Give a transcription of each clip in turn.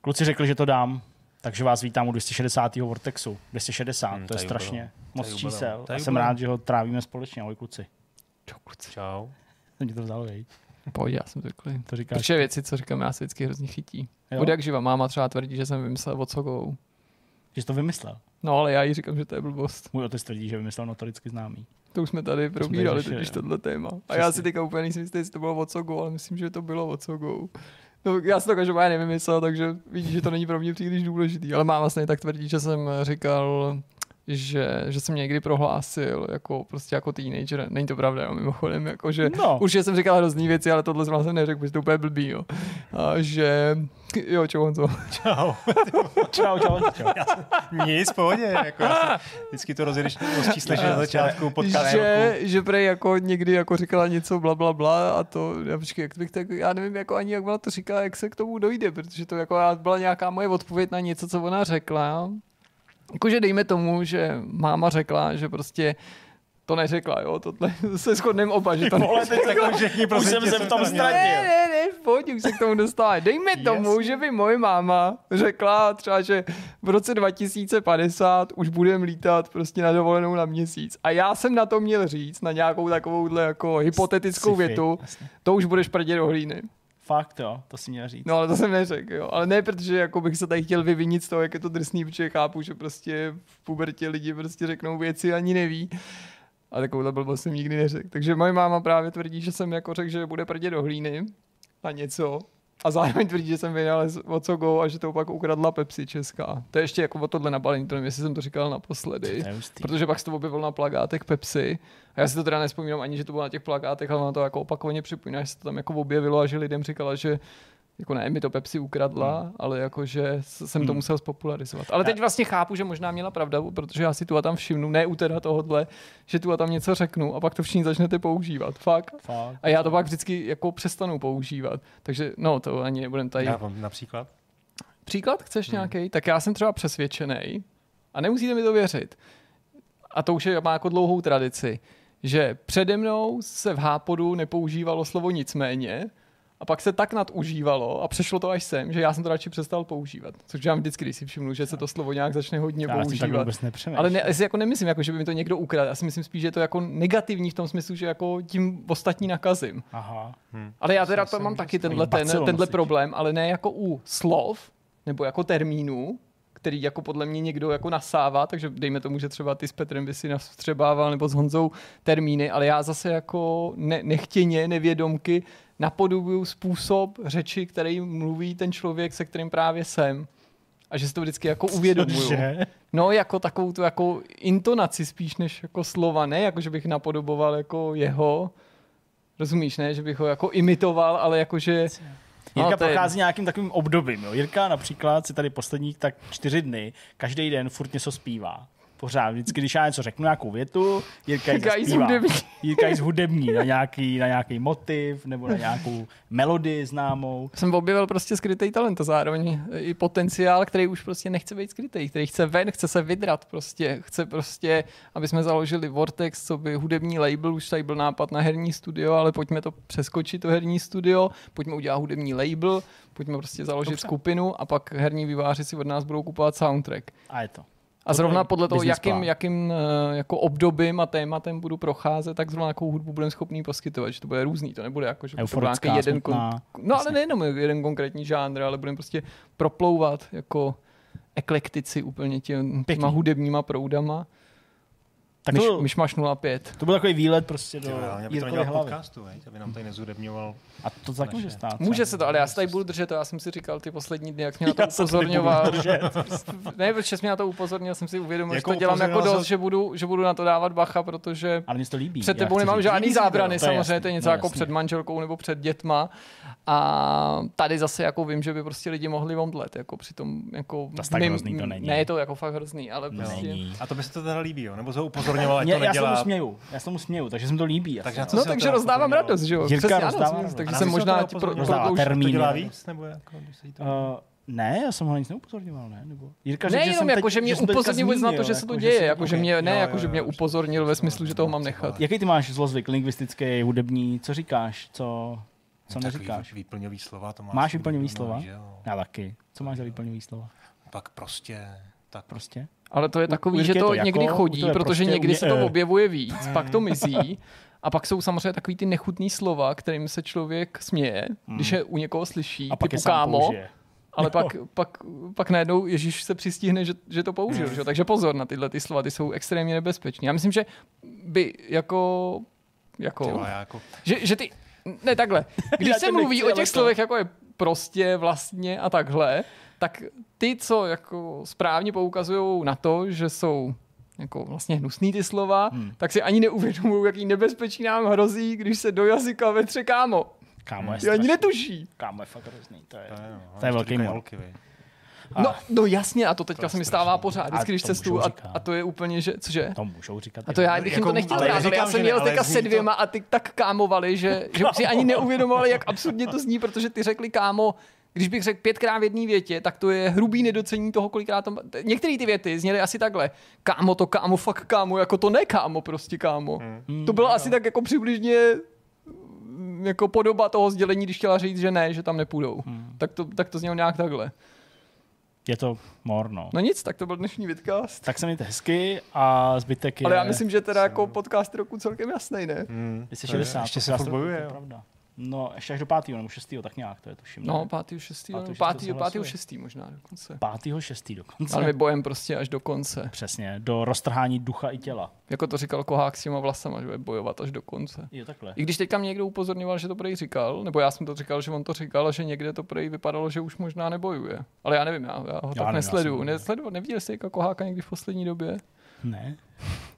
Kluci řekli, že to dám, takže vás vítám u 260. Vortexu. 260, Hmm, to je tady strašně bylo. moc Tady čísel. bylo. A Tady jsem bylo. rád, že ho trávíme společně. Ahoj kluci. Čau, kluci. Čau. Jsem ti to vzal, vej. Pojď, já jsem zvyklý. To říkáš. Protože věci, co říkám, já se vždycky hrozně chytí. Jo? Od jak živa máma třeba tvrdí, že jsem vymyslel o co go. Že jsi to vymyslel. No ale já jí říkám, že to je blbost. Můj otec tvrdí, že vymyslel notoricky známý. To už jsme tady probírali totiž tohle téma. A Přesně. já si teďka úplně nejsem jistý, jestli to bylo o co go, ale myslím, že to bylo o co go. No, já si to každopádně nevymyslel, takže vidíš, že to není pro mě příliš důležitý. Ale máma vlastně tak tvrdí, že jsem říkal, že, že jsem někdy prohlásil jako prostě jako teenager. Není to pravda, jo, mimochodem, jako že No. Určitě jsem říkal hrozný věci, ale tohle jsem neřekl, protože to úplně blbý, jo. A že, jo, čo on to. Čau. Čau, čau, čau. Nic, v pohodě. Jako já jsem, vždycky to rozjedeš, rozčísleš na začátku podcastu. že, že prej jako někdy jako říkala něco bla, bla, bla a to, já počkej, jak bych tak, já nevím jako ani jak ona to říká, jak se k tomu dojde, protože to jako byla nějaká moje odpověď na něco, co ona řekla. Jakože dejme tomu, že máma řekla, že prostě to neřekla, jo, tohle se shodneme oba, že to Vole, teď jako, všichni, už prosím jsem se v tom ztratil. Ne, ne, ne, pojď, už se k tomu dostáváme. Dejme tomu, Jasně. že by moje máma řekla třeba, že v roce 2050 už budeme lítat prostě na dovolenou na měsíc. A já jsem na to měl říct, na nějakou takovouhle jako hypotetickou Sci-fi, větu, to už budeš prdět do hlíny. Fakt jo, to si měl říct. No ale to jsem neřekl, jo. Ale ne, protože jako bych se tady chtěl vyvinit z toho, jak je to drsný, protože chápu, že prostě v pubertě lidi prostě řeknou věci ani neví. A takovouhle blbost jsem nikdy neřekl. Takže moje máma právě tvrdí, že jsem jako řekl, že bude prdět do hlíny a něco. A zároveň tvrdí, že jsem vynalez o co go a že to pak ukradla Pepsi česká. To je ještě jako o tohle nabalení, to nevím, jestli jsem to říkal naposledy. To. Protože pak se to objevilo na plagátech Pepsi. A já si to teda nespomínám ani, že to bylo na těch plagátech, ale ona to jako opakovaně připomíná, že se to tam jako objevilo a že lidem říkala, že jako ne, mi to Pepsi ukradla, hmm. ale jako, že s- jsem to Hmm. musel spopularizovat. Ale teď vlastně chápu, že možná měla pravdu, protože já si tu a tam všimnu, ne u teda tohohle, že tu a tam něco řeknu a pak to všichni začnete používat. Fakt. Fakt. A já to pak vždycky jako přestanu používat. Takže no, to ani nebudem tady. Já vám například. Příklad chceš Hmm. nějaký? Tak já jsem třeba přesvědčený, a nemusíte mi to věřit, a to už je, má jako dlouhou tradici, že přede mnou se v Hápodu nepoužívalo slovo nicméně, a pak se tak nadužívalo a přešlo to až sem, že já jsem to radši přestal používat. Což já vždycky, když si všimnu, že se to slovo nějak začne hodně Já používat. Ale ne, já si jako nemyslím, jako, že by mi to někdo ukradl. Já si myslím spíš, že je to jako negativní v tom smyslu, že jako tím ostatní nakazím. Aha. Hm. Ale já teda to mám taky tenhle, ten, tenhle problém, ale ne jako u slov nebo jako termínů, který jako podle mě někdo jako nasává, takže dejme tomu, že třeba ty s Petrem by si nastřebával nebo s Honzou termíny, ale já zase jako ne, nechtěně, nevědomky napodobuju způsob řeči, který mluví ten člověk, se kterým právě jsem. A že si to vždycky jako uvědomuju. Cože? No, jako takovou tu jako intonaci spíš než jako slova, ne jako, že bych napodoboval jako jeho, rozumíš, ne, že bych ho jako imitoval, ale jako, že... Jirka No, prochází nějakým takovým obdobím. Jo. Jirka například si tady posledních tak čtyři dny, každý den furt něco zpívá. Pořád, vždycky, když já něco řeknu, nějakou větu, Jirka ji zaspívá. Jirka ji zhudební na nějaký, na nějaký motiv nebo na nějakou melodii známou. Jsem objevil prostě skrytý talent a zároveň i potenciál, který už prostě nechce být skrytý, který chce ven, chce se vydrat prostě, chce prostě, aby jsme založili Vortex, co by hudební label, už tady byl nápad na herní studio, ale pojďme to přeskočit, to herní studio, pojďme udělat hudební label, pojďme prostě založit Dobře. skupinu a pak herní výváři si od nás budou kupovat soundtrack. A je to. A zrovna podle toho, jakým, jakým eh, jako obdobím a tématem budu procházet, tak zrovna jakou hudbu budeme schopný poskytovat, že to bude různý, to nebude jako, že to bude Euforická, nějaký jeden, kon... smutná. no ale nejenom jeden konkrétní žánr, ale budeme prostě proplouvat jako eklektici úplně těm, Pěkný. těma hudebníma proudama. Tak Myš, to, byl, myšmaš 05. to byl takový výlet prostě do reálně by to Jirkovy nedělal hlavy. podcastu, veď, aby nám tady nezudebňoval. A to tak může stát. Může se to, ale já se tady budu držet, to já jsem si říkal ty poslední dny, jak mě na to Já upozorňoval. ne, protože jsi mě na to upozornil, jsem si uvědomil, Jako že to dělám jako dost, za- že budu, že budu na to dávat bacha, protože Ale se to líbí. Před tebou nemám říct. žádný to, zábrany, to samozřejmě, to je něco no jako jasný. před manželkou nebo před dětma. A tady zase jako vím, že by prostě lidi mohli omdlet, jako při tom, jako... Zas tak hrozný to není. Ne, je to jako fakt hrozný, ale prostě... Není. A to by se to teda líbí, jo? Nebo se ho upozorňoval, ať Mě, to já se nedělá. směju, já se tomu směju, takže se mi to líbí. Takže na no. co No takže rozdávám radost, že jo? Jirka rozdává. Takže jsem možná... ti pro-? Rozdává termíny. To dělá víc, nebo jako, když se jí to... Uh, ne, já jsem ho nic neupozorňoval, ne? Nebo... Jirka Ne, že jenom jako, teď, že mě upozornil vůbec na to, že se to jako, děje, jako, že ok. mě, ne, Jo, jako, že mě jo, upozornil ve smyslu, že toho mám nechat. Jaký ty máš zlozvyk lingvistický, hudební, co říkáš, co... Co No, neříkáš? vý- Výplňový slova, to máš. Máš výplňový slova? Já taky. Co máš za výplňový slova? Pak prostě, tak Prostě? Ale to je takový, u že to, to jako, někdy chodí, protože prostě, někdy mě se to objevuje víc, pak to mizí. A pak jsou samozřejmě takový ty nechutný slova, kterým se člověk směje, když je u někoho slyší, Hmm. A pak typu sám kámo, použije. ale pak, pak, pak najednou Ježíš se přistihne, že, že to použil. Hmm. Že? jo? Takže pozor na tyhle ty slova, ty jsou extrémně nebezpečné. Já myslím, že by jako... jako já jako, že, že ty... Ne, takhle. Když se mluví o těch slovech, jako je prostě, vlastně a takhle, tak ty, co jako správně poukazují na to, že jsou jako vlastně hnusný ty slova, hmm. tak si ani neuvědomují, jaký nebezpečí nám hrozí, když se do jazyka vetře kámo. Kámo je Ty ani strašný. netuší. Kámo je fakt hrozný. To je, to je, no, to je velký. A- No, no jasně, a to teďka To se mi strašný. stává pořád, vždycky, když můžou a, a to je úplně, že, cože? To můžou říkat. A to já, když jim to Jako, nechtěl ale já jsem měl teďka se zní to- dvěma a ty tak kámovali, že, že si ani neuvědomovali, jak absurdně to zní, protože ty řekli kámo, když bych řekl pětkrát v jedné větě, tak to je hrubý nedocení toho, kolikrát tam... Některé ty věty zněly asi takhle. Kámo to, kámo, fakt kámo, jako to ne kámo, prostě kámo. Hmm. To bylo asi tak jako přibližně mm, jako podoba toho sdělení, když chtěla říct, že ne, že tam nepůjdou. Hmm. Tak, to, tak to znělo nějak takhle. Je to morno. No nic, tak to byl dnešní vidcast. Tak se mějte hezky a zbytek je... Ale já myslím, že teda jako podcast roku celkem jasný, ne? Hmm. 260. Ještě se to furt je bojuje, pravda. No, ještě až do pátého nebo šestého, tak nějak, to je tuším. No, ne? pátýho, šestýho, Pátýho, pátýho, šestýho pátýho, se hlasuje. šestý možná dokonce. Pátého, šestý dokonce. Ale my bojem prostě až do konce. Přesně, do roztrhání ducha i těla. Jako to říkal Kohák s těma vlasama, že bude bojovat až do konce. Je takhle. I když teďka mě někdo upozorňoval, že to prej říkal, nebo já jsem to říkal, že on to říkal, a že někde to prej vypadalo, že už možná nebojuje. Ale já nevím, já, já ho Já tak nevím, nesleduju. jsem- Nesledu, neviděl jsi jako Koháka někdy v poslední době? Ne.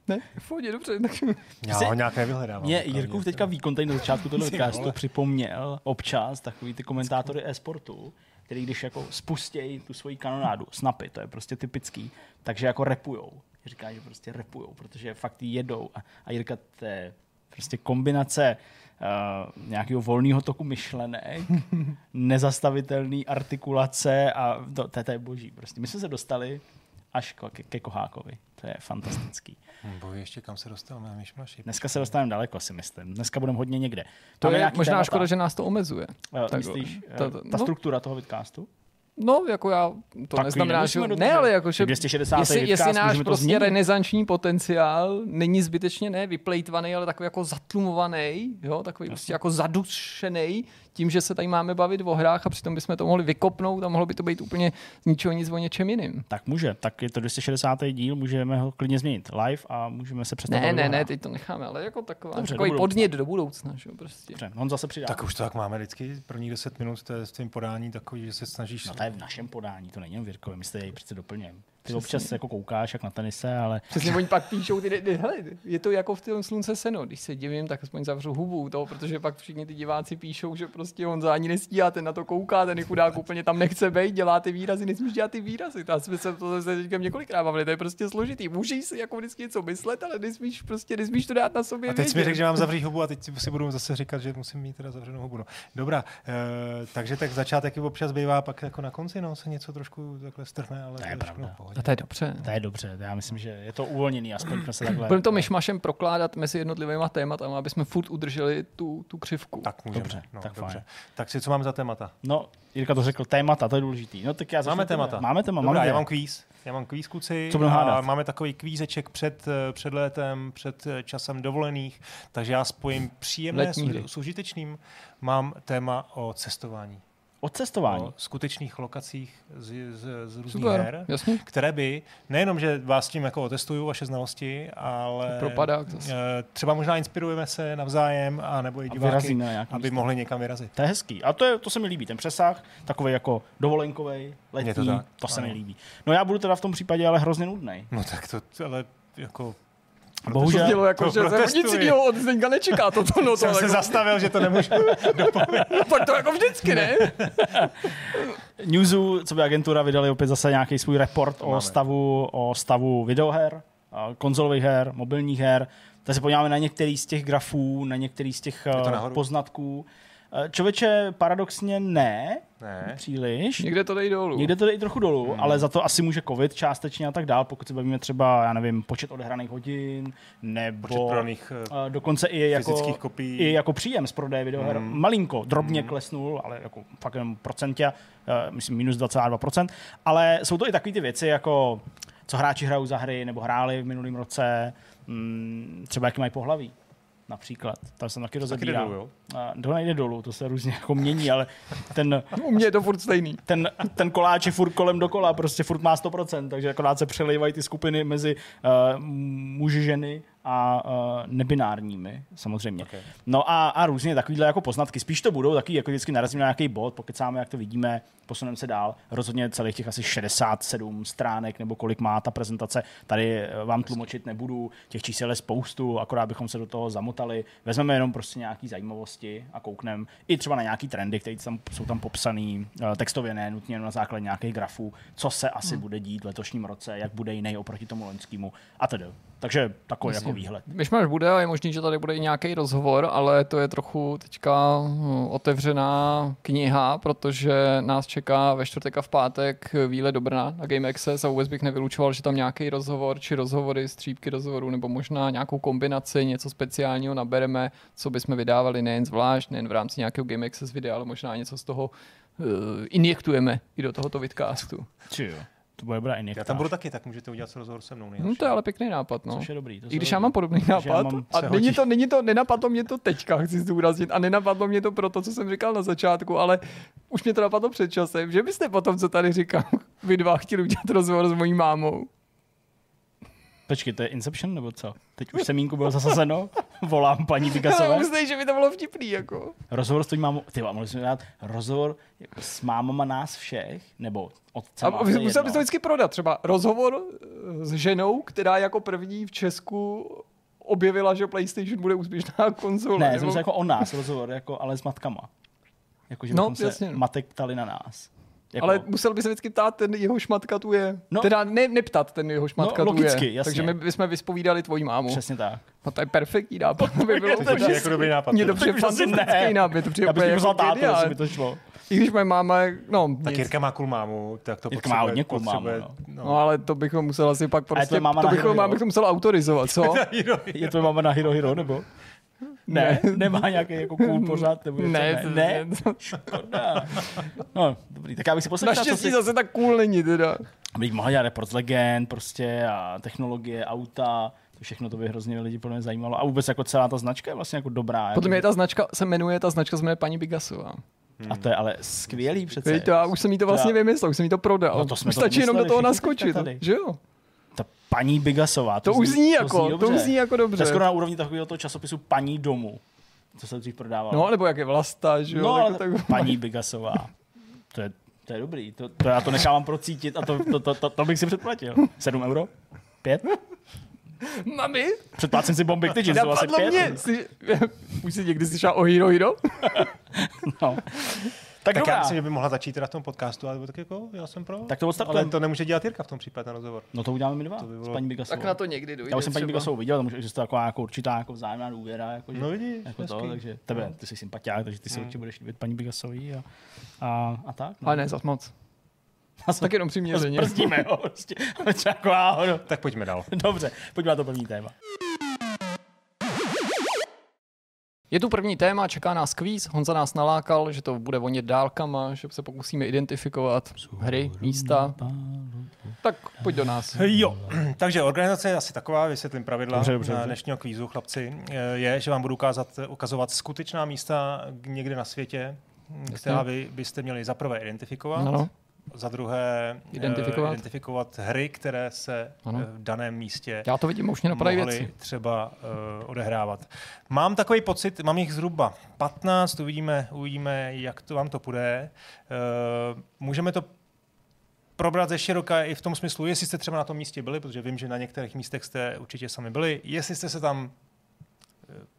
Ne, v pohodě, dobře. Tak... Já Jsi- ho nějak nevyhledávám. Mě. Jirkův teďka výkon tady na začátku toho podcastu připomněl občas takový ty komentátory e-sportu, který když jako spustějí tu svoji kanonádu, snapy, to je prostě typický, takže jako repujou. Říká, že prostě repujou, protože fakt jedou. A, a Jirka, to je prostě kombinace uh, nějakého volného toku myšlenek, nezastavitelný artikulace a to, to, to je boží. Prostě my jsme se dostali až ke, ke Kohákovi. To je fantastický. Boj, ještě kam se dostal, mám myšmaši. Dneska se dostaneme daleko, si myslím. Dneska budeme hodně někde. To Máme je možná témata? škoda, že nás to omezuje. Eh, Tak, Myslíš, to- to, to- ta no. struktura toho vidcastu? No, jako já, to Takový neznamená, že... Ne, ale jako, že 260. jestli, jestli náš prostě změnit. renesanční potenciál není zbytečně ne vyplejtvaný, ale takový jako zatlumovaný, jo, takový prostě jako zadušený tím, že se tady máme bavit o hrách a přitom bychom to mohli vykopnout a mohlo by to být úplně z ničeho nic o něčem jiným. Tak může. Tak je to 260. díl, můžeme ho klidně změnit live a můžeme se přestat Ne, ne, ne, teď to necháme, ale jako taková, Dobře, takový do budoucna. podnět do budoucna, že jo, prostě. Dobře, on zase přidá. Tak už to tak máme vždycky, prvních 10 minut to je v tvém podání takový, že se snažíš... No to je v našem podání, to není jen v Jirkově, my se jej přece doplněm. Ty občas jako koukáš jak na tenise, ale Přesně oni pak píšou, ty, ty, hele, je to jako v tom slunce seno, když se divím, tak aspoň zavřu hubu, to, protože pak všichni ty diváci píšou, že prostě on za ani nestíhá, ten na to kouká, ten je chudák úplně tam nechce být, dělá ty výrazy, nesmíš dělat ty výrazy. To jsme se to se teďka několikrát bavili, to je prostě složitý. Můžeš si jako vždycky něco myslet, ale nesmíš prostě nesmíš to dát na sobě. A teď mi řekl, že mám zavřít hubu a teď si budu zase říkat, že musím mít teda zavřenou hubu. No. Dobrá, e, takže tak začátek občas bývá, pak jako na konci no, se něco trošku takhle strhne, ale To je pravda. Pohodě. A to je dobře. to je dobře. Já myslím, že je to uvolněný, aspoň jsme se takhle... Budeme to myšmašem prokládat mezi jednotlivými tématami, aby jsme furt udrželi tu, tu křivku. Tak můžeme. Dobře, no, tak dobře. fajn. Tak si co máme za témata? No, Jirka to řekl, témata, to je důležitý. No tak já Máme témata. Máme téma, Dobrá, máme já mám kvíz. Já mám kvíz, kluci. Co a? Máme takový kvízeček před, eh, před létem, před eh, časem dovolených, takže já spojím příjemné Letní s, s užitečným. Mám téma o cestování. O cestování. O skutečných lokacích z, z, z různých Super, her, jasně. které by, nejenom, že vás tím jako otestuju vaše znalosti, ale Propadák zase. eh, třeba možná inspirujeme se navzájem, a nebo i diváky, aby místo. mohli někam vyrazit. To je hezký. A to, je, to se mi líbí, ten přesah, takový jako dovolenkový, letní, to, to tak, to se ano. mi líbí. No já budu teda v tom případě ale hrozně nudný. No tak to, ale jako... To Bohužel, znělo jako, to že se nic jiného od Zdeňka nečeká. Toto, no, to, Jsem se jako, zastavil, že to nemůžu dopovědět. tak to jako vždycky, ne? Newsu, co by agentura vydali opět zase nějaký svůj report o stavu, o stavu videoher, konzolových her, mobilních her. Tak se podíváme na některý z těch grafů, na některý z těch to eh, poznatků. Eh, Člověče, paradoxně ne, Ne. příliš. Někde to dej dolů. Někde to jde i trochu dolů, Hmm. mm. ale za to asi může covid částečně a tak dál, pokud se bavíme třeba, já nevím, počet odehraných hodin, nebo Počet prodaných, eh, dokonce i jako, fyzických kopií. i jako příjem z prodeje videoher. Hmm. Mm. Malinko, drobně mm. klesnul, ale jako fakt jenom procentě, eh, myslím minus 22%, ale jsou to i takové ty věci, jako co hráči hrajou za hry, nebo hráli v minulém roce, mm, třeba jaký mají pohlaví například. Tam jsem taky Taky jde rozebírám. dolů, jo? A To nejde dolů, to se různě jako mění, ale ten, U mě je to furt stejný. ten, ten koláč je furt kolem dokola, prostě furt má 100%, takže akorát se přelejvají ty skupiny mezi uh, muži, ženy a uh, nebinárními, samozřejmě. Okay. No a, a různě takovýhle jako poznatky. Spíš to budou taky, jako vždycky narazím na nějaký bod, pokud sáme, jak to vidíme, posuneme se dál. Rozhodně celých těch asi 67 stránek, nebo kolik má ta prezentace, tady eh, vám tlumočit nebudu. Těch čísel je spoustu, akorát bychom se do toho zamotali. Vezmeme jenom prostě nějaký zajímavosti a koukneme i třeba na nějaký trendy, které tam, jsou tam popsané textově, ne nutně na základě nějakých grafů, co se asi bude dít v letošním roce, jak bude jiný oproti tomu loňskému a tedy. Takže takový jako výhled. Myšmaš bude a je možný, že tady bude i nějaký rozhovor, ale to je trochu teďka hm, otevřená kniha, protože nás čeká ve čtvrtek a v pátek výlet do Brna na Game Access a vůbec bych nevylučoval, že tam nějaký rozhovor či rozhovory, střípky rozhovorů nebo možná nějakou kombinaci, něco speciálního nabereme, co bychom vydávali nejen zvlášť, nejen v rámci nějakého Game Access videa, ale možná něco z toho uh, injektujeme i do tohoto vidcastu. Či jo. To bude dobrá Já tam budu taky, tak můžete udělat rozhovor se mnou. No, nejlepší. to je ale pěkný nápad, no. Což je dobrý. To I když hodí. já mám podobný nápad, mám- a není to, není to, nenapadlo mě to teďka, chci zdůraznit, a nenapadlo mě to pro to, co jsem říkal na začátku, ale už mě to napadlo před časem, že byste potom, co tady říkám, vy dva chtěli udělat rozhovor s mojí mámou. Počkej, to je Inception nebo co? Teď už semínku bylo zasazeno, volám paní Ale Pigasové. myslím, že by to bylo vtipný, jako. Rozhovor s tvojí mámou, ty mohli jsme dát rozhovor jako s mámama nás všech, nebo otcem. A musel bys to vždycky prodat, třeba rozhovor eh, s ženou, která jako první v Česku objevila, že PlayStation bude úspěšná konzole. Ne, nebo... jsem se jako o nás rozhovor, jako, ale s matkama. Jako, že No, se jasně. matek ptali na nás. Jako, Ale musel by se vždycky ptát, ten jeho šmatka tu je. No. No, teda ne, neptat, ten jeho šmatka No, tu je. logicky, jasně. Takže my bychom vyspovídali tvoji mámu. Přesně tak. No to je perfektní nápad. To by bylo To jako dobrý nápad. Mně to přijde fantastický ne. nápad. To přijde Já bych jako tátu, jestli by to šlo. I když moje máma, je- no, Tak nic. Jirka má cool mámu, tak to Jirka má potřebuje- hodně cool mámu, potřebuje- no. No ale to bychom musel asi pak je prostě, máma to bychom, máma bychom musel autorizovat, co? Je tvoje máma na Hero Hero, nebo? Ne, nemá nějaký jako cool pořád, nebo něco? Ne, ne, ne. Škoda. No, dobrý, tak já bych si poslechl, co Naštěstí si... zase tak cool není teda. Bych mohl dělat report z legend prostě a technologie, auta, to všechno to by hrozně lidi podle mě zajímalo. A vůbec jako celá ta značka je vlastně jako dobrá. Podle mě jako, ta značka se jmenuje, ta značka se jmenuje paní Bigasová. A to je ale skvělý přece. Víte, já už jsem jí to vlastně já- vymyslel, už jsem jí to prodal. No to jsme už to stačí jenom do toho naskočit, tady. že jo? Paní Bigasová. To, už zní jako, to, dobře. už zní jako To je dobře. skoro na úrovni takového toho časopisu paní domu, co se dřív prodávalo. No, nebo jak je Vlasta, že jo? no tak, ale tak, paní Bigasová. To je, to je dobrý, to, to já to nechávám procítit a to, to, to, to, to bych si předplatil. 7 euro? 5? Mami, Předplácím si bomby, ty to asi 5. mě. Jsi, už jsi někdy slyšel o Hero Hero? No. Tak, Tak dobrá. já myslím, že by mohla začít teda v tom podcastu, ale tak jako, já jsem pro. Tak to ale odstartujeme. to nemůže dělat Jirka v tom případě na rozhovor. No to uděláme my dva To by s bylo- paní Bigasovou. Tak na to někdy dojde. Já už jsem paní. Bigasovou viděl, tam už existuje taková jako určitá jako vzájemná důvěra. Jako, že, No vidíš, jako to, takže tebe, ty jsi sympatiák, takže ty si Hmm. určitě budeš líbit paní Bigasový a, a, a tak. No. Ale ne, zas moc. A Tak jenom přiměřeně. Brzdíme, jo, prostě. Jako. Tak pojďme dál. Dobře, pojďme na to první téma. Je tu první téma, čeká nás kvíz. Honza nás nalákal, že to bude vonět dálkama, že se pokusíme identifikovat hry, místa. Tak pojď do nás. Jo, takže organizace je asi taková, vysvětlím pravidla Dobře, dobře, dobře. dnešního kvízu, chlapci, je, že vám budu ukázat, ukazovat skutečná místa někde na světě, která vy byste měli za prvé identifikovat, Ano. Za druhé eh, Identifikovat. identifikovat hry, které se Ano. eh, v daném místě Já to vidím, už mě napadají věci. třeba uh, odehrávat. Mám takový pocit, mám jich zhruba 15, uvidíme, uvidíme jak to vám to půjde. Uh, můžeme to probrat ze široka i v tom smyslu, jestli jste třeba na tom místě byli, protože vím, že na některých místech jste určitě sami byli, jestli jste se tam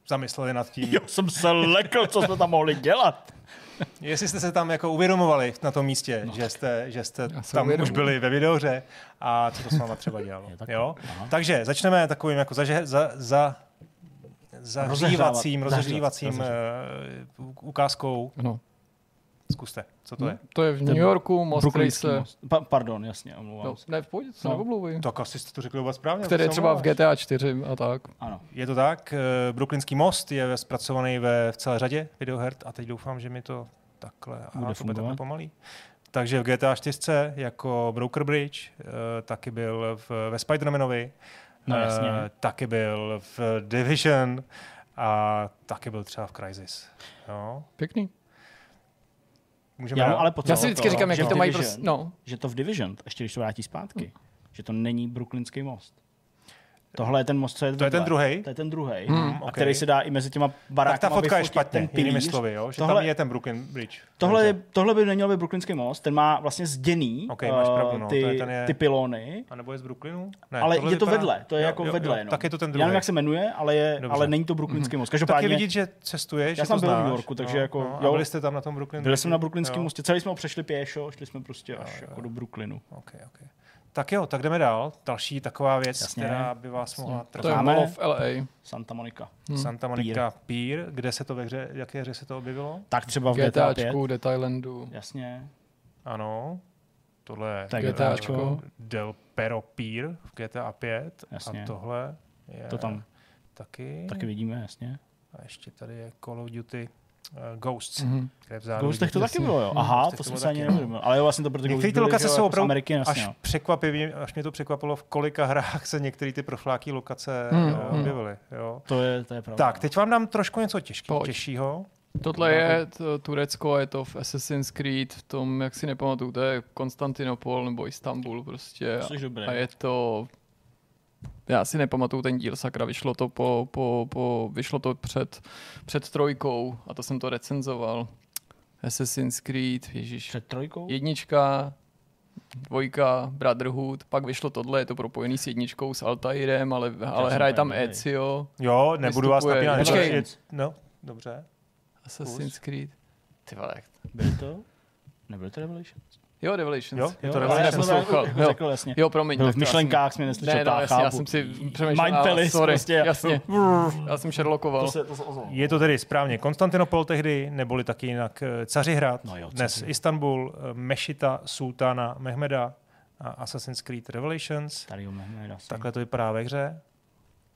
zamysleli nad tím, Jo, jsem se lekl, co jsme tam mohli dělat. jestli jste se tam jako uvědomovali na tom místě, no. že jste, že jste tam už uvědomuji. byli ve videohře a co to s váma třeba dělalo. Tak- jo? aha. Takže začneme takovým jako za, za, za zahřívacím, rozehřívacím rozehřívat. uh, ukázkou. No. Zkuste, co to je? To je v New Yorku, most. Pa, pardon, jasně, omlouvám No, se. ne, v pohodě, to se No. Tak asi jste to řekli vůbec správně. Který to je třeba v. GTA 4 a tak. Ano. Je to tak, eh, Brooklynský most je zpracovaný ve v celé řadě videoher a teď doufám, že mi to takhle, Bude aha, to bude fungovat. takhle pomalý. Takže v GTA 4 jako Broker Bridge, eh, taky byl v, ve Spider-Manovi, No, jasně. eh, taky byl v Division a taky byl třeba v Crysis. No. Pěkný. Můžeme Já ale Já si vždycky to, říkám, jak že to v mají prostě, no. že to v Division, ještě když to vrátí zpátky, že to není Brooklynský most. Tohle je ten most, co je To je ten druhej? To je ten druhý. Hmm, a ok. který se dá i mezi těma tak barákama ta fotka je špatně, ten jinými slovy, jo? že Tohle- tam je ten Brooklyn Bridge. Tohle, je, tohle by neměl být Brooklynský most, ten má vlastně zděný Ok, máš eh, pravdu, no, ty, to je ten je- ty pilony, A nebo je z Brooklynu? Ne, ale je to vypadá- vedle, to je Jo, jako jo, vedle. Jo, no. tak je to ten Já druhý. nevím, jak se jmenuje, ale, je, Dobře. ale není to Brooklynský most. Taky Každopádně vidíš, že cestuješ, Já že jsem byl v. New Yorku, takže no, jako, No, a byli jste tam na tom Brooklyn byl jsem na? Brooklynském mostě, celý jsme ho přešli pěšo, šli jsme prostě až jako do Brooklynu. Tak jo, tak jdeme dál. Další taková věc, Jasně. která by vás mohla To je trvat. Mall of LA. Santa Monica. Hm. Santa Monica Pier, kde se to ve hře, jaké hře se to objevilo? Tak třeba v GTA 5. GTAčku, The Thailandu. Jasně. Ano, tohle je Tak GTAčko. Del Pero Pier v GTA 5 Jasně. a tohle je To tam taky. taky vidíme, jasně. A ještě tady je Call of Duty uh, Ghosts, Mhm. kde vzadu Ghostech to taky bylo, jo. Hm, Aha, Ghostech to jsem se ani taky, no. neuvědomil. Ale jo, vlastně to protože Některé ty lokace jsou jako opravdu Ameriky, jasně, až jo. překvapivě, až mě to překvapilo, v kolika hrách se některé ty profláky lokace Hmm, hmm, hmm. objevily. Jo. To je, to je pravda. Tak, teď vám dám trošku něco těžký, Pojď. těžšího. Tohle je to Turecko, je to v Assassin's Creed, v tom, jak si nepamatuju, to je Konstantinopol nebo Istanbul prostě. Dobrý. A je to, já si nepamatuju ten díl, sakra, vyšlo to, po, po, po, vyšlo to před, před trojkou a to jsem to recenzoval. Assassin's Creed, ježiš. Před trojkou? Jednička, dvojka, Brotherhood, pak vyšlo tohle, je to propojený s jedničkou, s Altairem, ale, ale hraje tam. Ezio, Jo, nebudu vás Vystupuje. napínat. Počkej. Je- No, dobře. Assassin's Creed. Ty vole, Byl to? Nebyl to Revelation? Jo, Revelations. Jo, je to Revelations. já jsem Jo. řekl jasně. Jo, promiň. Byl v to jsem- myšlenkách, jsi mě neslyšel, Ne, no, jasně, já jsem si přemýšlel. Mind a- Palace sorry, prostě. jasně. Já jsem Sherlockoval. To se, to se ozvalo. Je to tedy správně Konstantinopol tehdy, neboli taky jinak eh, Cařihrad, No jo, dnes Cařihrad. Istanbul, eh, Mešita Sultána Mehmeda a Assassin's Creed Revelations. Tady jo, Mehmed asi. Takhle to vypadá ve hře.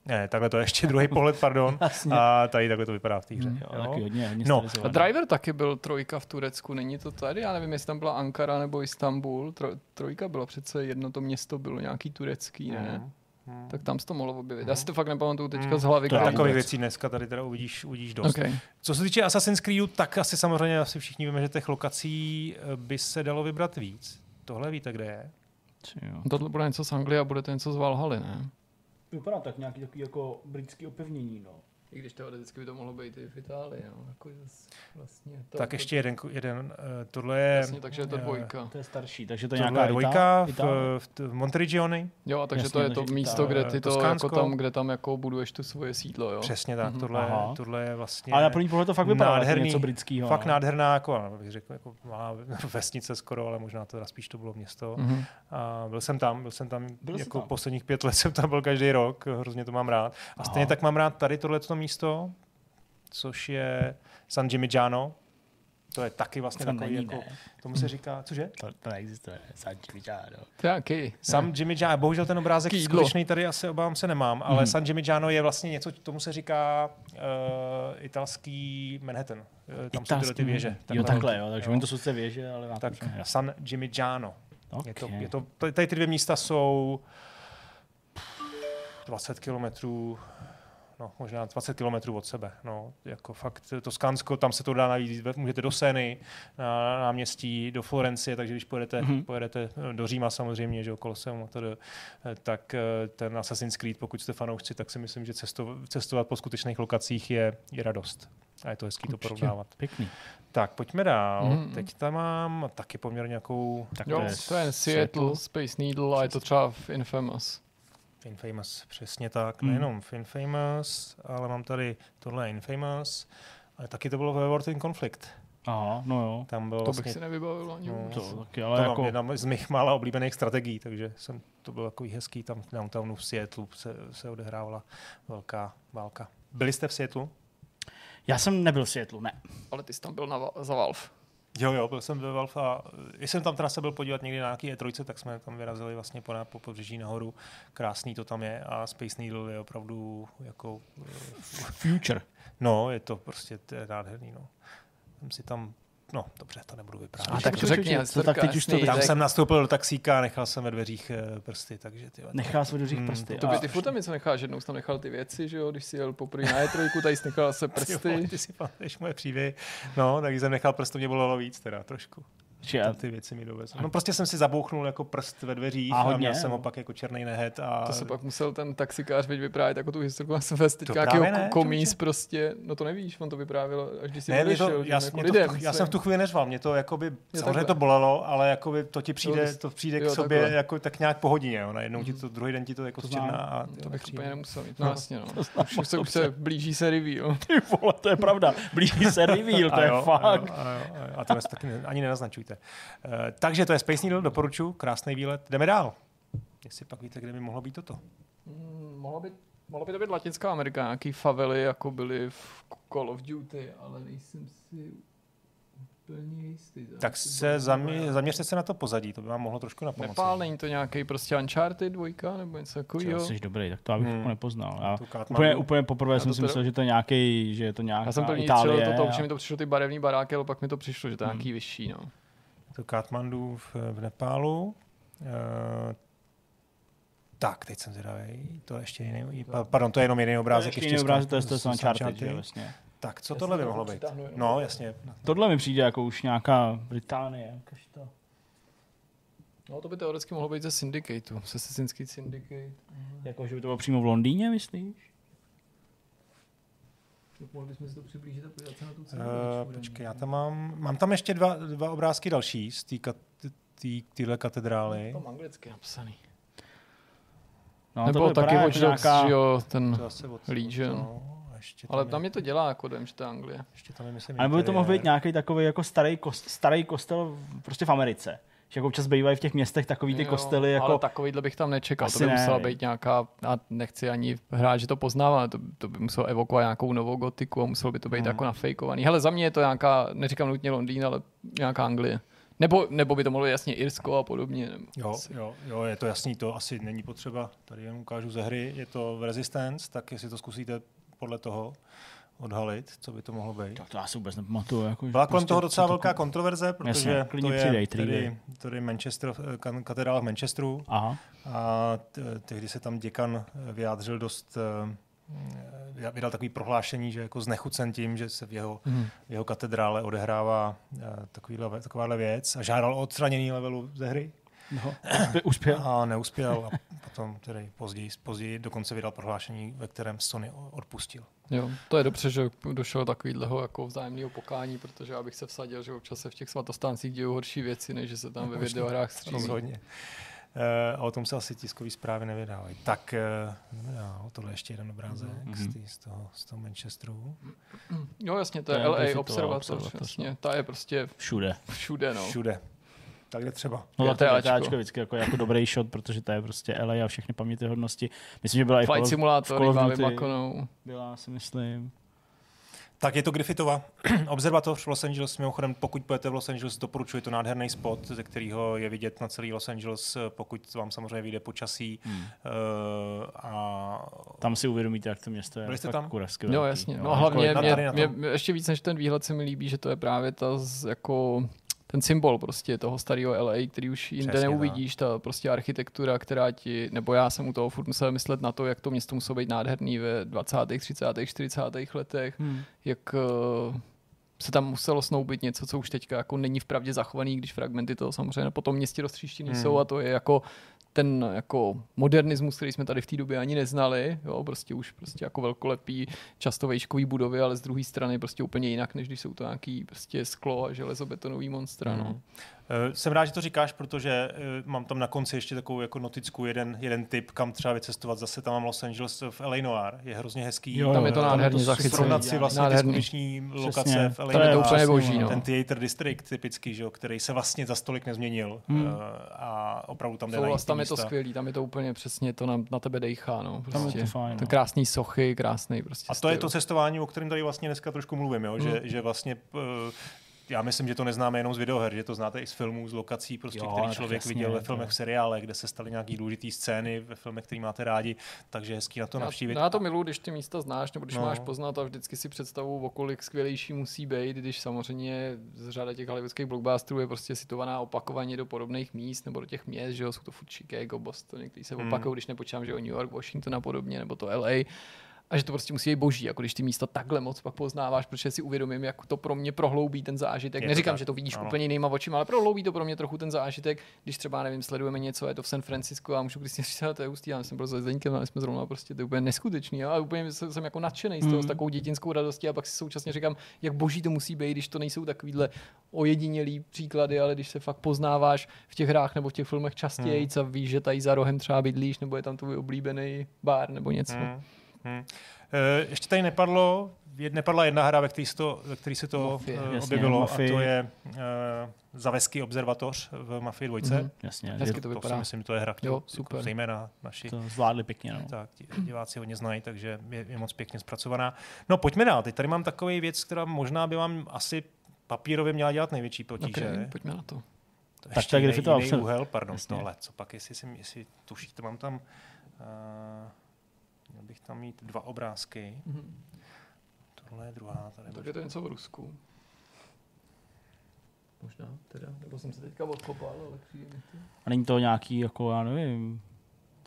Ne, takhle to je ještě druhý pohled, pardon. A tady takhle to vypadá v té hře. Hmm. Jo, taky hodně, hodně No. A. Driver taky byl trojka v Turecku, není to tady? Já nevím, jestli tam byla Ankara nebo Istanbul. Tro, trojka byla přece jedno to město bylo nějaký turecký, ne? Mhm. Mhm. Tak tam se to mohlo objevit. Já si to fakt nepamatuju teďka Mm. z hlavy. To je Takových věcí dneska tady teda uvidíš, uvidíš dost. Okay. Co se týče Assassin's Creedu, tak asi samozřejmě asi všichni víme, že těch lokací eh, by se dalo vybrat víc. Tohle víte, kde je? Tohle bude něco z Anglie a bude to něco z Valhaly, ne? Vypadá tak nějaký takový jako britský opevnění, no. I když teoreticky by to mohlo být i v Itálii, no. Jako vlastně to, tak ještě jeden, jeden eh, tohle je... Jasně, takže je to eh, dvojka. To je starší, takže to je Tohle nějaká je dvojka v, v, v Monterigioni. Jo, a takže Jasně, to je to místo, kde ty to, jako tam, kde tam jako buduješ tu svoje sídlo, jo. Přesně tak, Mhm. tohle, Aha. tohle je vlastně... Ale na první pohled to fakt vypadá jako nádherný, něco britského. Fakt no. nádherná, jako, bych řekl, jako malá vesnice skoro, ale možná teda spíš to bylo město. Mhm. A byl jsem tam, byl jsem tam Byl jako tam? posledních pět let jsem tam byl každý rok, hrozně to mám rád. A stejně tak mám rád tady tohleto místo, což je San Gimignano. To je taky vlastně To takový, není, jako, ne. tomu se říká, cože? To, to neexistuje. To je jaký? Sam Gimignano, bohužel ten obrázek skutečný tady asi obávám se nemám, ale Mhm. San Gimignano je vlastně něco, tomu se říká uh, italský Manhattan. Uh, tam jsou tyhle ty věže. Jo, takhle, jo. Takže Jo. oni to jsou věže, ale Tak jasně. San Gimignano. Okay. Je to, je to, tady tady ty dvě místa jsou 20 kilometrů, no možná 20 kilometrů od sebe. No, jako fakt to Skánsko, tam se to dá najít, můžete do Seny, na náměstí, do Florencie, takže když pojedete, Mhm. mm-hmm. pojedete do Říma samozřejmě, že jo, Koloseum, a to, tak eh, ten Assassin's Creed, pokud jste fanoušci, tak si myslím, že cesto, cestovat po skutečných lokacích je, je radost. A je to hezký to Určitě. porovnávat. Pěkný. Tak, pojďme dál. Mhm. Mm-hmm. Teď tam mám taky poměrně nějakou Tak Jo, to je Seattle, Space Needle a je to třeba v Infamous. Infamous, přesně tak. Hmm. Nejenom v Infamous, ale mám tady tohle Infamous. Ale taky to bylo ve World in Conflict. Aha, no jo. Tam bylo To vlastně bych si nevybavil ani no. To taky, to ale jako... jako... jedna z mých mála oblíbených strategií, takže jsem, to bylo takový hezký. Tam v downtownu v Seattle se, se odehrávala velká válka. byli jste v Seattle? Já jsem nebyl v Seattle, ne. Ale ty jsi tam byl na, za Valve. Jo, jo, byl jsem ve Valve a když jsem tam teda se byl podívat někdy na nějaký E3, tak jsme tam vyrazili vlastně po, po pobřeží nahoru. Krásný to tam je a Space Needle je opravdu jako... Future. No, je to prostě nádherný, no. Jsem si tam No, dobře, to nebudu vyprávět. A tak to řekni, to, tak teď už to Tam jsem nastoupil do taxíka a nechal jsem ve dveřích eh, prsty, takže ty. Nechal jsem ve dveřích prsty. Hmm, to by ty furt něco necháš, jednou jsi tam nechal ty věci, že jo, když jsi jel poprvé na E3, tady jsi nechal se prsty. Jo, ty si pamatuješ moje příběhy. No, tak jsem nechal prsty, mě bolelo víc teda trošku. Či já... ty věci mi dovezl. No prostě jsem si zabouchnul jako prst ve dveřích a, hodně, a měl jsem ho pak jako černý nehet. A... To se pak musel ten taxikář veď vyprávět jako tu historku. Já jsem teďka nějakého ne, komíz prostě, no to nevíš, on to vyprávěl, až když si ne, odešel, to, já, jako lidem, to, já jsem v tu chvíli neřval, mě to jakoby, jo, samozřejmě takhle. to bolelo, ale jakoby to ti přijde, to přijde jo, k sobě takhle. jako tak nějak po hodině, jo. najednou ti to, druhý den ti to jako zčerná a to bych úplně nemusel mít, no jasně, no. Už se, už se blíží se reveal. Ty vole, to je pravda, blíží se reveal, to je fakt. A to taky ani nenaznačujte. Takže to je Space Needle, doporučuji, krásný výlet. Jdeme dál. Jestli pak víte, kde by mohlo být toto. Hmm, mohlo, by, mohlo by to být Latinská Amerika, nějaký favely, jako byly v Call of Duty, ale nejsem si úplně jistý. Tak se zamě, zaměřte se na to pozadí, to by vám mohlo trošku napomoci. Nepál, není to nějaký prostě Uncharted dvojka nebo něco takového? Jsi dobrý, tak to abych hmm. nepoznal. Já úplně, úplně poprvé jsem si myslel, že to je nějaký, že je to nějaká Já jsem první Itálie. To, to, a... mi to přišlo ty barevné baráky, ale pak mi to přišlo, že to je hmm. nějaký vyšší. No to Katmandu v, v Nepálu. Uh, tak, teď jsem zvědavý. To je ještě jiný, pardon, to je jenom jiný obrázek. To je ještě jiný obrázek, to je z Uncharted, vlastně. Tak, co tohle by mohlo být? No, jasně. Tohle mi přijde jako už nějaká Británie. To... No, to by teoreticky mohlo být ze Syndicateu, se Assassin's Syndicate. Jako, že by to bylo přímo v Londýně, myslíš? Mohli bychom si to přiblížit a podívat se na tu cenu. Uh, počkej, já tam mám, mám tam ještě dva, dva obrázky další z téhle katedrály. To mám anglicky napsaný. No, Nebo taky Watch Dogs, nějaká... jo, ten Legion. No, ještě Ale tam je to dělá, jako vím, že to je Anglie. Ještě tam nemyslím. Ale by to mohl být nějaký takový jako starý, kost, starý kostel prostě v Americe že jako občas bývají v těch městech takový ty jo, kostely. Jako... Ale takovýhle bych tam nečekal. Asi to by ne, musela být nějaká, a nechci ani hrát, že to poznávám, to, to by muselo evokovat nějakou novou gotiku a muselo by to být hmm. jako nafejkovaný. Hele, za mě je to nějaká, neříkám nutně Londýn, ale nějaká Anglie. Nebo, nebo by to mohlo být jasně Irsko a podobně. Nebo jo, jo, jo, je to jasný, to asi není potřeba. Tady jen ukážu ze hry, je to v Resistance, tak jestli to zkusíte podle toho odhalit, co by to mohlo být. Tak to já si vůbec nepamatuju. Jako, Byla kolem prostě, toho docela velká to... kontroverze, protože Jasně, to je přidej, tady, tady Manchester, eh, katedrála v Manchesteru Aha. a tehdy se tam děkan vyjádřil dost eh, vydal takový prohlášení, že jako znechucen tím, že se v jeho, hmm. v jeho katedrále odehrává eh, takovýhle, takováhle věc a žádal o odstranění levelu ze hry. No, uspěl. A neuspěl a potom tedy později, později dokonce vydal prohlášení, ve kterém Sony odpustil. Jo, to je dobře, že došlo takového jako vzájemného pokání, protože abych se vsadil, že občas se v těch svatostáncích dějí horší věci, než že se tam no, ve videohrách střílí. Rozhodně. Uh, a o tom se asi tiskové zprávy nevydávají. Tak uh, jo, tohle ještě jeden obrázek mm-hmm. z, z, toho, z toho Manchesteru. Jo, jasně, to je, to je LA observatoř, jasně, ta je prostě všude. Všude, no. Všude tak jde třeba. No, to je Ačko vždycky jako, jako dobrý shot, protože to je prostě LA a všechny pamětihodnosti. Myslím, že byla Flight i v Simulator, of Byla, si myslím. Tak je to Griffithova observatoř v Los Angeles. Mimochodem, pokud budete v Los Angeles, doporučuji to nádherný spot, ze kterého je vidět na celý Los Angeles, pokud vám samozřejmě vyjde počasí. Hmm. Uh, a... Tam si uvědomíte, jak to město je. Byli jste tam? Kuresky no jasně. No, no hlavně mě, mě, mě, ještě víc než ten výhled se mi líbí, že to je právě ta z, jako ten symbol prostě toho starého LA, který už jinde Přesně, neuvidíš, ta prostě architektura, která ti, nebo já jsem u toho furt musel myslet na to, jak to město muselo být nádherný ve 20., 30., 40. letech, hmm. jak uh, se tam muselo snoubit něco, co už teďka jako není vpravdě zachovaný, když fragmenty toho samozřejmě po tom městě roztříštěný hmm. jsou a to je jako ten jako modernismus, který jsme tady v té době ani neznali, jo, prostě už prostě jako velkolepý, často vejškový budovy, ale z druhé strany prostě úplně jinak, než když jsou to nějaký prostě sklo a železobetonový monstra. Mm. No. Eh, jsem rád, že to říkáš, protože eh, mám tam na konci ještě takovou jako notickou jeden, jeden tip, kam třeba vycestovat. Zase tam mám Los Angeles v LA Noir. Je hrozně hezký. Jo, tam je to nádherně zachycený. Srovnat si vlastně nádherný. ty skuteční lokace v LA to je Noir. úplně boží, no. Ten Theater District typický, že, který se vlastně za stolik nezměnil. Hmm. Uh, a opravdu tam jde tam je to skvělý, tam je to úplně přesně, to na, na tebe dejchá, no. Tam je Prostě. to fajn, to no. krásný sochy, krásný prostě A to je styl. to cestování, o kterém tady vlastně dneska trošku mluvím, jo? Že, Mm. že vlastně eh, já myslím, že to neznáme jenom z videoher, že to znáte i z filmů, z lokací, prostě, Jo, který tak člověk jasně, viděl ve filmech, v seriálech, kde se staly nějaké důležité scény ve filmech, který máte rádi, takže hezký na to Já, navštívit. no já to miluji, když ty místa znáš, nebo když No. no. máš poznat a vždycky si představu, o kolik skvělejší musí být, když samozřejmě z řada těch hollywoodských blockbusterů je prostě situovaná opakovaně do podobných míst nebo do těch měst, že jo, jsou to furt Chicago, Boston, některý se Hmm. opakují, když nepočítám, že jo, New York, Washington a podobně, nebo to LA. A že to prostě musí být boží, jako když ty místa takhle moc pak poznáváš, protože si uvědomím, jak to pro mě prohloubí ten zážitek. Je Neříkám, tak, že to vidíš ano. úplně jinýma očima, ale prohloubí to pro mě trochu ten zážitek, když třeba, nevím, sledujeme něco, je to v San Francisco a můžu Kristýně říct, "Ale to je hustý, já jsem byl se Zdeňkem, ale jsme zrovna prostě, to je úplně neskutečný, a úplně jsem jsem jako nadšený z toho, Mm. s takovou dětinskou radostí a pak si současně říkám, jak boží to musí být, když to nejsou takovýhle ojedinělý příklady, ale když se fakt poznáváš v těch hrách nebo v těch filmech častěji, a víš, že tady za rohem třeba bydlíš, nebo je tam tvůj oblíbený bar nebo něco. Hmm. Hmm. Eh, Ještě tady nepadlo, nepadla jedna hra, ve které se to, ve který se to Mafie. eh, Jasně, objevilo, Mafii. a to je uh, Zaveský observatoř v Mafii 2. Mhm. Jasně, Hezky že to To si vypadá. myslím, to je hra, kterou Jo, jako super. zejména naši to zvládli pěkně. No. tak diváci hodně znají, takže je, je moc pěkně zpracovaná. No pojďme dál, teď tady mám takový věc, která možná by vám asi papírově měla dělat největší potíže. Okay, pojďme na to. To Tak ještě tak, když jiný, to jiný úhel, pardon, Jasně. tohle, co pak, jestli, si, jestli tušíte, mám tam, uh, měl bych tam mít dva obrázky, Mhm. tohle je druhá, tady Tak je to něco v Rusku. Možná teda, nebo jsem se teďka odkopal, ale přijde mi to. A není to nějaký, jako já nevím,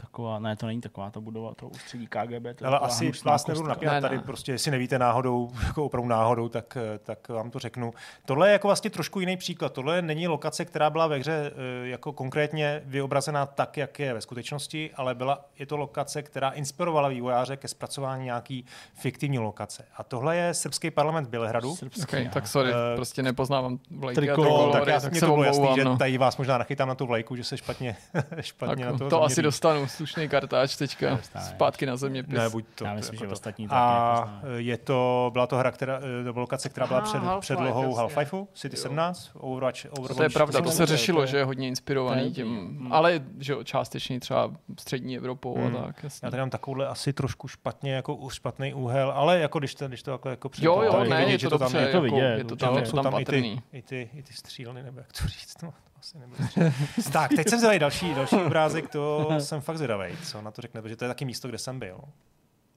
taková, ne, to není taková ta budova, to ústředí KGB. To Ale asi vás nebudu napírat Ne, tady, ne. prostě jestli nevíte náhodou, jako opravdu náhodou, tak, eh, tak vám to řeknu. Tohle je jako vlastně trošku jiný příklad. Tohle není lokace, která byla ve hře eh, jako konkrétně vyobrazená tak, jak je ve skutečnosti, ale byla, je to lokace, která inspirovala vývojáře ke zpracování nějaký fiktivní lokace. A tohle je srbský parlament Bělehradu. Srbský, Okay, tak sorry, Eh, prostě nepoznávám vlajky a triko, trikolory, tak, já, tak mě se to bylo jasný, že no. tady vás možná nachytám na tu vlajku, že se špatně, špatně Tak, na to to asi zaměří. dostanu, slušný kartáč teďka, zpátky na země Ne, buď to. Já myslím, jako že to. ostatní taky A nepoznají. je to, byla to hra, která, eh, to byla lokace, která byla Aha, před, Half-Life, předlohou jasně. Half-Lifeu, City Jo. 17, Overwatch, Overwatch. To je pravda, to se řešilo, že je hodně inspirovaný tím, mm. ale že částečně třeba střední Evropou Hmm. a tak, jasně. Já tady mám takovouhle asi trošku špatně, jako už špatný úhel, ale jako když to, když to takhle jako před, Jo, jo, tak ne, vidět, je že to tam dobře, je. to jako, vidět, je to určitě. tam, je jsou to tam i ty, patrný. i, ty, i ty střílny, nebo jak to říct, no, to asi nebudu říct. tak, teď jsem vzal další, další obrázek, to jsem fakt zvědavý, co na to řekne, protože to je taky místo, kde jsem byl.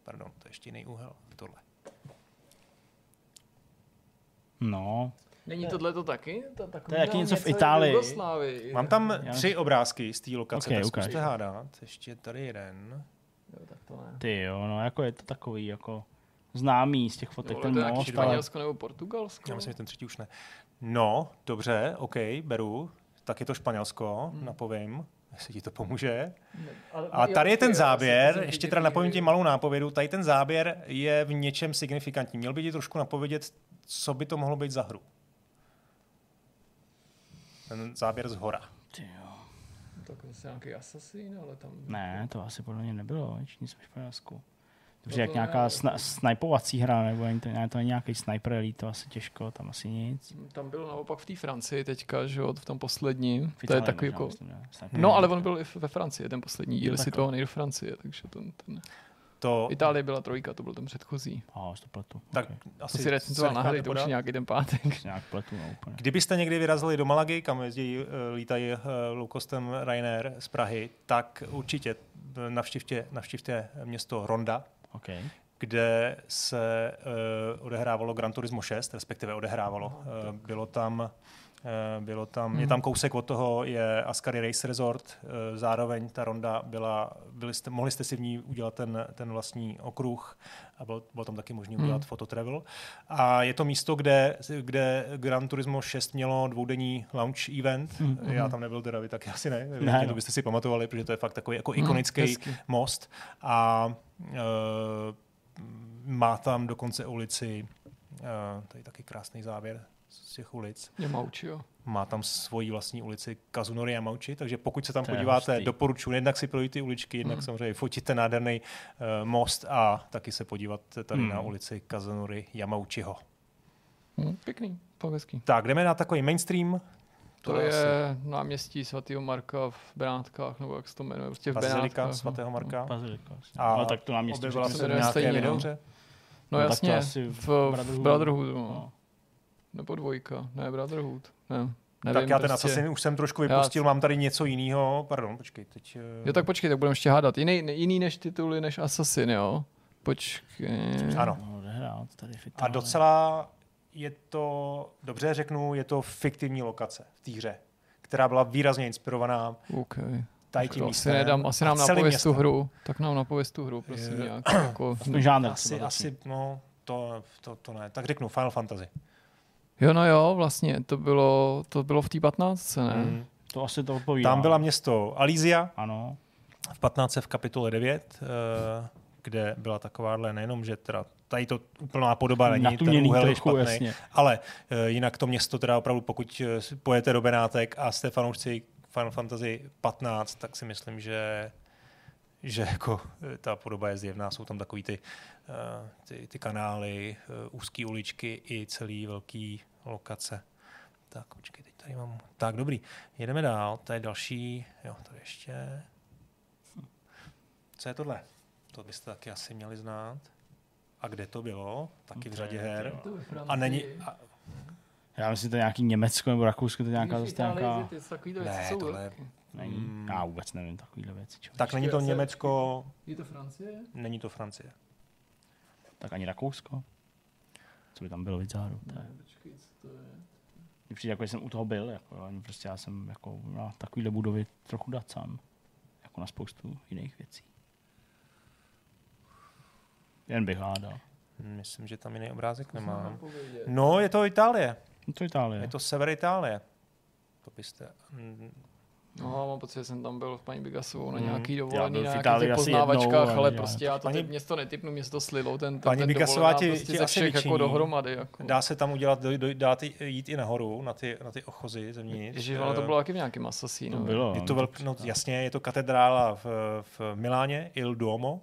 Pardon, to je ještě jiný úhel, tohle. No, Není tohle to taky? To, To je jak něco v Itálii. Mám tam tři obrázky z té lokace, Ok, tak ukáž. zkuste hádat. Ještě tady jeden. Jo, tak to ne. ty jo, no jako je to takový jako známý z těch fotek Vole, ten to je nějaký most, ale Španělsko nebo Portugalsko? Já myslím, že ten třetí už ne. No, dobře, OK, beru. Tak je to Španělsko, Hmm. napovím, jestli ti to pomůže. Ale- A tady je ten záběr, ještě teda napovím ti malou nápovědu, tady ten záběr je v něčem signifikantní. Měl by ti trošku napovědět, co by to mohlo být za hru. Ten záběr z hora. ty jo. Tak asi nějaký Assassin, ale tam... Ne, to asi podle mě nebylo, nic ve Španělsku. Dobře, jak to nějaká sna- to- snajpovací hra, nebo to, ne, to není nějaký sniper elite, to asi těžko, tam asi nic. Tam byl naopak v té Francii teďka, že jo, v tom posledním. V To je takový možná, jako... myslím, ne? No, ale on byl i ve Francii, ten poslední díl takhle. situovaný do Francie, takže ten, ten... To, Itálie byla trojka, to byl ten předchozí. Aha, už to pletu. tak Okay. To asi si recenzoval to už nějaký ten pátek. Nějak pletu, no úplně. Kdybyste někdy vyrazili do Malagy, kam jezdí, eh, lítají uh, low costem Ryanair z Prahy, tak určitě eh, navštivte, navštivte město Ronda, Okay. kde se uh, odehrávalo Gran Turismo 6, respektive odehrávalo. Uh, bylo tam bylo tam, Hmm. je tam kousek od toho, je Ascari Race Resort, uh, zároveň ta ronda byla, byli jste, mohli jste si v ní udělat ten, ten vlastní okruh a bylo, bylo tam taky možné Hmm. udělat fototravel. A je to místo, kde, kde Gran Turismo 6 mělo dvoudenní launch event. Mhm. Já tam nebyl teda, vy taky asi ne, Ne, ne no. to byste si pamatovali, protože to je fakt takový jako Hmm, ikonický hezký. most a uh, má tam dokonce ulici, uh, tady taky krásný závěr z těch ulic, Nemauči, jo. má tam svoji vlastní ulici Kazunori Yamauchi, takže pokud se tam To podíváte, hustý. doporučuji jednak si projít ty uličky, jednak Hmm. samozřejmě fotit ten nádherný uh, most a taky se podívat tady Hmm. na ulici Kazunori Yamauchiho. Hm, pěkný, hezký. Tak, jdeme na takový mainstream. To je náměstí svatého Marka v Benátkách, nebo jak se to jmenuje, prostě v Bazilika Benátkách. svatého Marka. Bazilika. A no, tak to nám městí. Objevila se nějaké stejně, no. No, No, tak to jasně, asi v, v v Brotherhoodu. Brotherhoodu. No. No. Nebo dvojka, ne Brotherhood. Ne, nevím, Tak já ten prostě. Assassin už jsem trošku vypustil, mám tady něco jiného. Pardon, počkej, teď... eh, Jo, tak počkej, tak budeme ještě hádat. Jiný, jiný než tituly, než Assassin, jo? Počkej. Ano. No, A docela je to, dobře řeknu, je to fiktivní lokace v té hře, která byla výrazně inspirovaná OK. tady tím asi nedám, asi nám napověz tu hru. Tak nám napověz tu hru, prosím, Je- nějak. Jako, žánr Asi, asi, no, to, to, to ne. Tak řeknu Final Fantasy. Jo, no jo, vlastně, to bylo, to bylo v té 15, ne? Mm. To asi to odpovídá. Tam byla město Alysia Ano. v 15 v kapitole 9, eh, kde byla takováhle nejenom, že teda tady to úplná podoba není, ten úhel je trochu, špatný, jasně. ale eh, jinak to město teda opravdu, pokud eh, pojete do Benátek a jste fanoušci Final Fantasy 15, tak si myslím, že že jako eh, ta podoba je zjevná, jsou tam takový ty, eh, ty, ty kanály, eh, úzké uličky i celý velký lokace. Tak, počkej, teď tady mám... Tak, dobrý. Jedeme dál. Tady další... Jo, tady ještě... Co je tohle? To byste taky asi měli znát. A kde to bylo? Taky v řadě her. A není... A, Já myslím, že to je nějaký Německo nebo Rakousko, to je nějaká zase nějaká... ne, tohle... Není. Mm. Já vůbec nevím takovýhle věci. Čo. Tak není to Německo, Je to Francie? není to Francie. Tak ani Rakousko. Co by tam bylo vizáru? To je. Počkej, co to je? Mně přijde, jako že jsem u toho byl, jako, prostě já jsem jako na takovýhle budovy trochu dat sám. Jako na spoustu jiných věcí. Jen bych hádal. Myslím, že tam jiný obrázek nemám. No, je to Itálie. No to Itálie. Je to sever Itálie. To byste... No, mám pocit, že jsem tam byl v paní Bigasovou na Mm. nějaký Já dovolený, na nějakých poznávačkách, jednou, ale ale prostě já- já to Paní- teď město netypnu, město slilo ten, ten, Paní ten Bigasová dovolená ti- prostě ti ze všech jako vyčiní. dohromady. Jako. Dá se tam udělat, do, do, dá ty, jít i nahoru, na ty, na ty ochozy zevnitř. Ježiš, ono to Eh, bylo taky v nějakém asasínu. to bylo. Je to velk, no, jasně, je to katedrála v, v Miláně, Il Duomo.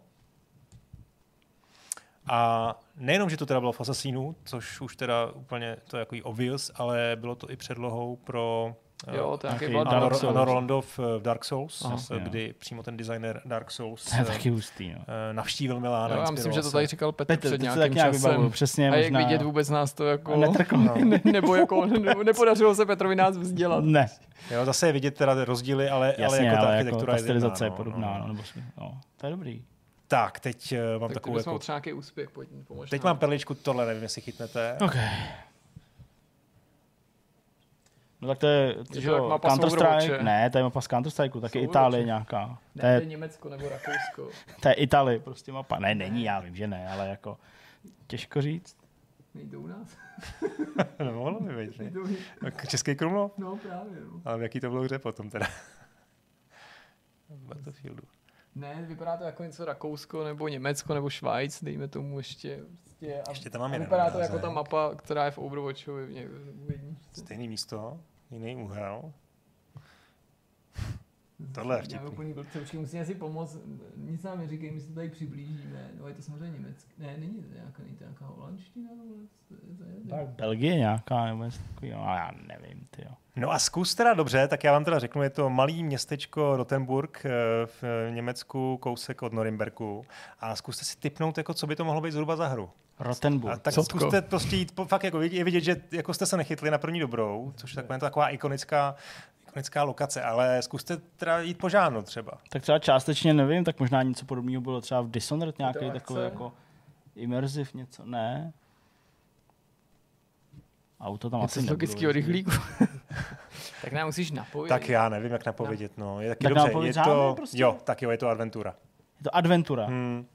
A nejenom, že to teda bylo v Assassinu, což už teda úplně to je jako obvious, ale bylo to i předlohou pro Jo, to je nějaký Taky Blood Dark Souls. ano, Rolando v, v Dark Souls, Aha. eh, kdy přímo ten designer Dark Souls To je eh, taky hustý, no. eh, navštívil Milán. Jo, a já myslím, že to tady říkal Petr, Petr, před nějakým nějak časem. přesně A jak možná. vidět, vůbec nás to jako... Netrklo. ne, nebo jako ne- nepodařilo se Petrovi nás vzdělat. Ne, Jo, zase je vidět teda rozdíly, ale, jasně, ale jako ta ale jako architektura ta je zjevná, stylizace je no, podobná, no. no, nebo no, to je dobrý. Tak, teď eh, mám Tak takovou bychom jako... třeba nějaký úspěch, pojď, pomož Teď nám. mám perličku, tohle nevím, jestli chytnete. OK. No tak to je, to že jak jo, mapa Counter Strike, Overwatche. ne, to je mapa z Counter Strike, taky. Itálie nějaká. To Ne, to je je, Německo nebo Rakousko. to je Itálie, prostě mapa. Ne, není, já vím, že ne, ale jako těžko říct. Nejde u nás. Nemohlo by být, ne? Tak Český Krumlov? No právě, no. Ale v jaký to bylo hře potom teda? V Battlefieldu. Ne, vypadá to jako něco Rakousko nebo Německo nebo Švajc, dejme tomu ještě. Prostě, a, Ještě tam mám a vypadá to jako ta mapa, která je v Overwatchovi. v ně- v jedničce. Stejný místo, jiný úhel. Tohle je Já vtipný. úplný blbce, počkej, musíme si pomoct, nic nám neříkej, my se tady přiblížíme, no je to samozřejmě německé, ne, není to nějaká, není to nějaká holandština, nebo to je, to je, Tak Belgie nějaká, nebo něco takového, no, já nevím, ty jo. No a zkus teda dobře, tak já vám teda řeknu, je to malý městečko Rotenburg eh, v Německu, kousek od Norimberku. A zkuste si typnout, jako co by to mohlo být zhruba za hru. A Rottenburg. tak Sotko. zkuste prostě jít, po, fakt jako vidět, je vidět, že jako jste se nechytli na první dobrou, což je taková, taková ikonická, ikonická lokace, ale zkuste teda jít po žánru třeba. Tak třeba částečně nevím, tak možná něco podobného bylo třeba v Dishonored nějaký takový jako immersive něco, ne? Auto tam je asi to z logického rychlíku. tak nám musíš napovědět. Tak já nevím, jak napovědět, no. Je taky Tak dobře, je to, prostě? jo, tak jo, je to adventura. Je to Adventura. Hmm.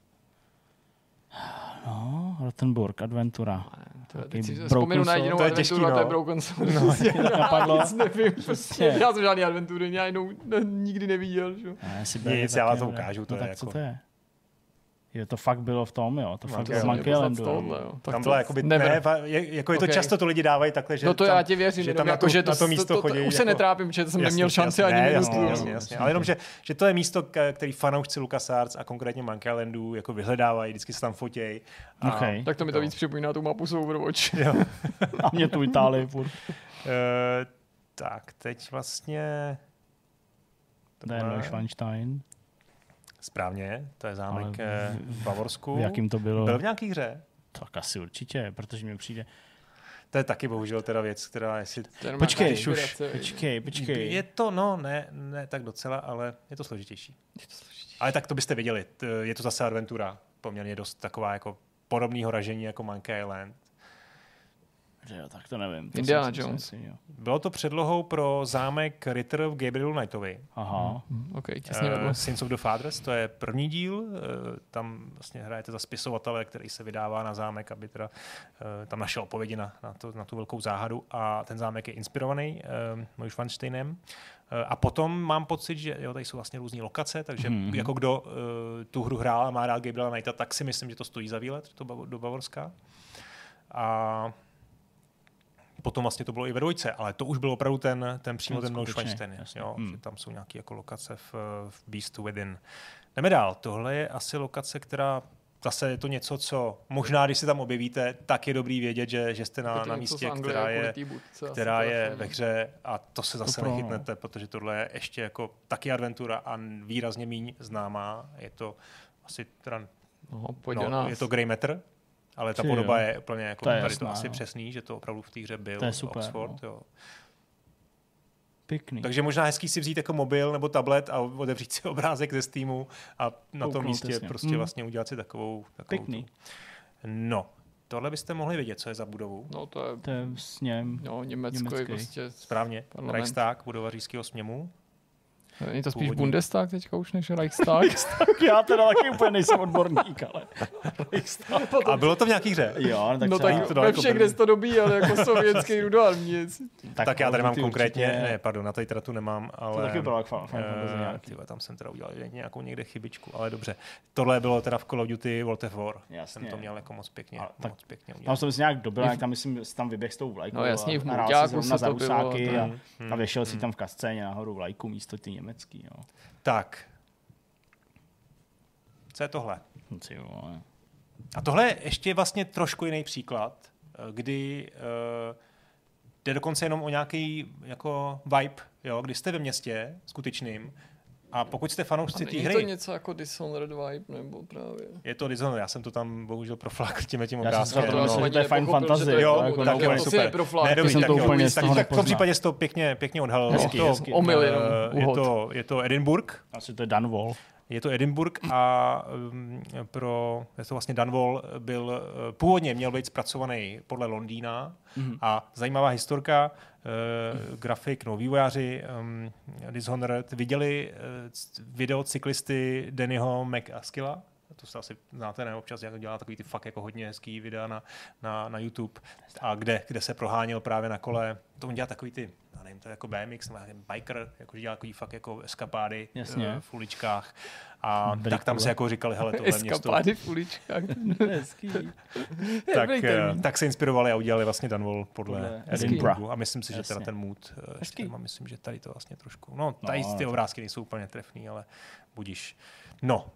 No, Rottenburg, Adventura. To, teď Takový si Broken vzpomenu na Sword. jedinou To je adventuru těžký, a to je no. Broken Sword. No, tak napadlo. Nic nevím, prostě. Prostě. Já jsem žádný adventury já jinou nikdy neviděl. Že? Ne, si Nic, já vám to ukážu, to no, je tak co jako- to je? Jo, to fakt bylo v tom, jo. To fakt bylo. Monkey Poznat z. Tak Tam to byla jakoby, never. ne, je, jako je to Ok. často to lidi dávají takhle, že No to tam, já ti věřím, že tam na jako, to, že to, na to místo to, to, chodí. už se jako- netrápím, že jsem neměl šanci ani ne, minutu. jasně, no. jasně, jasně. Ale jenom, že, že to je místo, který fanoušci LucasArts a konkrétně Monkey Islandu jako vyhledávají, vždycky se tam fotějí. Okay. Tak to mi to víc připomíná tu mapu Overwatch. Jo. A mě tu Itálii furt. Eh, Tak, teď vlastně... To je Neuschwanstein. Správně, to je zámek Ale eh, v- v Bavorsku. V jakým to bylo? Byl v nějaký hře? Tak asi určitě, protože mi přijde... To je taky bohužel teda věc, která jestli... To je Počkej, už-? Počkej, počkej. Je to, no, ne, ne tak docela, ale je to složitější. Ale tak to byste věděli. T- Je to zase adventura. Poměrně dost taková jako podobného ražení jako Monkey Island. Že jo, tak to nevím. To Indiana Jones. myslím. Bylo to předlohou pro zámek Ritter v Gabrielu Knightovi. Aha. Hm, OK, těsně vedle. Uh, Sins of the Fathers, to je první díl. Uh, tam vlastně hrajete za spisovatele, který se vydává na zámek, aby teda uh, tam našel odpovědi na, na, to, na tu velkou záhadu. A ten zámek je inspirovaný uh, Neuschwansteinem. Uh, a potom mám pocit, že jo, tady jsou vlastně různé lokace, takže mm-hmm. jako kdo uh, tu hru hrál a má rád Gabriela Knighta, tak si myslím, že to stojí za výlet to Bav- do Bavorska. A potom vlastně to bylo i ve dvojce, ale to už byl opravdu ten, ten přímo No, ten Neuschwanstein. Jo, Hmm. že tam jsou nějaké jako lokace v, v Beast Within. Jdeme dál. Tohle je asi lokace, která zase je to něco, co možná, když se tam objevíte, tak je dobrý vědět, že, že jste na, to na místě, z Anglie, která jako je, budce, která to je ve no. hře a to se zase no. nechytnete, protože tohle je ještě jako taky adventura a výrazně méně známá. Je to asi teda, No, no, je to Grey Matter, ale ta Ty podoba jo. je úplně jako To je tady jasná, to asi no. přesný, že to opravdu v té hře byl To je super, Oxford. no. Jo. Pěkný. Takže možná hezký si vzít jako mobil nebo tablet a otevřít si obrázek ze Steamu a na tom místě jasně. prostě Mm. vlastně udělat si takovou, takovou Pěkný. Tu. No, tohle byste mohli vědět, co je za budovu. No, to je, To je s něm. no, Německo je Německý. prostě... Správně, Parlament. Reichstag, budova říšského směmu. Není to spíš Původní. Bundestag teďka už než Reichstag? Já teda taky úplně nejsem odborník, ale... A bylo to v nějaký hře? Jo, tak no tak to ve daleko všech, kde to dobí, ale jako sovětský rudoarměc. Tak, já tady mám konkrétně, určitě- ne, pardon, na tady teda tu nemám, ale... taky bylo jak Final Fantasy eh, nějaký. tyhle, tam jsem teda udělal nějakou někde chybičku, ale dobře. Tohle bylo teda v Call of Duty World of War. Jasně. Jsem to měl jako moc pěkně, A tak- moc pěkně udělat. Tam jsem si nějak dobil, jak tam myslím, tam vyběh s tou vlajkou. No jasně, v a zrovna se za to bylo, to- a, Hmm, a věšel si tam v kascéně nahoru vlajku místo ty německý. Jo. Tak. Co je tohle? Ty vole. A tohle je ještě vlastně trošku jiný příklad, eh, kdy uh, jde dokonce jenom o nějaký jako vibe, jo, kdy jste ve městě skutečným a pokud jste fanoušci té není to hry, něco jako Dishonored vibe, nebo právě? je to Dishonored, já jsem to tam bohužel proflakl tím tím Já jsem se obrázkem. to no. myslel, že to je že Fantasy. to je Jo, jako tak no to super. Ne, dobrý, jsem tak to úplně tak, z toho tak v tom případě jsi to pěkně, pěkně odhalil. No, hezky, to hezky. omyl jenom, Eh, je, to, je to Edinburgh, Asi to je Dunwall. Je to Edinburgh a um, pro, je to vlastně Dunwall byl, uh, původně měl být zpracovaný podle Londýna Mhm. a zajímavá historka, uh, grafik, no vývojáři um, Dishonored viděli uh, video cyklisty Dannyho McAskilla, to se asi znáte, ne? Občas jak dělá takový ty fakt jako hodně hezký videa na, na, na YouTube, a kde, kde se proháněl právě na kole. To on dělá takový ty, já nevím, to je jako BMX, nebo nějaký biker, jako dělá takový fakt jako eskapády Jasně. eh, v uličkách. A Dobrý tak tam se jako říkali, hele, tohle město, Eskapády v uličkách. Hezký. tak, eh, tak se inspirovali a udělali vlastně Dunwall podle, Edinburghu. Edinburgh. A myslím si, že teda Jasně. ten mood, eh, mám, myslím, že tady to vlastně trošku, no, tady No, ty obrázky nejsou úplně trefný, ale budíš. No,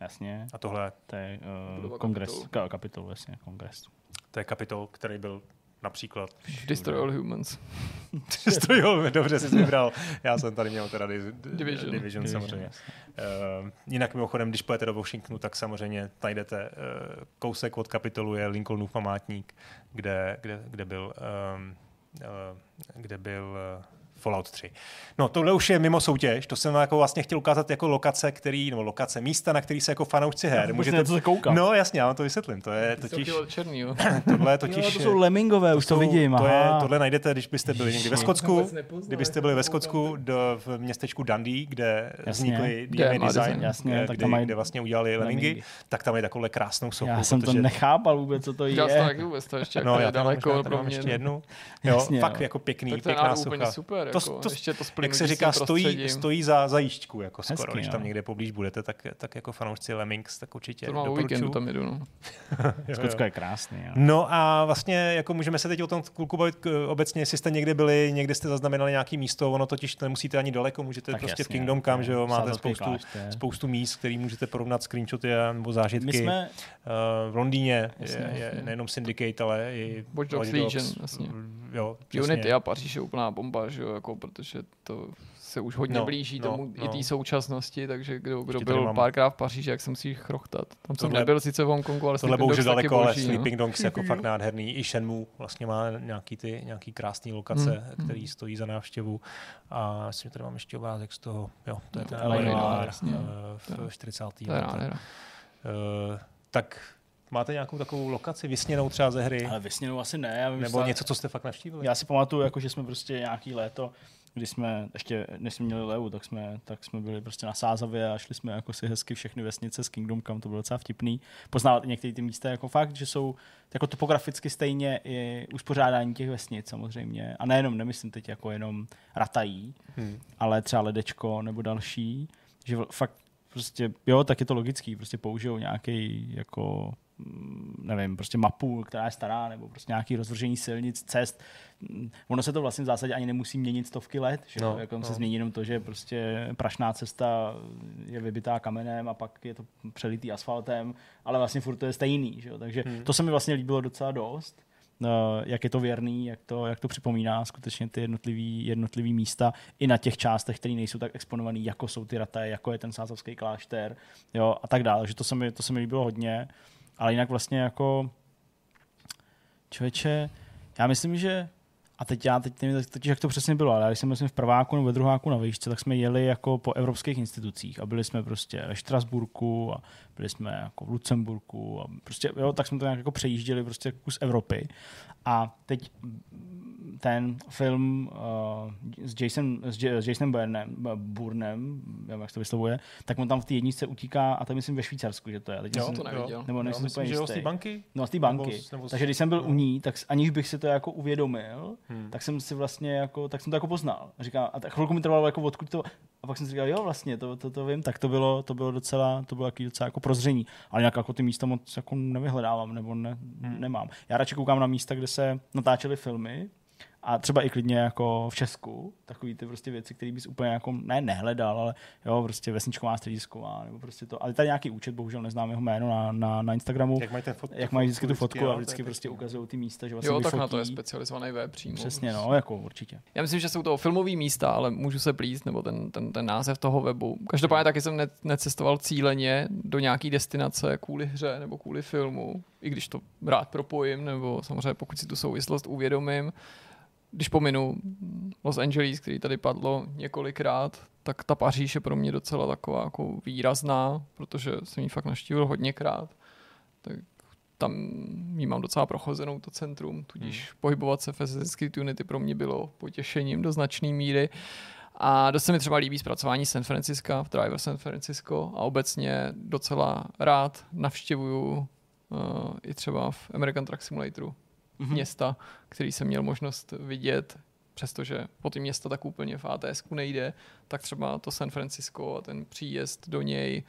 Jasně, a tohle, to je uh, kongres, kapitolu. ka- kapitol, jasně, kongres. to je kapitol, který byl například Destroy all humans. Stojil, dobře jsi vybral. Já jsem tady měl teda di- di- Division. Division, Division Division, samozřejmě. jasně. Uh, jinak mimochodem, když pojete do Washingtonu, tak samozřejmě najdete uh, kousek od kapitolu je Lincolnův památník, kde, kde, kde byl, um, uh, kde byl uh, Fallout 3. No, tohle už je mimo soutěž, to jsem jako vlastně chtěl ukázat jako lokace, který, nebo lokace, místa, na který se jako fanoušci her. Můžete na to se koukám. No jasně, já vám to vysvětlím. To je totiž, černý, jo. tohle je Totiž, totiž... to jsou lemingové, už to, jsou- vidím. To je, tohle najdete, když byste byli někdy ve. Skotsku, kdybyste byli to ve Skotsku do, v městečku Dundee, kde Jasně. vznikly DMA DMA Design, design. Jasně, eh, tak kde, tam mají kde vlastně udělali Lemingy, Lemingy. tak tam je takovou krásnou sochu. Já jsem to nechápal vůbec, co to Já jsem to je. taky vůbec, to ještě No, jako já je daleko pro mě. ještě jednu. Jo, fakt jo. jako pěkný, to je pěkná socha. super, to, to, jako, to, ještě to jak se říká, stojí, stojí za zajížďku, jako Hezký, skoro, když jo. tam někde poblíž budete, tak, tak jako fanoušci Lemmings, tak určitě To má víkendu tam jedu, no. Jo, jo. Skotsko je krásný. Jo. No a vlastně jako můžeme se teď o tom kluku bavit obecně, jestli jste někde byli, někde jste zaznamenali nějaký místo, ono totiž nemusíte ani daleko, můžete Tak prostě v jasně, Kingdom Come, že jo, máte spoustu, spoustu míst, který můžete porovnat screenshoty a- nebo zážitky. My jsme, Uh, v Londýně Jasně, je, nejenom Syndicate, ale i Watch Dogs Legion, jasně. Jo. Unity a Paříž je úplná bomba, že jo, jako, protože to se už hodně No, no, blíží no, tomu no. i té současnosti, takže kdo, kdo byl mám- párkrát v Paříži, jak jsem si jich chrochtat. Tam jsem Tohle- nebyl sice v Hongkongu, ale Sleeping bohužel Dogs taky daleko, ale boží, Sleeping no. Dogs jako fakt nádherný. I Shenmue vlastně má nějaký, ty, nějaký krásný lokace, Hmm, hmm. který stojí za návštěvu. A myslím, že tady mám ještě obrázek z toho, jo, to je ten LA eh, To je- v 40. To je letech. nádhera. Eh, Tak máte nějakou takovou lokaci vysněnou třeba ze hry? ale vysněnou asi ne. Já vím, Nebo něco, co jste fakt navštívili? Já si pamatuju, jako, že jsme prostě nějaký léto, kdy jsme ještě, než jsme měli Leu, tak jsme, tak jsme byli prostě na Sázavě a šli jsme jako si hezky všechny vesnice s Kingdom Come, to bylo docela vtipný. Poznávat i některé ty místa jako fakt, že jsou jako topograficky stejně i uspořádání těch vesnic samozřejmě. A nejenom, nemyslím teď jako jenom Ratají, Hmm. ale třeba Ledečko nebo další, že fakt prostě, jo, tak je to logický, prostě použijou nějaký jako nevím, prostě mapu, která je stará, nebo prostě nějaký rozvržení silnic, cest. Mm, Ono se to vlastně v zásadě ani nemusí měnit stovky let, že No, jako no. se změní jenom to, že prostě prašná cesta je vybitá kamenem a pak je to přelitý asfaltem, ale vlastně furt to je stejný, že jo? takže Hmm. to se mi vlastně líbilo docela dost. No, jak je to věrný, jak to, jak to připomíná skutečně ty jednotlivý, jednotlivý místa i na těch částech, které nejsou tak exponované, jako jsou ty rataje, jako je ten sázavský klášter jo, a tak dále. Že to se, mi, to se mi líbilo hodně, ale jinak vlastně jako člověče, já myslím, že a teď já teď nevím totiž, jak to přesně bylo, ale když jsem myslím v prváku nebo ve druháku na výšce, tak jsme jeli jako po evropských institucích a byli jsme prostě ve Štrasburku a byli jsme jako v Lucemburku a prostě, jo, tak jsme to nějak jako přejížděli prostě kus Evropy. A teď ten film uh, s, Jason, s, J- s Jasonem Burnem, Burnem, nevím, jak se to vyslovuje, tak on tam v té jedničce utíká a to myslím ve Švýcarsku, že to je. Teď Jo, jsem, to neviděl. Nebo nejsem myslím, že z té banky? No z té banky. Nebo z- nebo z- Takže když jsem byl no. u ní, tak aniž bych si to jako uvědomil, Hmm. tak jsem si vlastně jako, tak jsem to jako poznal. A říkám, a tak chvilku mi trvalo jako odkud to, a pak jsem si říkal, jo vlastně, to, to, to vím, tak to bylo, to bylo docela, to bylo taky docela jako prozření. Ale nějak jako ty místa moc jako nevyhledávám, nebo ne, Hmm. nemám. Já radši koukám na místa, kde se natáčely filmy, a třeba i klidně jako v Česku, takový ty prostě věci, které bys úplně jako ne nehledal, ale jo, prostě vesničková středisková, nebo prostě to. Ale tady nějaký účet, bohužel neznám jeho jméno na, na, na Instagramu, Jak mají, ten fot, jak mají vždycky tu fotku jo, a vždycky prostě ukazují ty místa, že vlastně Jo, tak vyfotí. na to je specializovaný web přímo. Přesně, no, jako určitě. Já myslím, že jsou to filmové místa, ale můžu se plíst, nebo ten, ten, ten název toho webu. Každopádně taky jsem ne, necestoval cíleně do nějaký destinace kvůli hře nebo kvůli filmu, i když to rád propojím, nebo samozřejmě pokud si tu souvislost uvědomím. Když pominu Los Angeles, který tady padlo několikrát, tak ta Paříž je pro mě docela taková jako výrazná, protože jsem ji fakt naštívil hodněkrát. Tak tam jí mám docela prochozenou to centrum, tudíž hmm. pohybovat se v Assassin's Unity pro mě bylo potěšením do značné míry. A dost se mi třeba líbí zpracování San Francisco, v Driver San Francisco a obecně docela rád navštěvuju uh, i třeba v American Truck Simulatoru Mhm. města, který jsem měl možnost vidět, přestože po ty města tak úplně v ATS nejde, tak třeba to San Francisco a ten příjezd do něj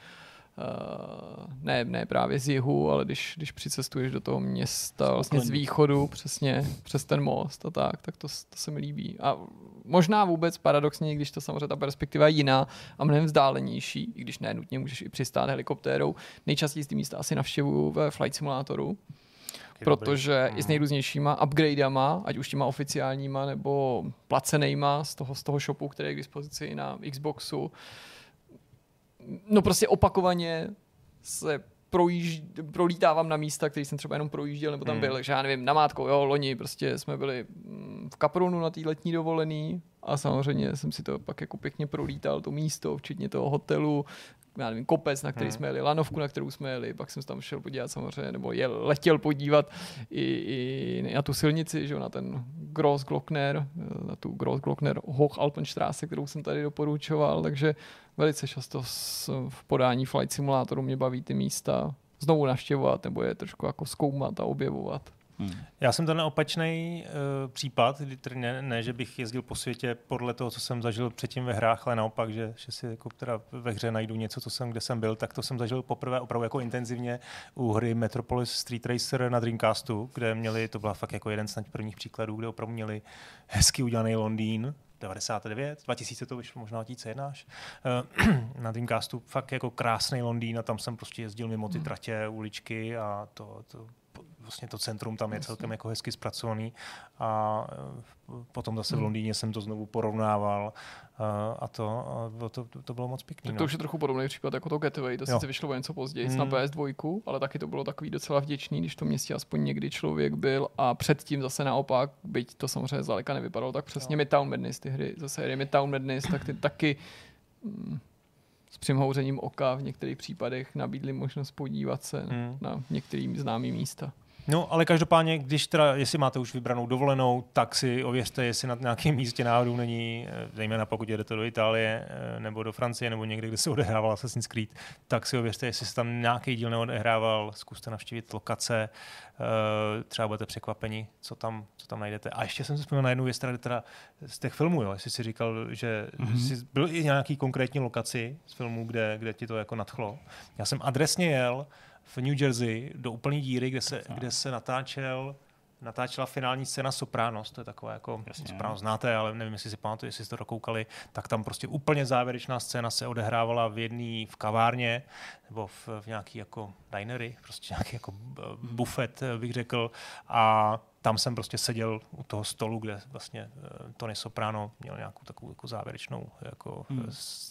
Uh, ne, ne právě z jihu, ale když, když přicestuješ do toho města vlastně z východu, přesně přes ten most a tak, tak to, to se mi líbí. A možná vůbec paradoxně, když to samozřejmě ta perspektiva je jiná a mnohem vzdálenější, i když ne nutně můžeš i přistát helikoptérou, nejčastěji ty místa asi navštěvuju ve Flight Simulátoru, protože dobrý. i s nejrůznějšíma upgradama, ať už těma oficiálníma nebo placenejma z toho, z toho shopu, který je k dispozici i na Xboxu, no prostě opakovaně se projíž, prolítávám na místa, který jsem třeba jenom projížděl, nebo tam Hmm. byl, takže já nevím, namátkou, jo, loni prostě jsme byli mm, v Kapronu na té letní dovolený a samozřejmě jsem si to pak jako pěkně prolítal, to místo, včetně toho hotelu, já nevím, kopec, na který Hmm. jsme jeli, lanovku, na kterou jsme jeli, pak jsem se tam šel podívat samozřejmě, nebo je letěl podívat i, i na tu silnici, že jo, na ten Grossglockner, na tu Grossglockner Hochalpenstraße, kterou jsem tady doporučoval, takže velice často s, v podání Flight Simulátoru mě baví ty místa znovu navštěvovat nebo je trošku jako zkoumat a objevovat. Hmm. Já jsem ten opačný uh, případ, kdy tedy ne, ne, že bych jezdil po světě podle toho, co jsem zažil předtím ve hrách, ale naopak, že, že si jako teda ve hře najdu něco, co jsem, kde jsem byl, tak to jsem zažil poprvé opravdu jako intenzivně u hry Metropolis Street Racer na Dreamcastu, kde měli, to byla fakt jako jeden z prvních příkladů, kde opravdu měli hezky udělaný Londýn, 99, 2000 to vyšlo, možná 2001 až, uh, na Dreamcastu, fakt jako krásný Londýn a tam jsem prostě jezdil mimo ty Hmm. tratě, uličky a to, to vlastně to centrum tam je celkem jako hezky zpracovaný a eh, potom zase v Hmm. Londýně jsem to znovu porovnával eh, a to, a bylo to, to bylo moc pěkný. Tak no. to už je trochu podobný případ jako to Getaway, to Jo. sice vyšlo o něco později Hmm. na PS2, ale taky to bylo takový docela vděčný, když v tom městě aspoň někdy člověk byl a předtím zase naopak, byť to samozřejmě zdaleka nevypadalo tak přesně, Jo. Midtown Madness, ty hry ze série Midtown Madness, tak ty taky mm, s přimhouřením oka v některých případech nabídli možnost podívat se Hmm. na některý známý místa. No, ale každopádně, když teda, jestli máte už vybranou dovolenou, tak si ověřte, jestli na nějakém místě náhodou není, eh, zejména pokud jedete do Itálie eh, nebo do Francie nebo někde, kde se odehrával Assassin's Creed, tak si ověřte, jestli se tam nějaký díl neodehrával, zkuste navštívit lokace, eh, třeba budete překvapeni, co tam, co tam najdete. A ještě jsem si vzpomněl na jednu věc, teda, z těch filmů, jo, jestli si říkal, že Mhm. mm-hmm. jsi byl i nějaký konkrétní lokaci z filmů, kde, kde ti to jako nadchlo. Já jsem adresně jel v New Jersey do úplné díry, kde se, kde se natáčel natáčela finální scéna Sopranos, to je takové jako, Jasně. Sopranos znáte, ale nevím, jestli si pamatujete, jestli jste to dokoukali, tak tam prostě úplně závěrečná scéna se odehrávala v jedné v kavárně, nebo v, v nějaký jako dinery, prostě nějaký jako eh, bufet, eh, bych řekl, a tam jsem prostě seděl u toho stolu, kde vlastně eh, Tony Soprano měl nějakou takovou jako závěrečnou, jako Hmm. hmm.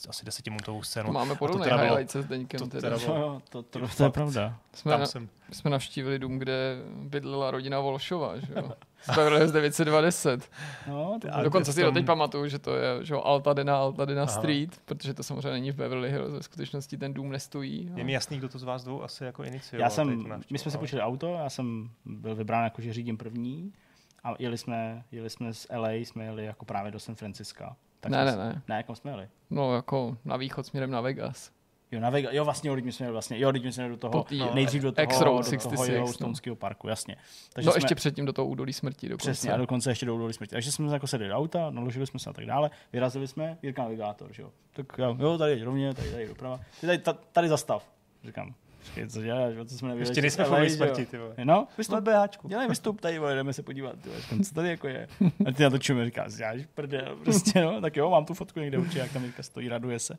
asi desetiminutovou To scénu. máme podobný teda bylo- highlight se Zdeňkem. to teda. bylo- jo, to, to, to, to je pravda. Jsme, Tam na, jsem, jsme navštívili dům, kde bydlela rodina Volšova, že jo? Hills 920. No, to dokonce si tam- doteď pamatuju, že to je že Altadena, Altadena Aha. Street, protože to samozřejmě není v Beverly Hills, ve skutečnosti ten dům nestojí. je mi jasný, kdo to z vás dvou asi jako inicioval. Já jsem, my jsme si počili auto, já jsem byl vybrán jako, že řídím první a jeli jsme, jeli jsme z LA, jsme jeli jako právě do San Franciska. Tak Ne, jsme ne, ne. Ne, kam jsme jeli? No jako na východ směrem na Vegas. Jo, na Vega, jo, vlastně, jo, teď jsme jeli vlastně, jo, teď my jsme do toho, Po tý- no, nejdřív do toho, do toho 66, no. Parku, jasně. Takže no jsme, ještě předtím do toho údolí smrti dokonce. Přesně, a dokonce ještě do údolí smrti. Takže jsme jako sedli do auta, naložili jsme se a tak dále, vyrazili jsme, Jirka navigátor, že jo. Tak jo, jo tady rovně, tady, tady doprava. Ty tady, ta, tady zastav. Říkám, počkej, co děláš, co jsme nevěděli. Ještě nejsme v smrti, ty vole. No, vystup, BHčku. dělej vystup tady, vole, jdeme se podívat, ty vole. Co tady jako je. A ty na to čumí, říká, děláš prdel, prostě, no, tak jo, mám tu fotku někde určitě, jak tam Jirka stojí, raduje se.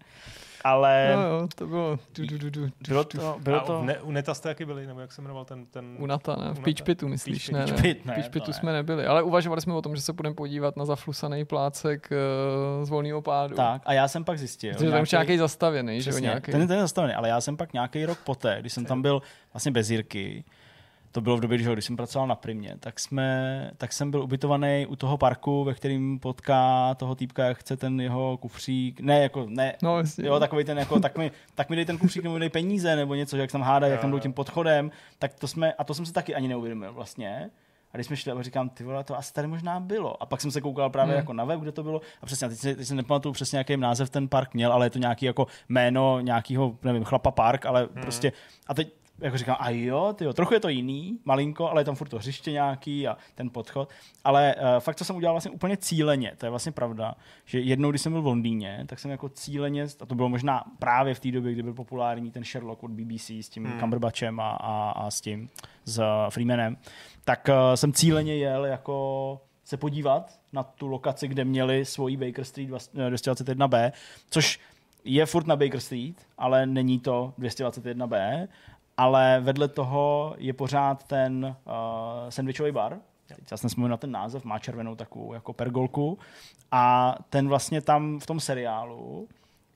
Ale No jo, to bylo du, du, du, du, bylo to, bylo to, ne, u Neta jste taky byli, nebo jak se jmenoval ten... ten... u Nata, ne? V. Pitch Pitu myslíš, Pitch ne? Pit. ne. Pit, ne, to Pitu ne. jsme nebyli, ale uvažovali jsme o tom, že se budeme podívat na zaflusaný plácek uh, z volného pádu. tak, a já jsem pak zjistil. Protože tam už nějaký zastavěný, že jo, nějaký. ten, ten je zastavený, ale já jsem pak nějaký rok poté, když jsem tam byl vlastně bez Jirky, to bylo v době, když, jsem pracoval na Primě, tak, jsme, tak jsem byl ubytovaný u toho parku, ve kterým potká toho týpka, jak chce ten jeho kufřík, ne, jako, ne, No. Jo, takový ten, jako, tak mi, tak mi dej ten kufřík nebo mi dej peníze, nebo něco, jak tam hádají, jak tam jdou tím podchodem, tak to jsme, a to jsem se taky ani neuvědomil vlastně. A když jsme šli, a říkám, ty vole, to asi tady možná bylo. A pak jsem se koukal právě Hmm. jako na web, kde to bylo. A přesně, teď si, teď si nepamatuju přesně, jaký název ten park měl, ale je to nějaký jako jméno nějakého, nevím, chlapa park, ale Hmm. prostě, a teď jako říkám, a jo, ty jo, trochu je to jiný, malinko, ale je tam furt to hřiště nějaký a ten podchod. Ale uh, fakt, co jsem udělal vlastně úplně cíleně, to je vlastně pravda, že jednou, když jsem byl v Londýně, tak jsem jako cíleně, a to bylo možná právě v té době, kdy byl populární ten Sherlock od BBC s tím Hmm. Cumberbatchem a, a, a s tím, s uh, Freemanem, tak uh, jsem cíleně jel jako se podívat na tu lokaci, kde měli svoji Baker Street vlast- eh, 221B, což je furt na Baker Street, ale není to 221B, ale vedle toho je pořád ten uh, sandwichový bar, teď já jsem vzpomněl na ten název, má červenou takovou jako pergolku. A ten vlastně tam v tom seriálu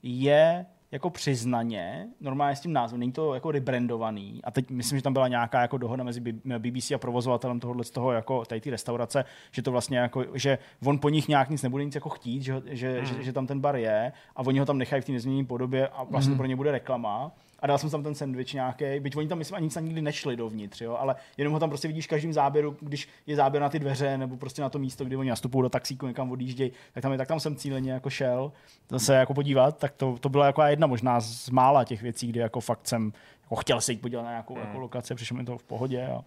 je jako přiznaně, normálně s tím názvem, není to jako rebrandovaný. A teď myslím, že tam byla nějaká jako dohoda mezi BBC a provozovatelem tohohle z toho jako tady ty restaurace, že to vlastně jako, že on po nich nějak nic nebude nic jako chtít, že, že, Hmm. že, že, tam ten bar je a oni ho tam nechají v té nezměněné podobě a vlastně Mhm. pro ně bude reklama a dal jsem tam ten sandwich nějaký, byť oni tam myslím ani nikdy nešli dovnitř, jo, ale jenom ho tam prostě vidíš v každém záběru, když je záběr na ty dveře nebo prostě na to místo, kde oni nastupují do taxíku, někam odjíždějí, tak tam, je, tak tam jsem cíleně jako šel to se jako podívat, tak to, to byla jako jedna možná z mála těch věcí, kdy jako fakt jsem jako chtěl se jít podívat na nějakou Hmm. jako lokaci, přišlo mi to v pohodě a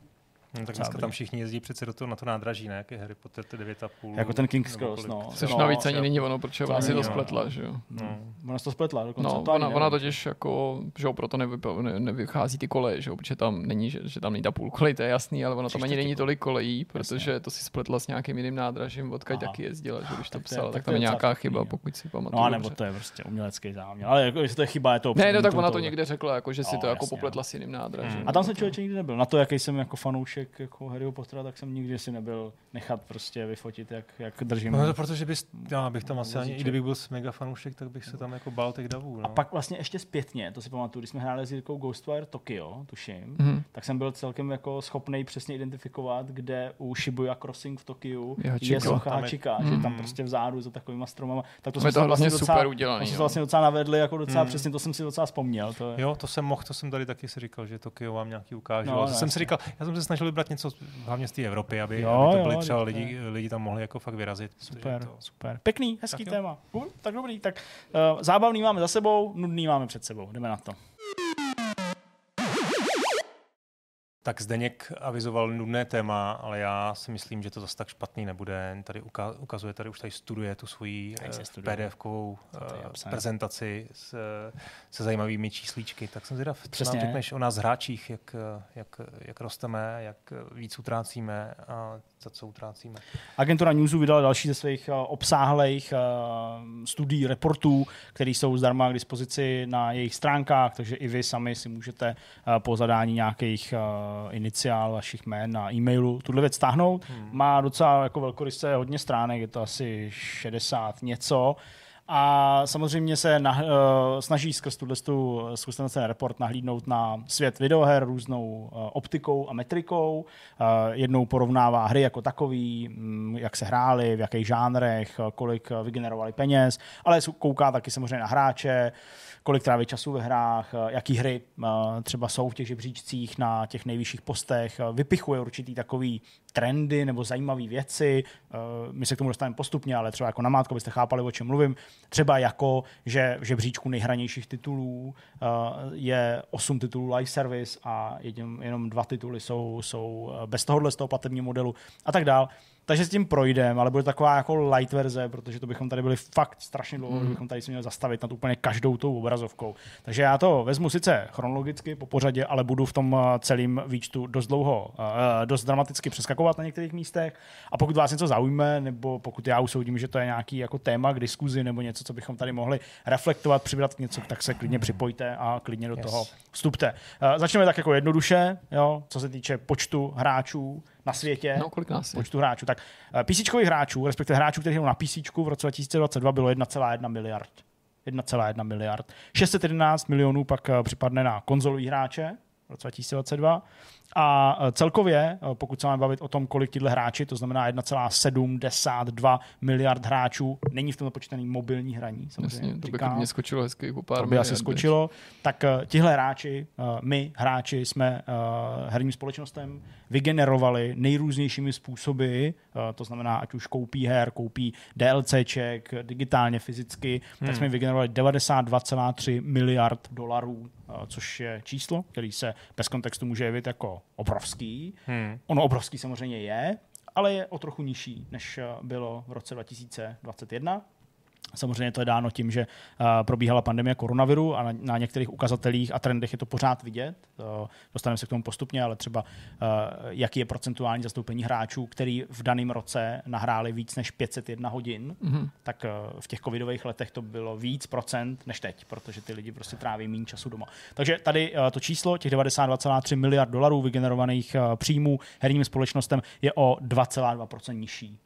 No, tak dneska dobrý. tam všichni jezdí přece do toho, na to nádraží, ne? Jak je Harry Potter, ty 9,5. Jako ten King's Cross, no. Což No, navíc ani není ono, protože To ona si to spletla, že jo. No. Ona se to spletla, dokonce No, to ani ona, ona totiž jako, že jo, proto nevypa- ne, nevychází ty koleje, že jo, protože tam není, že, že tam není ta půl kolej, to je jasný, ale ono Tři tam ani není tolik kolejí, protože to si spletla s nějakým jiným nádražím, odkud taky jezdila, že když to psala, tak tam je nějaká chyba, pokud si No, pamatuju. a nebo to je prostě umělecký záměr. Ale jako, jestli to je chyba, je to Ne, no tak ona to- někde řekla, jako, že si No, to jako jasně, popletla no. s jiným nádražím. Hmm. A tam jsem člověk nikdy nebyl. Na to, jaký jsem jako fanoušek jako Harryho Pottera, tak jsem nikdy si nebyl nechat prostě vyfotit, jak, jak držím. No, to protože bys, já bych tam asi ani, i kdybych byl mega fanoušek, tak bych se tam jako bál těch davů. No. A pak vlastně ještě zpětně, to si pamatuju, když jsme hráli s Jirkou Ghostwire Tokyo, tuším, Mhm. tak jsem byl celkem jako schopný přesně identifikovat, kde u Shibuya Crossing v Tokiu Je je, Tam je- Hachika, že Mhm. tam prostě vzadu za takovýma stromama. Tak to jsme to vlastně docela, super udělaný, To jsme vlastně docela navedli, jako docela Mhm. přesně, to jsem si docela vzpomněl. To je, Jo, to jsem mohl, to jsem tady taky si říkal, že Tokio vám nějaký ukážu. No, to jsem si říkal, já jsem se snažil vybrat něco hlavně z té Evropy, aby, Jo, aby to jo, byly třeba lidi, lidi tam mohli jako fakt vyrazit. Super, To, super. Pěkný, hezký Tak jo. téma. Uh, tak dobrý, tak uh, zábavný máme za sebou, nudný máme před sebou. Jdeme na to. Tak Zdeněk avizoval nudné téma, ale já si myslím, že to zase tak špatný nebude. Tady uka- ukazuje, tady už tady studuje tu svoji se eh. PDF-kovou eh, prezentaci s, eh, se zajímavými číslíčky. Tak jsem zvědav, co Přesně. nám řekneš o nás hráčích, jak, jak, jak rosteme, jak víc utrácíme a za co utrácíme. Agentura Newsu vydala další ze svých obsáhlých studií, reportů, které jsou zdarma k dispozici na jejich stránkách, takže i vy sami si můžete po zadání nějakých iniciál vašich jmén na e-mailu tuhle věc stáhnout. Hmm. Má docela jako velkoryse hodně stránek, je to asi 60 něco. A samozřejmě se na, uh, snaží skrz tuhle tu, skrz ten report nahlídnout na svět videoher různou uh, optikou a metrikou. Uh, jednou porovnává hry jako takový, mm, jak se hrály, v jakých žánrech, kolik vygenerovali peněz, ale kouká taky samozřejmě na hráče, kolik tráví času ve hrách, uh, jaký hry uh, třeba jsou v těch žebříčcích na těch nejvyšších postech, uh, vypichuje určitý takový trendy nebo zajímavé věci. My se k tomu dostaneme postupně, ale třeba jako namátko, abyste chápali, o čem mluvím. Třeba jako, že v žebříčku nejhranějších titulů je 8 titulů live service a jenom dva tituly jsou, jsou bez tohohle z toho platebního modelu a tak dál. Takže s tím projdeme, ale bude taková jako light verze, protože to bychom tady byli fakt strašně dlouho, mm. bychom tady si měli zastavit nad úplně každou tou obrazovkou. Takže já to vezmu sice chronologicky po pořadě, ale budu v tom eh, celém výčtu dost dlouho, eh, dost dramaticky přeskakovat na některých místech. A pokud vás něco zaujme, nebo pokud já usoudím, že to je nějaký jako téma k diskuzi nebo něco, co bychom tady mohli reflektovat, přibrat k něco, tak se klidně připojte a klidně do Yes. toho vstupte. Eh, Začneme tak jako jednoduše, jo, co se týče počtu hráčů na světě No, kolik nás je? počtu hráčů. Tak eh, PC hráčů, respektive hráčů, kteří jdou na PC v roce 2022 bylo 1,1 miliard. 1,1 miliard. 611 milionů pak eh, připadne na konzolový hráče v roce 2022. A eh, celkově, eh, pokud se máme bavit o tom, kolik tyhle hráči, to znamená 1,72 miliard hráčů, není v tom počítaný mobilní hraní, samozřejmě. Jasně, to by klidně skočilo hezky po pár To by asi skočilo. Tak uh, tihle hráči, my hráči, jsme herním společnostem vygenerovali nejrůznějšími způsoby, to znamená, ať už koupí her, koupí DLCček, digitálně, fyzicky, hmm. tak jsme vygenerovali 92,3 miliard dolarů, uh, což je číslo, který se bez kontextu může jevit jako obrovský. Hmm. Ono obrovský samozřejmě je, ale je o trochu nižší, než bylo v roce 2021. Samozřejmě to je dáno tím, že uh, probíhala pandemie koronaviru a na, některých ukazatelích a trendech je to pořád vidět. Uh, dostaneme se k tomu postupně, ale třeba uh, jaký je procentuální zastoupení hráčů, který v daném roce nahráli víc než 501 hodin, mm-hmm. tak v těch covidových letech to bylo víc procent než teď, protože ty lidi prostě tráví méně času doma. Takže tady to číslo, těch 92,3 miliard dolarů vygenerovaných příjmů herním společnostem je o 2,2% nižší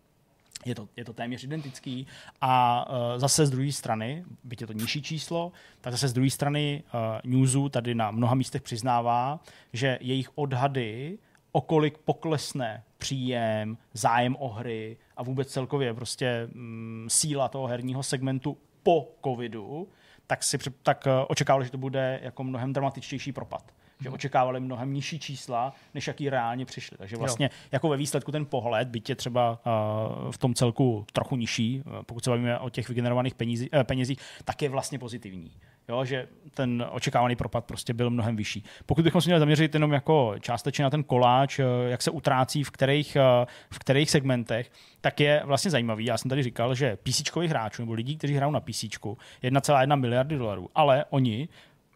je to, je to téměř identický. A uh, zase z druhé strany, byť je to nižší číslo, tak zase z druhé strany uh, Newsu tady na mnoha místech přiznává, že jejich odhady, o kolik poklesne příjem, zájem o hry a vůbec celkově prostě mm, síla toho herního segmentu po covidu, tak si tak uh, očekávali, že to bude jako mnohem dramatičtější propad že očekávali mnohem nižší čísla, než jaký reálně přišli. Takže vlastně jo. jako ve výsledku ten pohled, byť je třeba uh, v tom celku trochu nižší, uh, pokud se bavíme o těch vygenerovaných penízi, uh, penězích, tak je vlastně pozitivní. Jo, že ten očekávaný propad prostě byl mnohem vyšší. Pokud bychom se měli zaměřit jenom jako částečně na ten koláč, eh, jak se utrácí v kterých, eh, v kterých segmentech, tak je vlastně zajímavý. Já jsem tady říkal, že PC hráčů nebo lidí, kteří hrajou na PC, 1,1 miliardy dolarů, ale oni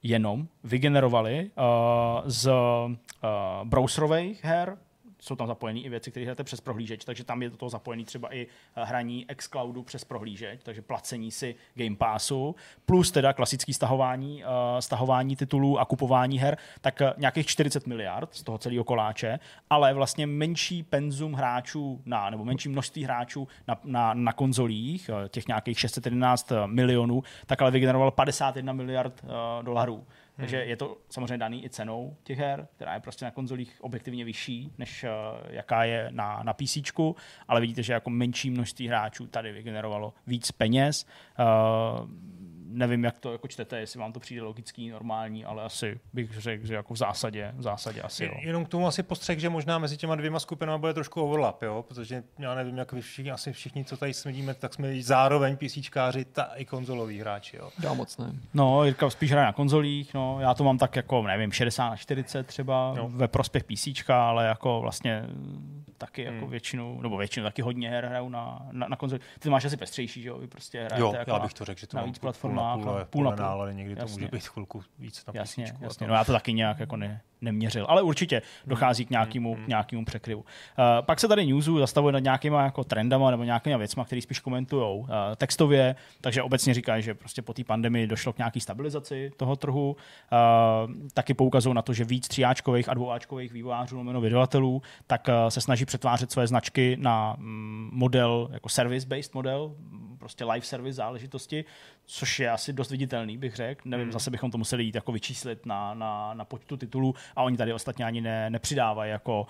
jenom vygenerovali uh, z uh, browserových her jsou tam zapojené i věci, které hrajete přes prohlížeč, takže tam je do toho zapojený třeba i eh, hraní xCloudu přes prohlížeč, takže placení si Game Passu, plus teda klasický stahování, uh, stahování titulů a kupování her, tak uh, nějakých 40 miliard z toho celého koláče, ale vlastně menší penzum hráčů na, nebo menší množství hráčů na, na, na konzolích, těch nějakých 611 milionů, tak ale vygeneroval 51 miliard uh, dolarů. Takže hmm. je to samozřejmě daný i cenou těch her, která je prostě na konzolích objektivně vyšší, než uh, jaká je na, na PC, ale vidíte, že jako menší množství hráčů tady vygenerovalo víc peněz. Uh, nevím, jak to jako čtete, jestli vám to přijde logický, normální, ale asi bych řekl, že jako v zásadě, v zásadě asi jo. Jenom k tomu asi postřeh, že možná mezi těma dvěma skupinami bude trošku overlap, jo? protože já nevím, jak vy všichni, asi všichni, co tady smedíme, tak jsme zároveň PCčkáři ta i konzoloví hráči. Jo? Já moc ne. No, Jirka spíš hraje na konzolích, no, já to mám tak jako, nevím, 60 na 40 třeba no. ve prospěch PC, ale jako vlastně taky jako hmm. jako většinu, nebo většinu taky hodně her hrajou na, na, na konzoli. Ty máš asi pestřejší, že jo? Vy prostě hrajete jo, jako já bych to řekl, že to mám platformách. Půl, půl, půl, půl na půl, ale někdy jasně. to může být chvilku víc na Jasně, jasně. No já to taky nějak jako ne, neměřil. Ale určitě dochází k nějakému, mm. nějakému překryvu. Uh, pak se tady newsu zastavuje nad nějakýma jako trendama nebo nějakými věcmi, které spíš komentují uh, textově, takže obecně říkají, že prostě po té pandemii došlo k nějaké stabilizaci toho trhu. Uh, taky poukazují na to, že víc tříáčkových a dvouáčkových vývojářů nebo vydavatelů tak uh, se snaží přetvářet své značky na um, model, jako service-based model, prostě live service záležitosti, což je asi dost viditelný, bych řekl. Nevím, hmm. zase bychom to museli jít jako vyčíslit na, na, na počtu titulů a oni tady ostatně ani ne, nepřidávají jako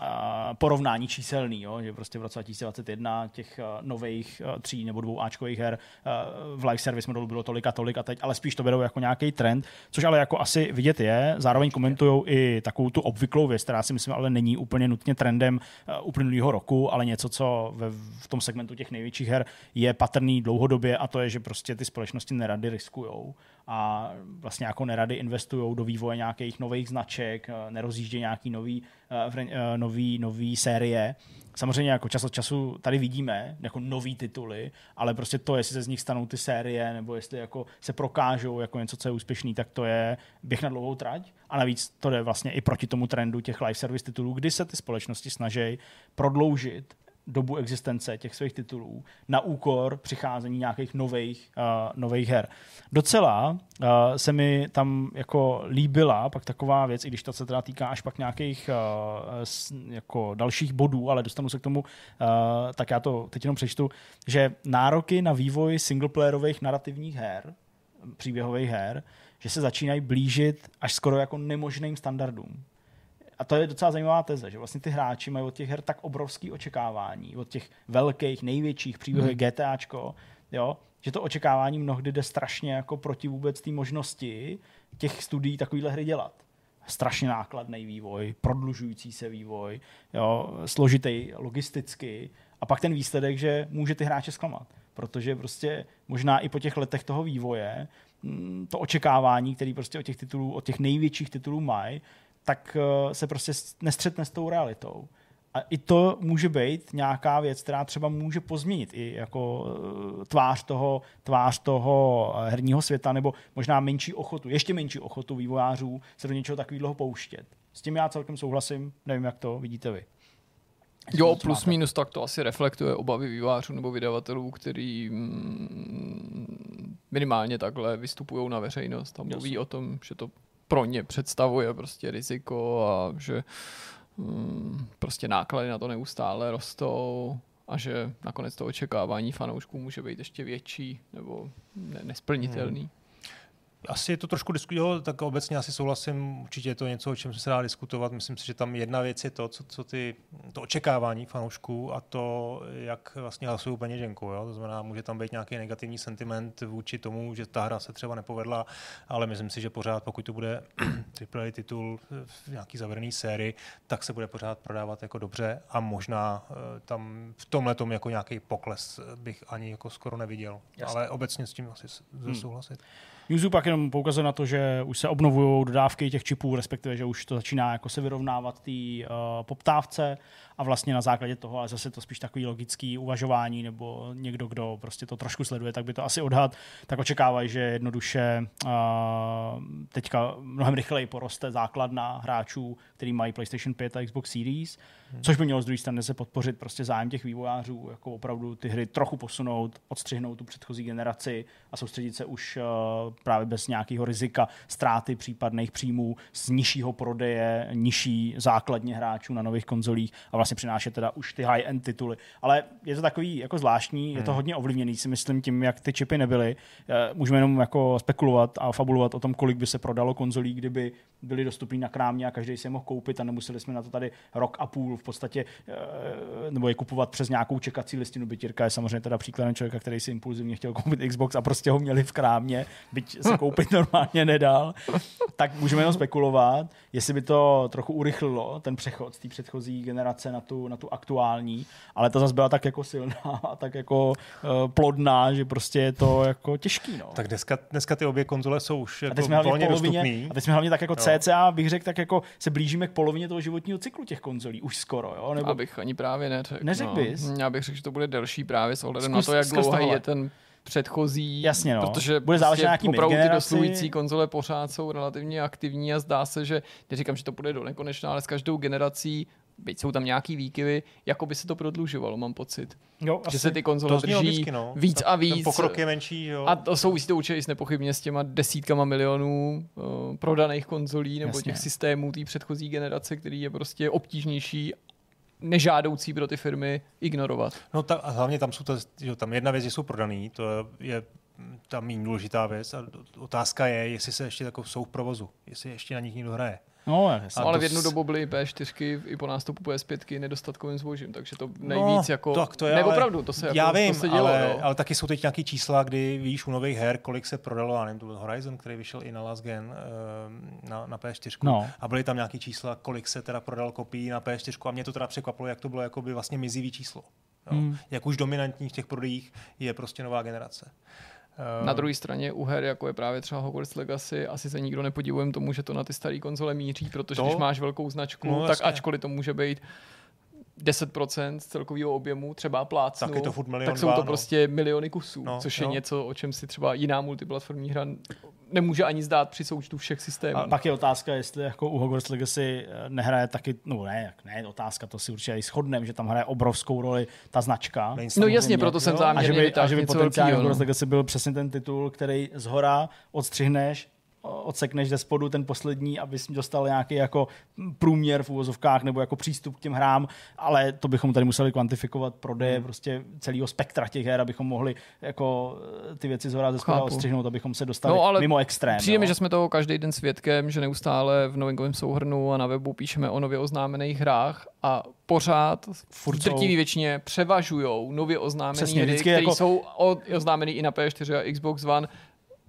uh, porovnání číselný, jo? že prostě v roce 2021 těch uh, nových uh, tří nebo dvou Ačkových her uh, v live service modelu bylo tolik a tolik a teď, ale spíš to berou jako nějaký trend, což ale jako asi vidět je. Zároveň komentují i takovou tu obvyklou věc, která si myslím, ale není úplně nutně trendem uh, uplynulého roku, ale něco, co ve, v tom segmentu těch největších her je patrný dlouhodobě a to je, že prostě ty společnosti nerady riskujou a vlastně jako nerady investují do vývoje nějakých nových značek, eh, nerozjíždějí nějaký nový, uh, nový, nový série. Samozřejmě jako čas od času tady vidíme jako nový tituly, ale prostě to, jestli se z nich stanou ty série, nebo jestli jako se prokážou jako něco, co je úspěšný, tak to je běh na dlouhou trať. A navíc to jde vlastně i proti tomu trendu těch live service titulů, kdy se ty společnosti snaží prodloužit dobu existence těch svých titulů na úkor přicházení nějakých nových, uh, nových her. Docela uh, se mi tam jako líbila pak taková věc, i když to se teda týká až pak nějakých uh, s, jako dalších bodů, ale dostanu se k tomu, uh, tak já to teď jenom přečtu, že nároky na vývoj singleplayerových narrativních her, příběhových her, že se začínají blížit až skoro jako nemožným standardům a to je docela zajímavá teze, že vlastně ty hráči mají od těch her tak obrovský očekávání, od těch velkých, největších příběhů hmm. GTAčko, jo, že to očekávání mnohdy jde strašně jako proti vůbec té možnosti těch studií takovýhle hry dělat. Strašně nákladný vývoj, prodlužující se vývoj, jo, složitý logisticky a pak ten výsledek, že může ty hráče zklamat. Protože prostě možná i po těch letech toho vývoje mm, to očekávání, který prostě od těch titulů, od těch největších titulů mají, tak eh, se prostě nestřetne s tou realitou. A i to může být nějaká věc, která třeba může pozměnit i jako eh, tvář toho, tvář toho eh, herního světa, nebo možná menší ochotu, ještě menší ochotu vývojářů se do něčeho takového pouštět. S tím já celkem souhlasím, nevím, jak to vidíte vy. Jo, plus minus tak to asi reflektuje obavy vývářů nebo vydavatelů, který mm, minimálně takhle vystupují na veřejnost a mluví Jasně. o tom, že to pro ně představuje prostě riziko a že mm, prostě náklady na to neustále rostou a že nakonec to očekávání fanoušků může být ještě větší nebo ne- nesplnitelný. Hmm. Asi je to trošku diskutovat, tak obecně asi souhlasím, určitě je to něco, o čem se dá diskutovat. Myslím si, že tam jedna věc je to, co, co ty, to očekávání fanoušků a to, jak vlastně hlasují peněženku. Jo? To znamená, může tam být nějaký negativní sentiment vůči tomu, že ta hra se třeba nepovedla, ale myslím si, že pořád, pokud to bude AAA titul v nějaký zavřený sérii, tak se bude pořád prodávat jako dobře a možná uh, tam v tomhle tom jako nějaký pokles bych ani jako skoro neviděl. Jasně. Ale obecně s tím asi hmm. souhlasit. Newsu pak jenom poukazuje na to, že už se obnovují dodávky těch čipů, respektive, že už to začíná jako se vyrovnávat té uh, poptávce. A vlastně na základě toho, ale zase to spíš takový logický uvažování, nebo někdo, kdo prostě to trošku sleduje, tak by to asi odhad, tak očekávají, že jednoduše uh, teďka mnohem rychleji poroste základna hráčů, který mají PlayStation 5 a Xbox Series, hmm. což by mělo z druhé strany se podpořit prostě zájem těch vývojářů, jako opravdu ty hry trochu posunout, odstřihnout tu předchozí generaci a soustředit se už uh, právě bez nějakého rizika ztráty případných příjmů z nižšího prodeje, nižší základně hráčů na nových konzolích a vlastně přinášet teda už ty high-end tituly. Ale je to takový jako zvláštní, je to hmm. hodně ovlivněný, si myslím, tím, jak ty čipy nebyly. Eh, můžeme jenom jako spekulovat a fabulovat o tom, kolik by se prodalo konzolí, kdyby byly dostupné na krámě a každý si je mohl koupit a nemuseli jsme na to tady rok a půl v podstatě, eh, nebo je kupovat přes nějakou čekací listinu. Bytírka je samozřejmě teda příkladem člověka, který si impulzivně chtěl koupit Xbox a prostě ho měli v krámě, byť se koupit normálně nedal. Tak můžeme jenom spekulovat, jestli by to trochu urychlilo ten přechod z té předchozí generace na tu, na tu aktuální, ale ta zase byla tak jako silná a tak jako uh, plodná, že prostě je to jako těžký. No. Tak dneska, dneska ty obě konzole jsou už jako a volně polovině, dostupný. A teď jsme hlavně tak jako jo. cca bych řekl, tak jako se blížíme k polovině toho životního cyklu těch konzolí, už skoro. Jo? Nebo... Abych ani právě neřekl. Neřekl no. bys? Já bych řekl, že to bude delší právě s ohledem na to, jak dlouhý je ten předchozí, Jasně, no. protože bude záležet prostě na opravdu ty doslující konzole pořád jsou relativně aktivní a zdá se, že neříkám, že to bude do nekonečna, ale s každou generací byť jsou tam nějaký výkyvy, jako by se to prodlužovalo, mám pocit. Jo, že se ty konzole drží logicky, no. víc a víc. Ten pokrok je menší, jo. A to souvisí to určitě s nepochybně s těma desítkama milionů uh, prodaných konzolí nebo Jasně. těch systémů té předchozí generace, který je prostě obtížnější nežádoucí pro ty firmy ignorovat. No ta, a hlavně tam jsou to, že tam jedna věc, že jsou prodaný, to je ta méně důležitá věc a otázka je, jestli se ještě jako jsou v provozu, jestli ještě na nich někdo hraje. No, jasný. ale v jednu dobu byly P4 i po nástupu PS5 nedostatkovým zbožím, takže to nejvíc no, jako... Tak to je, ne, opravdu, to se, já jako, vím, to se dělo, ale, ale, taky jsou teď nějaký čísla, kdy víš u nových her, kolik se prodalo, já nevím, to byl Horizon, který vyšel i na Last Gen uh, na, na P4. No. A byly tam nějaký čísla, kolik se teda prodal kopií na P4 a mě to teda překvapilo, jak to bylo jakoby vlastně mizivý číslo. Jo. Hmm. Jak už dominantní v těch prodejích je prostě nová generace. Eh, na druhé straně u her, jako je právě třeba Hogwarts Legacy, asi se nikdo nepodivujeme tomu, že to na ty staré konzole míří, protože to? když máš velkou značku, no, tak ačkoliv to může být 10% z celkového objemu třeba plácnu, tak, je to furt milion tak jsou to dva, no. prostě miliony kusů, no, což je no. něco, o čem si třeba jiná multiplatformní hra nemůže ani zdát při součtu všech systémů. A pak je otázka, jestli jako u Hogwarts Legacy eh, nehraje taky, no ne, ne otázka, to si určitě i shodneme, že tam hraje obrovskou roli ta značka. No jasně, proto jsem záměrně a že by, a že by potenciálně Hogwarts Legacy byl přesně ten titul, který z hora odstřihneš odsekneš ze spodu ten poslední, abys dostal nějaký jako průměr v úvozovkách nebo jako přístup k těm hrám, ale to bychom tady museli kvantifikovat prodeje hmm. prostě celého spektra těch her, abychom mohli jako eh, ty věci z hora ze spoda odstřihnout, abychom se dostali no, ale mimo extrém. Přijde mi, že jsme toho každý den svědkem, že neustále v novinkovém souhrnu a na webu píšeme o nově oznámených hrách a pořád v drtivé většině převažují nově oznámené hry, které jako... jsou oznámené i na PS4 a Xbox One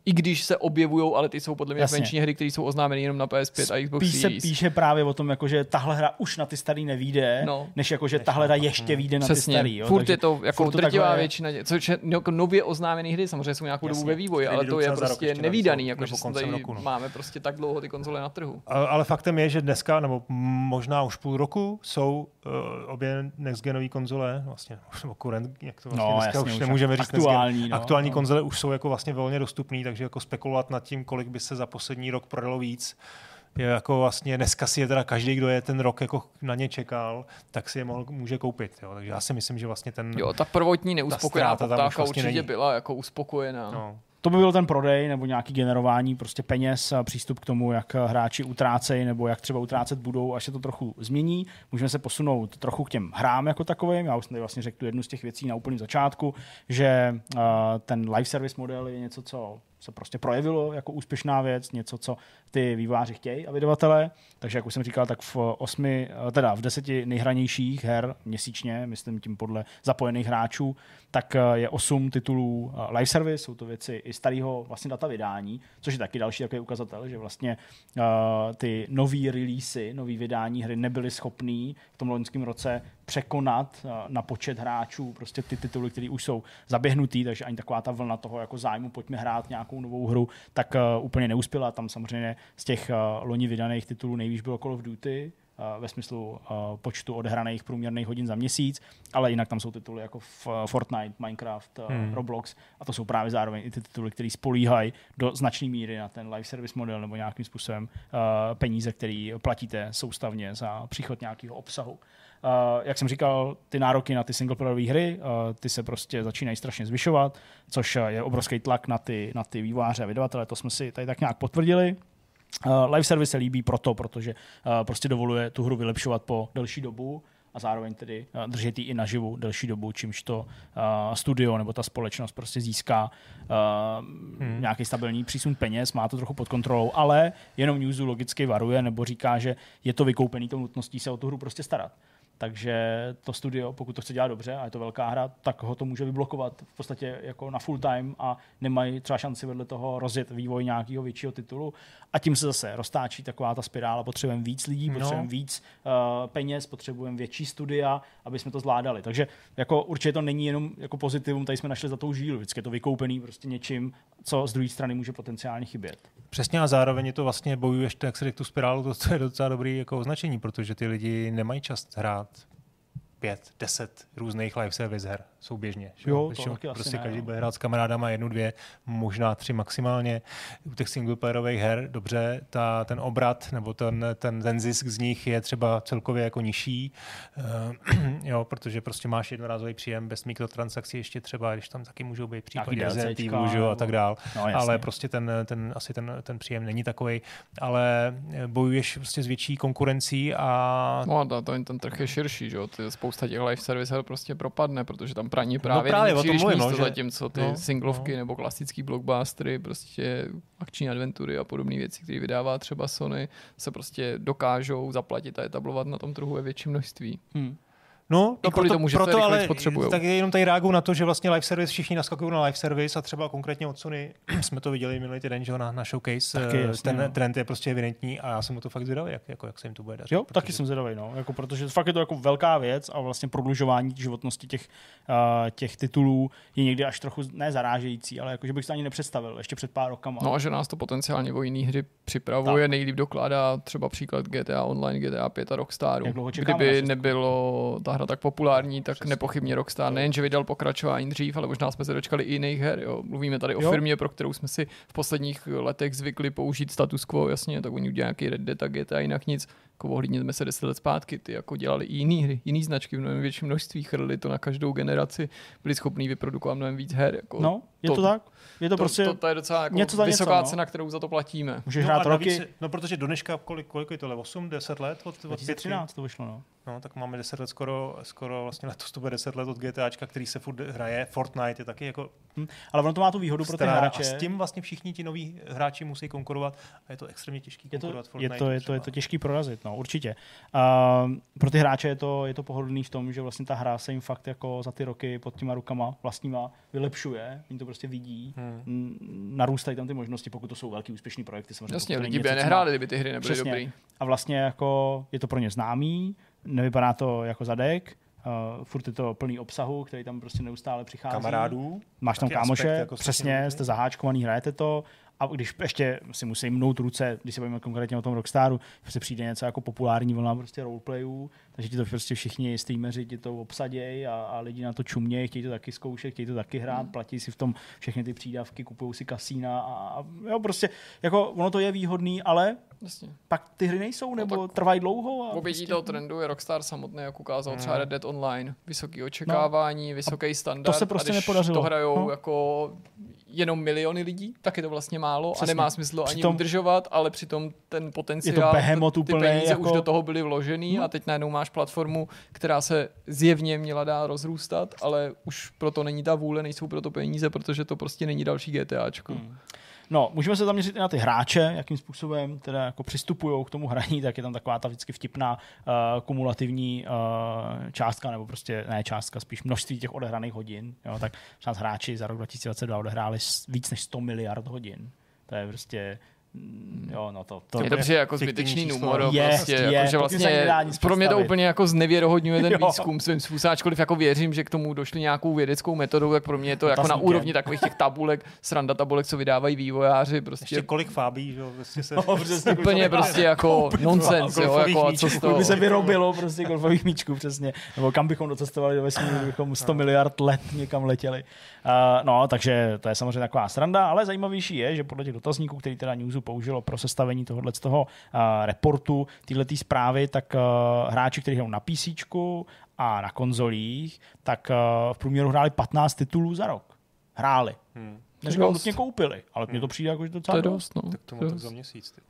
i když se objevují, ale ty jsou podle mě menší hry, které jsou oznámeny jenom na PS5 a Xbox Spíš Series. se píše právě o tom, jako, že tahle hra už na ty starý nevíde, no. než jako, že tahle hra ještě vyjde na ty starý. Jo? Furt Takže je to jako furt drtivá většina, což je jako nově oznámené hry, samozřejmě jsou nějakou Jasně. dobu ve vývoji, ale to je prostě nevýdaný, jako, že tady roku, no. máme prostě tak dlouho ty konzole na trhu. Ale faktem je, že dneska, nebo možná už půl roku, jsou uh, obě next genové konzole, vlastně, nebo current, jak to vlastně no, dneska jasně, už nemůžeme říct, aktuální, no, aktuální no. konzole už jsou jako vlastně volně dostupné, takže jako spekulovat nad tím, kolik by se za poslední rok prodalo víc, je jako vlastně dneska si je teda každý, kdo je ten rok jako na ně čekal, tak si je mohl, může koupit. Jo. Takže já si myslím, že vlastně ten... Jo, ta prvotní neuspokojená poptávka vlastně určitě není. byla jako uspokojená. No to by byl ten prodej nebo nějaký generování prostě peněz a přístup k tomu, jak hráči utrácejí nebo jak třeba utrácet budou, až se to trochu změní. Můžeme se posunout trochu k těm hrám jako takovým. Já už jsem tady vlastně řekl tu jednu z těch věcí na úplném začátku, že uh, ten live service model je něco, co se prostě projevilo jako úspěšná věc, něco, co ty vývojáři chtějí a vydavatelé. Takže, jak už jsem říkal, tak v osmi, teda v deseti nejhranějších her měsíčně, myslím tím podle zapojených hráčů, tak eh, je osm titulů eh, live service, jsou to věci i starého vlastně data vydání, což je taky další takový ukazatel, že vlastně ty nový releasy, nový vydání hry nebyly schopný v tom loňském roce překonat na počet hráčů prostě ty tituly, které už jsou zaběhnutý, takže ani taková ta vlna toho jako zájmu, pojďme hrát nějak nějakou novou hru, tak uh, úplně neuspěla. Tam samozřejmě z těch uh, loni vydaných titulů nejvíc bylo Call of Duty, ve smyslu počtu odehraných průměrných hodin za měsíc, ale jinak tam jsou tituly jako Fortnite, Minecraft, hmm. Roblox a to jsou právě zároveň i ty tituly, které spolíhají do značné míry na ten live service model nebo nějakým způsobem peníze, které platíte soustavně za příchod nějakého obsahu. Uh, jak jsem říkal, ty nároky na ty singleplayerové hry, uh, ty se prostě začínají strašně zvyšovat, což je obrovský tlak na ty, na ty vývojáře a vydavatele, to jsme si tady tak nějak potvrdili. Live service se líbí proto, protože prostě dovoluje tu hru vylepšovat po delší dobu a zároveň tedy držet ji i naživu delší dobu, čímž to uh, studio nebo ta společnost prostě získá uh, hmm. nějaký stabilní přísun peněz, má to trochu pod kontrolou, ale jenom Newsu logicky varuje nebo říká, že je to vykoupený tou nutností se o tu hru prostě starat. Takže to studio, pokud to chce dělat dobře a je to velká hra, tak ho to může vyblokovat v podstatě jako na full time a nemají třeba šanci vedle toho rozjet vývoj nějakého většího titulu. A tím se zase roztáčí taková ta spirála. Potřebujeme víc lidí, no. potřebujeme víc uh, peněz, potřebujeme větší studia, aby jsme to zvládali. Takže jako určitě to není jenom jako pozitivum, tady jsme našli za tou žílu. Vždycky je to vykoupený prostě něčím, co z druhé strany může potenciálně chybět. Přesně a zároveň je to vlastně bojuješ, jak se tu spirálu, to, to je docela dobrý jako označení, protože ty lidi nemají čas hrát pět, deset různých live service her souběžně. Jo, to taky prostě ne, každý bude hrát s kamarádama jednu, dvě, možná tři maximálně. U těch singleplayerových her, dobře, ta, ten obrat nebo ten, ten, ten zisk z nich je třeba celkově jako nižší, uh, jo, protože prostě máš jednorázový příjem bez mikrotransakcí ještě třeba, když tam taky můžou být případně a tak dál. No, ale prostě ten, ten, asi ten, ten příjem není takový, ale bojuješ prostě s větší konkurencí a... No a to, ten trh je širší, že jo? Spousta těch live service prostě propadne, protože tam praní právě, no právě o tom mluvím, místo, no, že... zatímco ty no, singlovky no. nebo klasický blockbustery, prostě akční adventury a podobné věci, které vydává třeba Sony, se prostě dokážou zaplatit a etablovat na tom trhu ve větším množství. Hmm. No, no proto, tomu, že proto ale tak jenom tady reaguju na to, že vlastně live service, všichni naskakují na live service a třeba konkrétně od Sony jsme to viděli minulý týden, že na, na showcase, taky, eh, jasně, ten no. trend je prostě evidentní a já jsem mu to fakt zvědavý, jak, jako, jak se jim to bude dařit. Jo, protože... taky jsem zvědavý, no, jako, protože fakt je to jako velká věc a vlastně prodlužování životnosti těch, uh, těch titulů je někdy až trochu ne zarážející, ale jako, že bych si ani nepředstavil ještě před pár rokama. No a že nás to potenciálně o jiné hry připravuje, tak. nejlíp dokládá třeba příklad GTA Online, GTA 5 a Rockstaru. Kdyby nebylo ta hra tak populární, tak Přesně. nepochybně Rockstar nejenže vydal pokračování dřív, ale možná jsme se dočkali i jiných her. Jo. Mluvíme tady o jo. firmě, pro kterou jsme si v posledních letech zvykli použít status quo, jasně, tak oni udělají nějaký Red Dead a GTA, jinak nic. Jako jsme se deset let zpátky, ty jako dělali i jiný hry, jiný značky v mnohem větším množství, chrli to na každou generaci, byli schopní vyprodukovat mnohem víc her. Jako no, je to, to tak. Je to, to prostě to, to, je docela jako něco za vysoká něco, no. cena, kterou za to platíme. Můžeš no hrát roky. Navíc, no protože do dneška kolik, kolik je to, 8, 10 let? Od, od 2013 to vyšlo, no. No, tak máme 10 let skoro, skoro vlastně letos to bude 10 let od GTAčka, který se furt hraje. Fortnite je taky jako... Hmm, ale ono to má tu výhodu pro ty hráče. A s tím vlastně všichni ti noví hráči musí konkurovat a je to extrémně těžký je to, konkurovat Fortnite. Je to, je to, je to těžký prorazit, no, určitě. Uh, pro ty hráče je to, je to pohodlný v tom, že vlastně ta hra se jim fakt jako za ty roky pod těma rukama vlastníma vylepšuje, oni to prostě vidí, hmm. narůstají tam ty možnosti, pokud to jsou velký úspěšný projekty. Samozřejmě Jasně, lidi by nehráli, kdyby ty hry nebyly Přesně. dobrý. A vlastně jako je to pro ně známý, nevypadá to jako zadek, Uh, furt je to plný obsahu, který tam prostě neustále přichází. Kamarádů. Máš tam kámoše, jako přesně, jste zaháčkovaný, hrajete to a když ještě si musí mnout ruce, když se bavíme konkrétně o tom Rockstaru, se přijde něco jako populární vlna prostě roleplayů, takže ti to prostě všichni streameři ti to obsadějí a, a, lidi na to čumějí, chtějí to taky zkoušet, chtějí to taky hrát, mm. platí si v tom všechny ty přídavky, kupují si kasína a, a jo, prostě jako ono to je výhodný, ale Jasně. pak ty hry nejsou, no nebo no, trvají dlouho. A obětí prostě... toho trendu je Rockstar samotný, jak ukázal hmm. třeba Red Dead Online. Vysoké očekávání, no. vysoký standard. To se prostě a když nepodařilo. to hrajou no. jako jenom miliony lidí, tak je to vlastně málo Přesně. a nemá smysl přitom, ani udržovat, ale přitom ten potenciál, je to ty úplně peníze jako... už do toho byly vložený hmm. a teď najednou máš platformu, která se zjevně měla dál rozrůstat, ale už proto není ta vůle, nejsou proto peníze, protože to prostě není další GTAčko. Hmm. No, můžeme se zaměřit i na ty hráče, jakým způsobem teda jako přistupují k tomu hraní, tak je tam taková ta vždycky vtipná uh, kumulativní uh, částka, nebo prostě ne částka, spíš množství těch odehraných hodin. Jo, tak třeba hráči za rok 2022 odehráli víc než 100 miliard hodin. To je prostě Jo, no to, to, Je to je přijde jako zbytečný humor. Je, prostě, je, jako, že vlastně nic pro mě to úplně jako znevěrohodňuje ten Jo. výzkum svým způsobem, ačkoliv jako věřím, že k tomu došli nějakou vědeckou metodou, tak pro mě je to jako na úrovni takových těch tabulek, sranda tabulek, co vydávají vývojáři, Ještě prostě kolik fábí, že jo, vlastně se... No, přesně, úplně prostě jako nonsens, jo, golfových jako a co z toho. by se vyrobilo prostě golfových míčků přesně. Nebo kam bychom docestovali do vesmíru, kdybychom 100 miliard let někam letěli. Uh, no, takže to je samozřejmě taková sranda, ale zajímavější je, že podle těch dotazníků, který teda Newsu použilo pro sestavení tohohle z toho uh, reportu, tyhle zprávy, tak uh, hráči, kteří hrajou na PC a na konzolích, tak uh, v průměru hráli 15 titulů za rok. Hráli. Hmm. Neříkám, nutně koupili, ale mně to přijde jako, že To docela je dost, no. Tak tomu To tak za měsíc. Ty.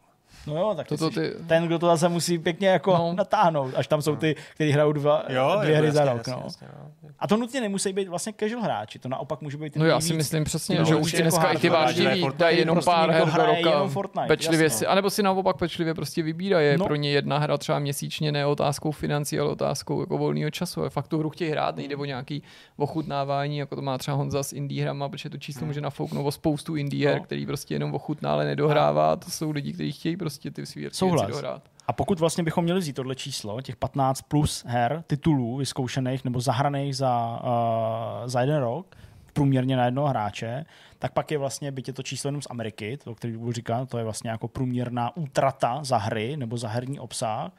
No jo, tak Toto ty- ten, kdo to zase musí pěkně jako No. natáhnout, až tam jsou ty, kteří hrajou dva, Jo, dvě hry za rok. jasně, no. jasně, no. A to nutně nemusí být vlastně casual hráči, to naopak může být No já si myslím přesně, No, že už ti jako dneska i ty vážní dají jenom prostě pár někdo her do roka, Fortnite, pečlivě si, anebo si naopak pečlivě prostě vybírají, je No. pro ně jedna hra třeba měsíčně ne otázkou financí, ale otázkou jako volného času. A fakt tu hru chtějí hrát, nejde o nějaký ochutnávání, jako to má třeba Honza s indie hrama, protože to číslo může nafouknout o spoustu indie her, No. který prostě jenom ochutná, ale nedohrává. To jsou lidi, kteří chtějí prostě ty svý Souhlas. věci dohrát. A pokud vlastně bychom měli vzít tohle číslo, těch 15 plus her, titulů vyzkoušených nebo zahraných za, uh, za jeden rok, průměrně na jednoho hráče, tak pak je vlastně, byť je to číslo jenom z Ameriky, to, který budu říkat, to je vlastně jako průměrná útrata za hry nebo za herní obsah,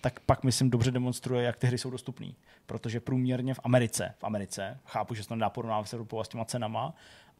tak pak myslím dobře demonstruje, jak ty hry jsou dostupné. Protože průměrně v Americe, v Americe, chápu, že se to nedá porovnávat s Evropou a s těma cenama,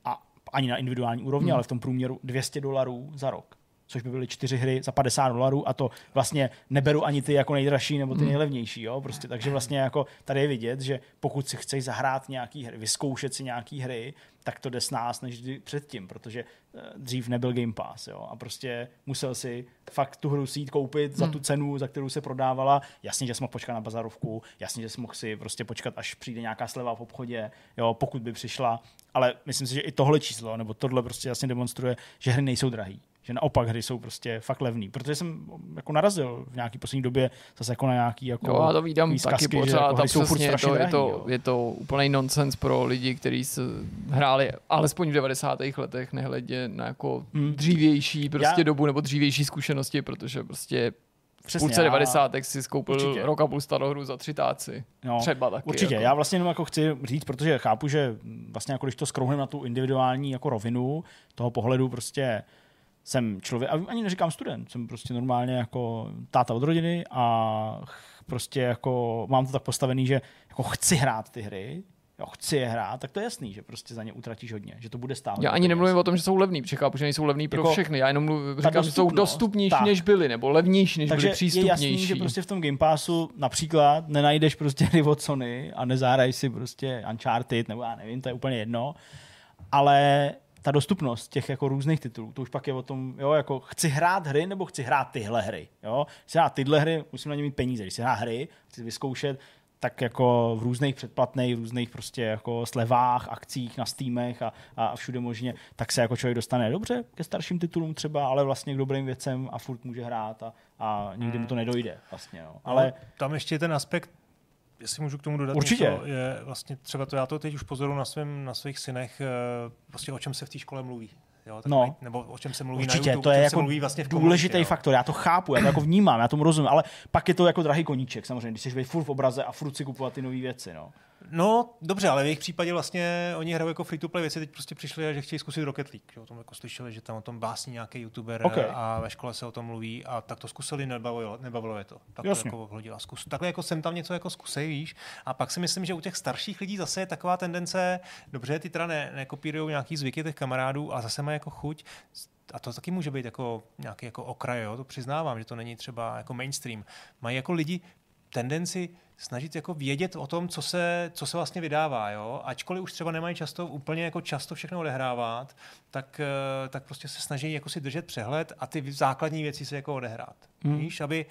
a ani na individuální úrovni, hmm. ale v tom průměru 200 dolarů za rok což by byly čtyři hry za 50 dolarů a to vlastně neberu ani ty jako nejdražší nebo ty nejlevnější, jo, prostě, takže vlastně jako tady je vidět, že pokud si chceš zahrát nějaký hry, vyzkoušet si nějaký hry, tak to jde s nás než předtím, protože eh, dřív nebyl Game Pass, jo, a prostě musel si fakt tu hru si jít koupit za tu cenu, za kterou se prodávala, jasně, že jsi mohl počkat na bazarovku, jasně, že jsi mohl si prostě počkat, až přijde nějaká sleva v obchodě, jo, pokud by přišla, ale myslím si, že i tohle číslo, nebo tohle prostě jasně demonstruje, že hry nejsou drahý že naopak hry jsou prostě fakt levný. Protože jsem jako narazil v nějaký poslední době zase jako na nějaký jako Jo, já to vídám taky zkazky, že pořád jako jsou furt strašně to, je, drahý, to, jo. je to úplný nonsens pro lidi, kteří se hráli alespoň v 90. letech, nehledě na jako Hmm. dřívější prostě Já- dobu nebo dřívější zkušenosti, protože prostě v Přesně, půlce já- 90. si skoupil Určitě. rok a půl starohru za tři táci. No, Třeba taky. Určitě, Jako. já vlastně jenom jako chci říct, protože chápu, že vlastně jako když to skrouhneme na tu individuální jako rovinu toho pohledu prostě jsem člověk, a ani neříkám student, jsem prostě normálně jako táta od rodiny a prostě jako mám to tak postavený, že jako chci hrát ty hry, jo, chci je hrát, tak to je jasný, že prostě za ně utratíš hodně, že to bude stát. Já ani nemluvím o tom, že jsou levný, protože chápu, že nejsou levný pro Jako všechny. Já jenom mluv, říkám, že jsou dostupnější, tak. než byly, nebo levnější, než Takže byly je přístupnější. jasný, že prostě v tom Game Passu například nenajdeš prostě hry od Sony a nezahraješ si prostě Uncharted, nebo já nevím, to je úplně jedno, ale ta dostupnost těch jako různých titulů, to už pak je o tom, jo, jako chci hrát hry nebo chci hrát tyhle hry, jo. Chci hrát tyhle hry, musím na ně mít peníze, když si hrát hry, chci vyzkoušet, tak jako v různých předplatných, v různých prostě jako slevách, akcích na Steamech a, a všude možně, tak se jako člověk dostane dobře ke starším titulům třeba, ale vlastně k dobrým věcem a furt může hrát a, a nikdy mu to nedojde vlastně, no. Ale Ale tam ještě ten aspekt, jestli můžu k tomu dodat Určitě. něco, je vlastně třeba to, já to teď už pozoruju na, svém, na svých synech, prostě o čem se v té škole mluví. Jo, tak No. nebo o čem se mluví na Určitě, YouTube, to je jako se mluví vlastně v komunitě, důležitý jo. faktor, já to chápu, já to jako vnímám, já tomu rozumím, ale pak je to jako drahý koníček samozřejmě, když jsi furt v obraze a furt si kupovat ty nové věci, no. No, dobře, ale v jejich případě vlastně oni hrajou jako free to play věci, teď prostě přišli, a že chtějí zkusit Rocket League. O tom jako slyšeli, že tam o tom básní nějaký youtuber Ok. a ve škole se o tom mluví a tak to zkusili, nebavilo, nebavilo je to. Tak Jasně. to jako hodila. Zkus, takhle jako sem tam něco jako zkusej, víš. A pak si myslím, že u těch starších lidí zase je taková tendence, dobře, ty teda ne, nekopírují nějaký zvyky těch kamarádů a zase mají jako chuť a to taky může být jako nějaký jako okraj, jo? to přiznávám, že to není třeba jako mainstream. Mají jako lidi tendenci snažit jako vědět o tom, co se, co se vlastně vydává, jo? Ačkoliv už třeba nemají často úplně jako často všechno odehrávat, tak, eh, tak prostě se snaží jako si držet přehled a ty základní věci se jako odehrát. Hmm. Hmm. Víš, aby,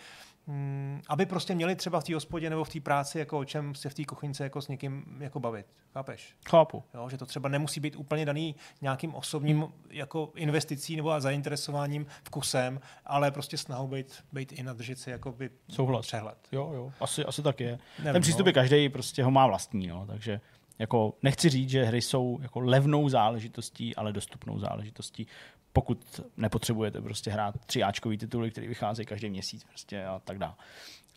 mm, aby prostě měli třeba v té hospodě nebo v té práci, jako o čem se v té kuchyňce jako s někým jako bavit. Chápeš? Chápu. Jo, že to třeba nemusí být úplně daný nějakým osobním jako investicí nebo zainteresováním, vkusem, ale prostě snahou být, být i nadržet si jako by Souhlas. přehled. Jo, jo, asi, asi tak je. Nevím, Ten přístup no. každý prostě ho má vlastní, no, takže jako nechci říct, že hry jsou jako levnou záležitostí, ale dostupnou záležitostí pokud nepotřebujete prostě hrát tři Ačkový tituly, které vycházejí každý měsíc prostě a tak dále.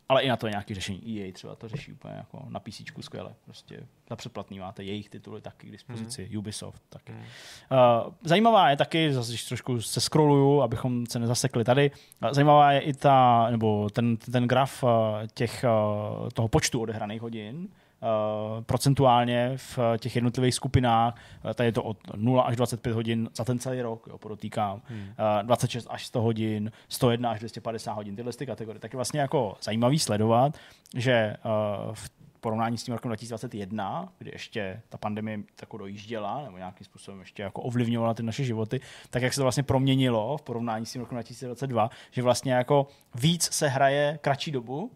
Ale i na to nějaké řešení. EA třeba to řeší úplně jako na PC skvěle. Prostě za předplatný máte jejich tituly taky k dispozici, mm. Ubisoft taky. Mm. Uh, zajímavá je taky, zase když trošku se scrolluju, abychom se nezasekli tady, uh, zajímavá je i ta, nebo ten, ten graf uh, těch, uh, toho počtu odehraných hodin, procentuálně v těch jednotlivých skupinách. Uh, tady je to od 0 až 25 hodin za ten celý rok, jo, podotýkám. Hmm. Uh, 26 až 100 hodin, 101 až 250 hodin, tyhle ty kategorie. Tak je vlastně jako zajímavý sledovat, že v porovnání s tím rokem 2021, kdy ještě ta pandemie tako dojížděla, nebo nějakým způsobem ještě jako ovlivňovala ty naše životy, tak jak se to vlastně proměnilo v porovnání s tím rokem 2022, že vlastně jako víc se hraje kratší dobu,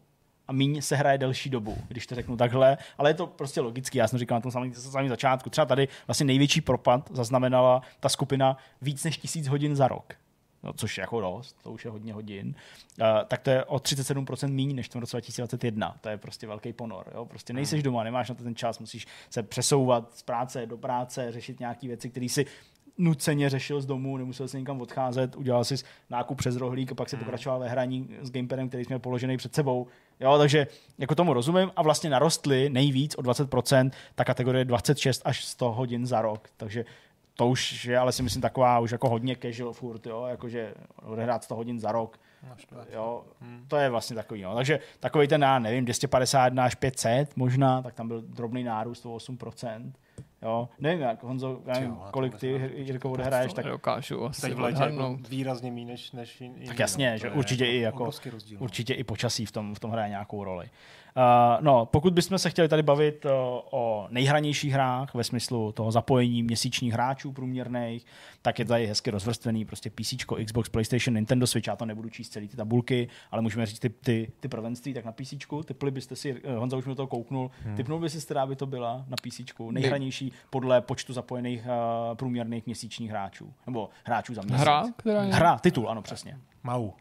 a míň se hraje delší dobu, když to řeknu takhle, ale je to prostě logický, já jsem říkal na tom samém, samém začátku. Třeba tady vlastně největší propad zaznamenala ta skupina víc než tisíc hodin za rok. No, což je jako dost, to už je hodně hodin, uh, tak to je o 37% méně než v tom roce 2021. To je prostě velký ponor. Jo? Prostě nejseš hmm. doma, nemáš na to ten čas, musíš se přesouvat z práce do práce, řešit nějaké věci, které si nuceně řešil z domu, nemusel se nikam odcházet, udělal si nákup přes rohlík a pak se hmm. pokračoval ve hraní s gamepadem, který jsme položený před sebou. Jo, takže jako tomu rozumím a vlastně narostly nejvíc o 20% ta kategorie 26 až 100 hodin za rok. Takže to už je, ale si myslím, taková už jako hodně casual furt, jo, jakože odehrát 100 hodin za rok. Jo, hmm. to je vlastně takový, no. Takže takový ten, já nevím, 251 až 500 možná, tak tam byl drobný nárůst o 8%. Jo, nevím, jak Honzo, nevím, Čeho, kolik ty Jirko odehraješ, tak dokážu asi Teď létě jako výrazně méně než, než jiný. Tak jasně, no, že určitě i jako, určitě i počasí v tom, v tom hraje nějakou roli. Uh, no, pokud bychom se chtěli tady bavit uh, o nejhranějších hrách ve smyslu toho zapojení měsíčních hráčů průměrných, tak je tady hezky rozvrstvený prostě PC, Xbox, PlayStation, Nintendo Switch, já to nebudu číst celý ty tabulky, ale můžeme říct ty, ty, ty prvenství, tak na PC, typli byste si, uh, Honza už mi to kouknul, hmm. typnul by si, která by to byla na PC, nejhranější podle počtu zapojených uh, průměrných měsíčních hráčů, nebo hráčů za měsíc. Hra? Která je? Hra, titul, ano, přesně. Mau.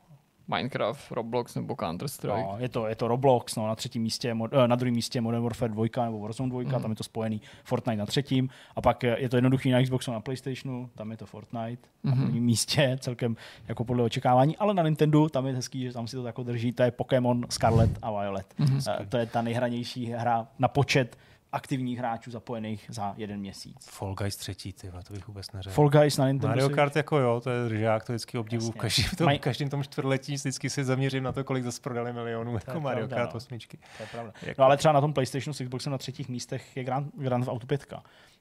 Minecraft, Roblox nebo Counter-Strike. No, je, to, je to Roblox, no, na třetím místě, eh, na druhém místě Modern Warfare 2 nebo Warzone 2, mm. tam je to spojený Fortnite na třetím, a pak je to jednoduchý na Xboxu, na PlayStationu, tam je to Fortnite mm-hmm. na mhm. prvním místě, celkem jako podle očekávání, ale na Nintendo tam je hezký, že tam si to jako drží, to je Pokémon Scarlet a Violet. Mm-hmm. to je ta nejhranější hra na počet aktivních hráčů zapojených za jeden měsíc. Fall Guys třetí, ty, to bych vůbec neřekl. Fall Guys na Nintendo Mario Kart jako jo, to je držák, to vždycky obdivu. V každém tom, Maj... každým tom čtvrtletí vždycky si zaměřím na to, kolik zase prodali milionů jako Mario pravda, Kart no. osmičky. To je pravda. Jako... No ale třeba na tom PlayStationu s Xboxem na třetích místech je Grand, Grand Auto 5.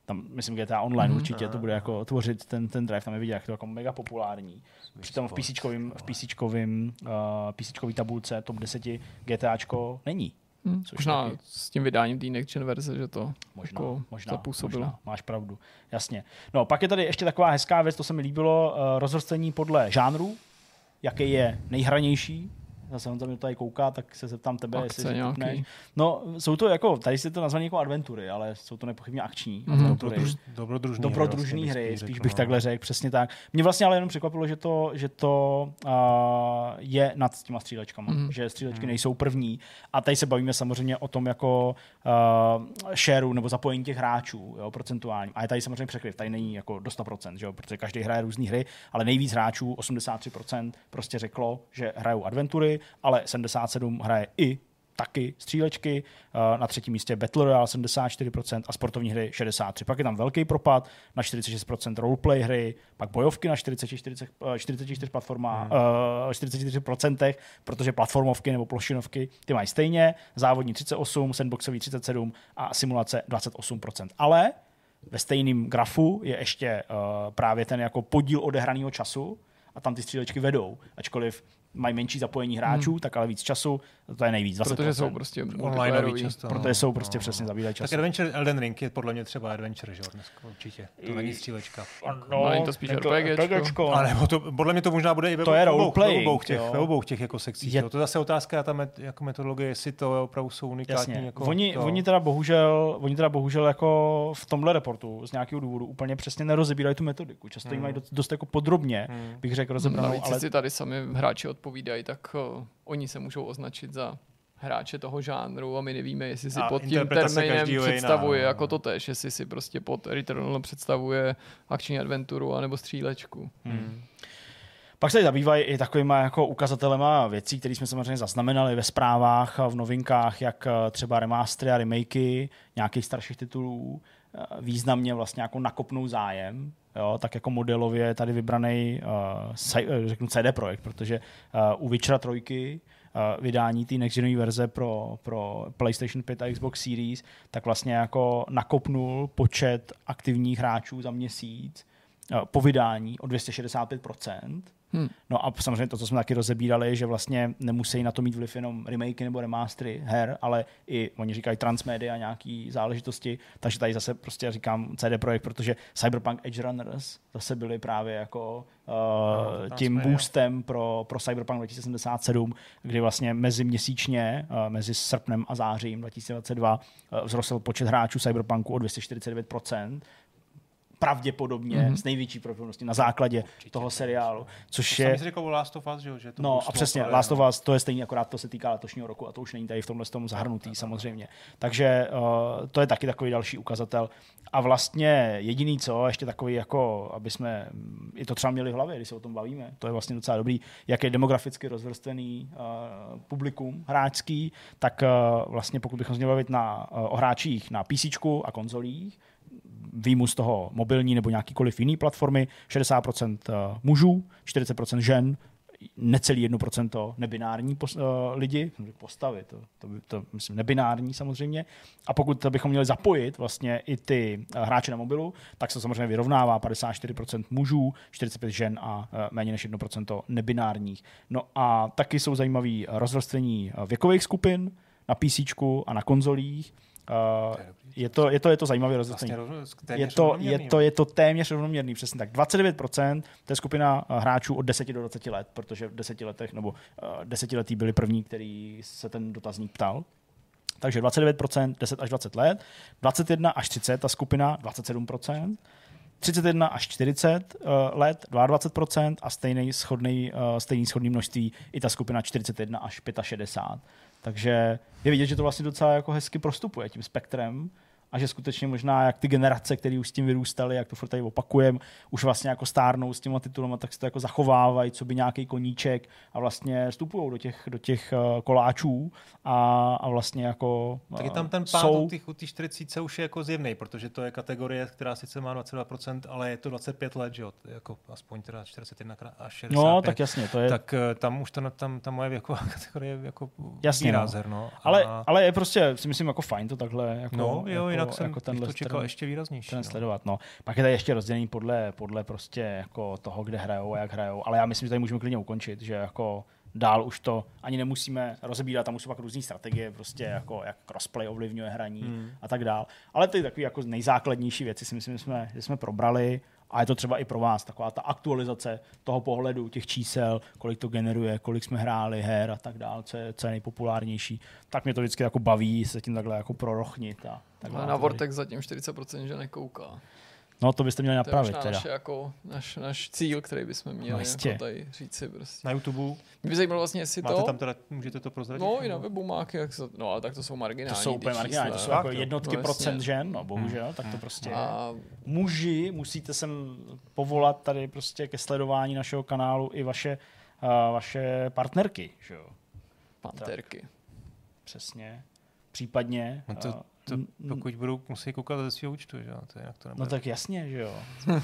Tam, myslím, GTA Online mm-hmm. určitě to bude jako tvořit ten, ten drive, tam je vidět, jak to jako mega populární. Přitom v PC v PCčkovým, uh, PCčkový tabulce top 10 GTAčko není. Hmm, což možná taky... s tím vydáním té next gen verze, že to možná, jako možná, zapůsobilo. Možná, máš pravdu, jasně. No, pak je tady ještě taková hezká věc, to se mi líbilo, uh, rozvrstvení podle žánru, jaký je nejhranější, zase on tam tady kouká, tak se zeptám tebe, Akce jestli nějaký. No, jsou to jako, tady si to nazvané jako adventury, ale jsou to nepochybně akční mm-hmm. adventury. Dobrodruž, dobrodružný, dobrodružný hry, hry, spíš bych no. takhle řekl, přesně tak. Mě vlastně ale jenom překvapilo, že to, že to uh, je nad těma střílečkama, mm-hmm. že střílečky mm-hmm. nejsou první. A tady se bavíme samozřejmě o tom jako uh, shareu nebo zapojení těch hráčů, jo, procentuální. A je tady samozřejmě překryv, tady není jako do 100%, že jo, protože každý hraje různé hry, ale nejvíc hráčů, 83%, prostě řeklo, že hrajou adventury ale 77 hraje i taky střílečky, eh, na třetím místě Battle Royale 74% a sportovní hry 63%. Pak je tam velký propad na 46% roleplay hry, pak bojovky na 44, 44 platforma, hmm. uh, 44%, protože platformovky nebo plošinovky ty mají stejně, závodní 38, sandboxový 37 a simulace 28%. Ale ve stejném grafu je ještě právě ten jako podíl odehraného času a tam ty střílečky vedou, ačkoliv mají menší zapojení hráčů, hmm. tak ale víc času, to je nejvíc. 20%. Protože jsou prostě online často. Protože jsou prostě no, přesně no. zabírají čas. Tak Adventure Elden Ring je podle mě třeba Adventure, že dneska určitě. To není střílečka. No, no, to spíš RPGčko. Ale to, podle mě to možná bude i ve, to je obou, ve obou těch, ve obou těch jako sekcích. Je... To je zase otázka, ta met, jako metodologie, jestli to opravdu jsou unikátní. Jasně. Jako oni, to... oni, teda bohužel, oni teda bohužel jako v tomhle reportu z nějakého důvodu úplně přesně nerozebírají tu metodiku. Často hmm. ji mají dost, dost jako podrobně, hmm. bych řekl, rozebranou. ale si tady sami hráči odpovídají, tak uh, oni se můžou označit za hráče toho žánru a my nevíme, jestli si A pod tím termínem každýho je jiná, představuje no. jako to tež, jestli si prostě pod Returnal představuje akční adventuru anebo střílečku. Hmm. Pak se zabývají i takovýma jako ukazatelema věcí, které jsme samozřejmě zaznamenali ve zprávách a v novinkách, jak eh, třeba remastery a remakey nějakých starších titulů významně vlastně jako nakopnou zájem. Jo, tak jako modelově je tady vybraný uh, řeknu CD Projekt, protože uh, u Witchera 3 uh, vydání té next verze pro, pro PlayStation 5 a Xbox Series, tak vlastně jako nakopnul počet aktivních hráčů za měsíc uh, po vydání o 265%. Hmm. No a samozřejmě to, co jsme taky rozebírali, že vlastně nemusí na to mít vliv jenom remakey nebo remastery her, ale i oni říkají transmedia a nějaký záležitosti, takže tady zase prostě říkám CD Projekt, protože Cyberpunk Edge Runners zase byly právě jako uh, No, tím boostem pro, pro Cyberpunk 2077, kdy vlastně mezi měsíčně, uh, mezi srpnem a zářím 2022 uh, vzrostl počet hráčů Cyberpunku o 249%, pravděpodobně Mhm. mm-hmm. s největší pravděpodobností na základě toho seriálu, což To je... říkal o Last of Us, že, že to No a přesně, právě, Last of. Us, to je stejný, akorát to se týká letošního roku a to už není tady v tomhle tom zahrnutý samozřejmě. Takže uh, to je taky takový další ukazatel. A vlastně jediný co, ještě takový jako, aby jsme mm, i to třeba měli v hlavě, když se o tom bavíme, to je vlastně docela dobrý, jak je demograficky rozvrstvený uh, publikum hráčský, tak uh, vlastně pokud bychom se měli bavit na, uh, o hráčích na PC a konzolích, výjimu z toho mobilní nebo nějakýkoliv jiný platformy, 60% mužů, 40% žen, necelý 1% nebinární pos, uh, lidi, postavy, to, to, to myslím nebinární samozřejmě. A pokud bychom měli zapojit vlastně i ty uh, hráče na mobilu, tak se samozřejmě vyrovnává 54% mužů, 45 žen a uh, méně než 1% nebinárních. No a taky jsou zajímavý rozvrstvení věkových skupin na PC a na konzolích. Uh, je to, je to, je to zajímavé rozvrstvení. Vlastně Je to, je, to, je to téměř rovnoměrný, přesně tak. 29% to je skupina eh, hráčů od 10 do 20 let, protože v 10 letech, nebo uh, desetiletí byli první, který se ten dotazník ptal. Takže 29%, 10 až 20 let, 21 až 30, ta skupina 27%, 31 až 40 uh, let 22% a stejný schodný, uh, stejný schodný množství i ta skupina 41 až 65. Takže je vidět, že to vlastně docela jako hezky prostupuje tím spektrem a že skutečně možná jak ty generace, které už s tím vyrůstaly, jak to furt tady opakujem, už vlastně jako stárnou s těma titulama, tak se to jako zachovávají, co by nějaký koníček a vlastně vstupují do těch, do těch uh, koláčů a, a vlastně jako Tak je uh, tam ten pád jsou, u těch, u těch 40 už je jako zjevný, protože to je kategorie, která sice má 22%, ale je to 25 let, že jo, je jako aspoň teda 41 krát až 65. No, tak jasně, to je, tak eh, tam už to, na- tam, ta moje věková kategorie jako Jasně, ubírá no. ale, A- ale je prostě, si myslím, jako fajn to takhle jako, no, jo, jako, jinak jsem jako tenhle to čekal trend- ještě výraznější. ten No. sledovat. No. Pak je tady ještě rozdělení podle, podle prostě jako toho, kde hrajou a jak hrajou. Ale já myslím, že tady můžeme klidně ukončit, že jako dál už to ani nemusíme rozebírat, tam už jsou pak různé strategie, prostě jako jak crossplay ovlivňuje hraní Hmm. a tak dál. Ale ty takové jako nejzákladnější věci si myslím, že jsme, že jsme probrali a je to třeba i pro vás taková ta aktualizace toho pohledu, těch čísel, kolik to generuje, kolik jsme hráli her a tak dál, co je, co je nejpopulárnější. Tak mě to vždycky jako baví se tím takhle jako prorochnit. A tak Ale dál. na Vortex zatím 40% že nekouká. No to byste měli To je napravit možná teda. naše, jako, naš, naš cíl, který bychom měli No jistě. jako tady říci prostě. Na YouTube, Mě by zajímalo vlastně, jestli máte to... tam teda, můžete to prozradit? No i na webu má, jak se, no ale tak to jsou To marginální. jsou ty úplně marginální, to jsou Tak, jako jednotky No, procent jasně. žen, no bohužel, tak to prostě je. A Muži, musíte sem povolat tady prostě ke sledování našeho kanálu i vaše, uh, vaše partnerky, že jo, panterky. přesně. Případně. No to- To, pokud budou musí koukat ze svého účtu, že jo, to jinak to nebude. No tak jasně, že jo.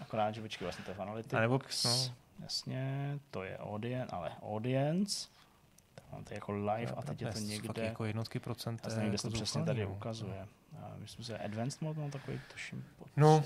Akorát, že počkej, vlastně to je v Analytics. A nebo, no. Jasně, to je audience, ale audience. Tak mám tady jako live a teď je to někde. jako jednotky procent. Já to je nevím, kde jako se to přesně tady no. ukazuje. A myslím, že advanced mode mám takový tuším. No,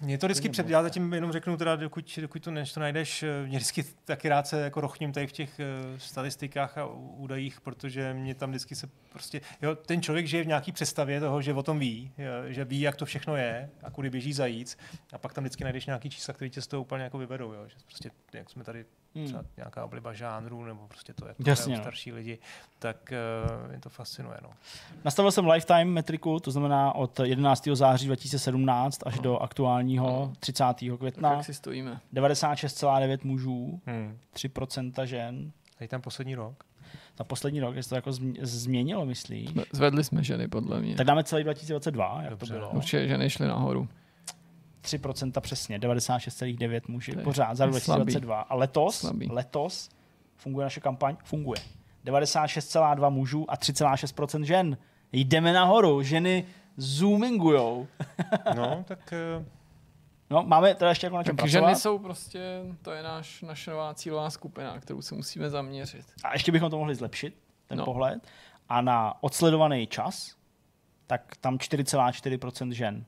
Mě to vždycky před, já zatím jenom řeknu teda, dokud, dokud to, než to najdeš, eh, mě vždycky taky rád se jako rochním tady v těch uh, statistikách a údajích, protože mě tam vždycky se prostě, jo, ten člověk žije v nějaký představě toho, že o tom ví, eh, že ví, jak to všechno je a kudy běží zajíc a pak tam vždycky najdeš nějaký čísla, které tě z toho úplně jako vyvedou, jo, že prostě, jak jsme tady Hmm. třeba nějaká obliba žánru, nebo prostě to, jak Jasně, no. starší lidi, tak uh, mě to fascinuje. No. Nastavil jsem lifetime metriku, to znamená od 11. září 2017 až do aktuálního 30. Tak května. jak si stojíme? 96,9 mužů, Hmm. 3% žen. Tady tam poslední rok. za poslední rok, jestli to jako zm- změnilo, myslíš? Zvedli jsme ženy, podle mě. Tak dáme celý 2022, jak Dobře, to bylo. Určitě ženy šly nahoru. 3% přesně, 96,9 muži pořád za rok slabý. 2022. A letos, Slabý. letos funguje naše kampaň? Funguje. 96,2 mužů a 3,6% žen. Jdeme nahoru, ženy zoomingujou. No, tak eh, No, máme teda ještě jako na čem Tak pracovat. ženy jsou prostě, to je náš, naše nová cílová skupina, kterou se musíme zaměřit. A ještě bychom to mohli zlepšit, ten. No. pohled. A na odsledovaný čas, tak tam 4,4% žen.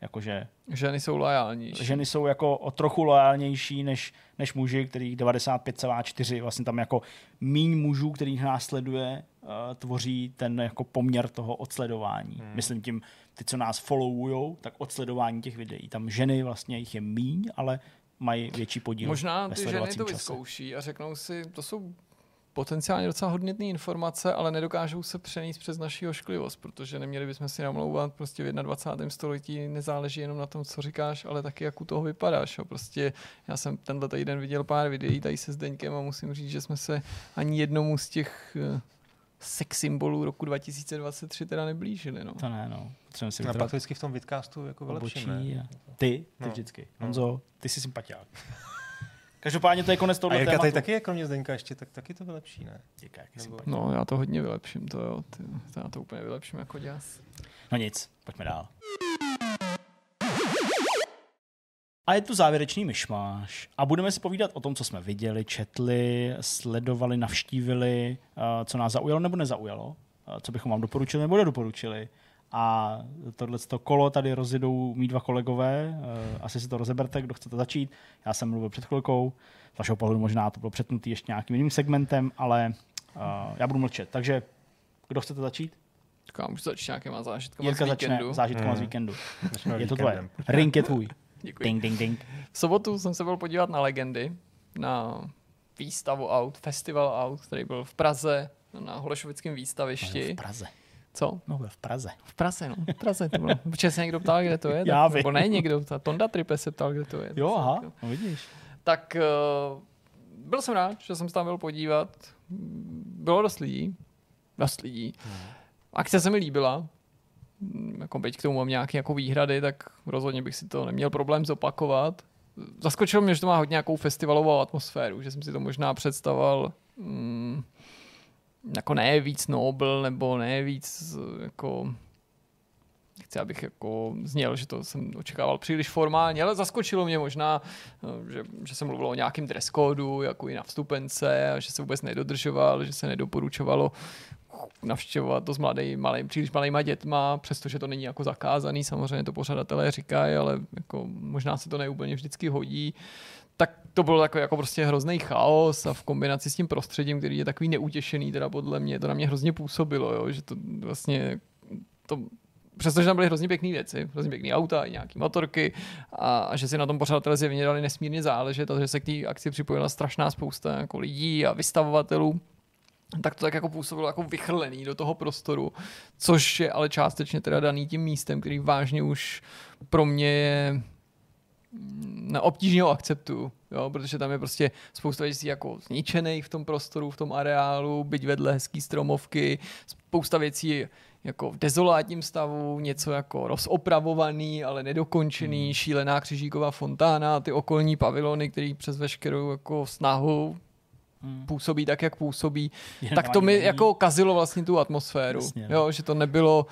Jakože Ženy jsou loajálnější. ženy jsou jako o trochu loajálnější než, než muži, kterých 95,4, vlastně tam jako míň mužů, kterých následuje, uh, tvoří ten jako poměr toho odsledování. Hmm. Myslím tím, ty, co nás followujou, tak odsledování těch videí. Tam ženy vlastně jich je míň, ale mají větší podíl Možná ty ženy to čase. vyzkouší a řeknou si, to jsou potenciálně docela hodnotné informace, ale nedokážou se přenést přes naši ošklivost, protože neměli bychom si namlouvat prostě v 21. století nezáleží jenom na tom, co říkáš, ale taky jak u toho vypadáš. Jo. Prostě já jsem tenhle týden viděl pár videí tady se Zdeňkem a musím říct, že jsme se ani jednomu z těch eh, sex symbolů roku 2023 teda neblížili. No. To ne, no. Potřebujeme si a pak vytrvat to vždycky v tom vidcastu jako vylepším, obočí. ne? A ty, ty No. vždycky. No. Honzo, ty jsi sympatiák. Každopádně to je konec A tohoto Jirka tématu. tady taky je kromě Zdeňka ještě, tak taky to vylepší, ne? Jirka, Nebo- no, já to hodně vylepším, to jo. Ty, to já to úplně vylepším jako děs. No nic, pojďme dál. A je tu závěrečný myšmáš. A budeme si povídat o tom, co jsme viděli, četli, sledovali, navštívili, eh, co nás zaujalo nebo nezaujalo, eh, co bychom vám doporučili nebo nedoporučili. A tohle kolo tady rozjedou mý dva kolegové, eh, asi si to rozeberte, kdo chcete začít. Já jsem mluvil před chvilkou, z vašeho pohledu možná to bylo přetnutý ještě nějakým jiným segmentem, ale eh, já budu mlčet. Takže kdo chcete začít? Tak já můžu začít nějakýma zážitkama Jirka z začne víkendu. zážitkama z Hmm. víkendu. Začneme Je to tvoje. Ring je tvůj. Děkuji. Ding, ding, ding. V sobotu jsem se byl podívat na Legendy, na výstavu Out, festival Out, který byl v Praze, na Holešovickém V výstavišti. Praze. Co? No, v Praze. V Praze, no. V Praze to bylo. Protože se někdo ptal, kde to je. Já tak, vím. Nebo ne někdo, ta Tonda Tripe se ptal, kde to je. Jo, Tak, aha, no vidíš. Tak uh, byl jsem rád, že jsem se tam byl podívat. Bylo dost lidí. Dost lidí. Akce se mi líbila. Mm, Jako byť k tomu mám nějaké jako výhrady, tak rozhodně bych si to neměl problém zopakovat. Zaskočilo mě, že to má hodně nějakou festivalovou atmosféru, že jsem si to možná představoval mm, jako ne víc Nobel, nebo ne víc jako chci, abych jako zněl, že to jsem očekával příliš formálně, ale zaskočilo mě možná, že, že se mluvilo o nějakém dress kódu, jako i na vstupence, a že se vůbec nedodržoval, že se nedoporučovalo navštěvovat to s mladý, malý, příliš malýma dětma, přestože to není jako zakázaný, samozřejmě to pořadatelé říkají, ale jako možná se to neúplně vždycky hodí. Tak to bylo takový jako prostě hrozný chaos a v kombinaci s tím prostředím, který je takový neutěšený, teda podle mě, to na mě hrozně působilo, jo, že to vlastně to přestože tam byly hrozně pěkné věci, hrozně pěkné auta, i nějaké motorky a, a, že si na tom pořadatelé zjevně dali nesmírně záležet a že se k té akci připojila strašná spousta jako lidí a vystavovatelů, tak to tak jako působilo jako vychrlený do toho prostoru, což je ale částečně teda daný tím místem, který vážně už pro mě je obtížně ho akceptuju, jo, protože tam je prostě spousta věcí jako zničených v tom prostoru, v tom areálu, byť vedle hezký stromovky, spousta věcí jako v dezolátním stavu, něco jako rozopravovaný, ale nedokončený, hmm. šílená křižíková fontána, ty okolní pavilony, který přes veškerou jako snahu Hmm. působí tak, jak působí, Jen tak to mi není. jako kazilo vlastně tu atmosféru. Jasně, no. jo, že to nebylo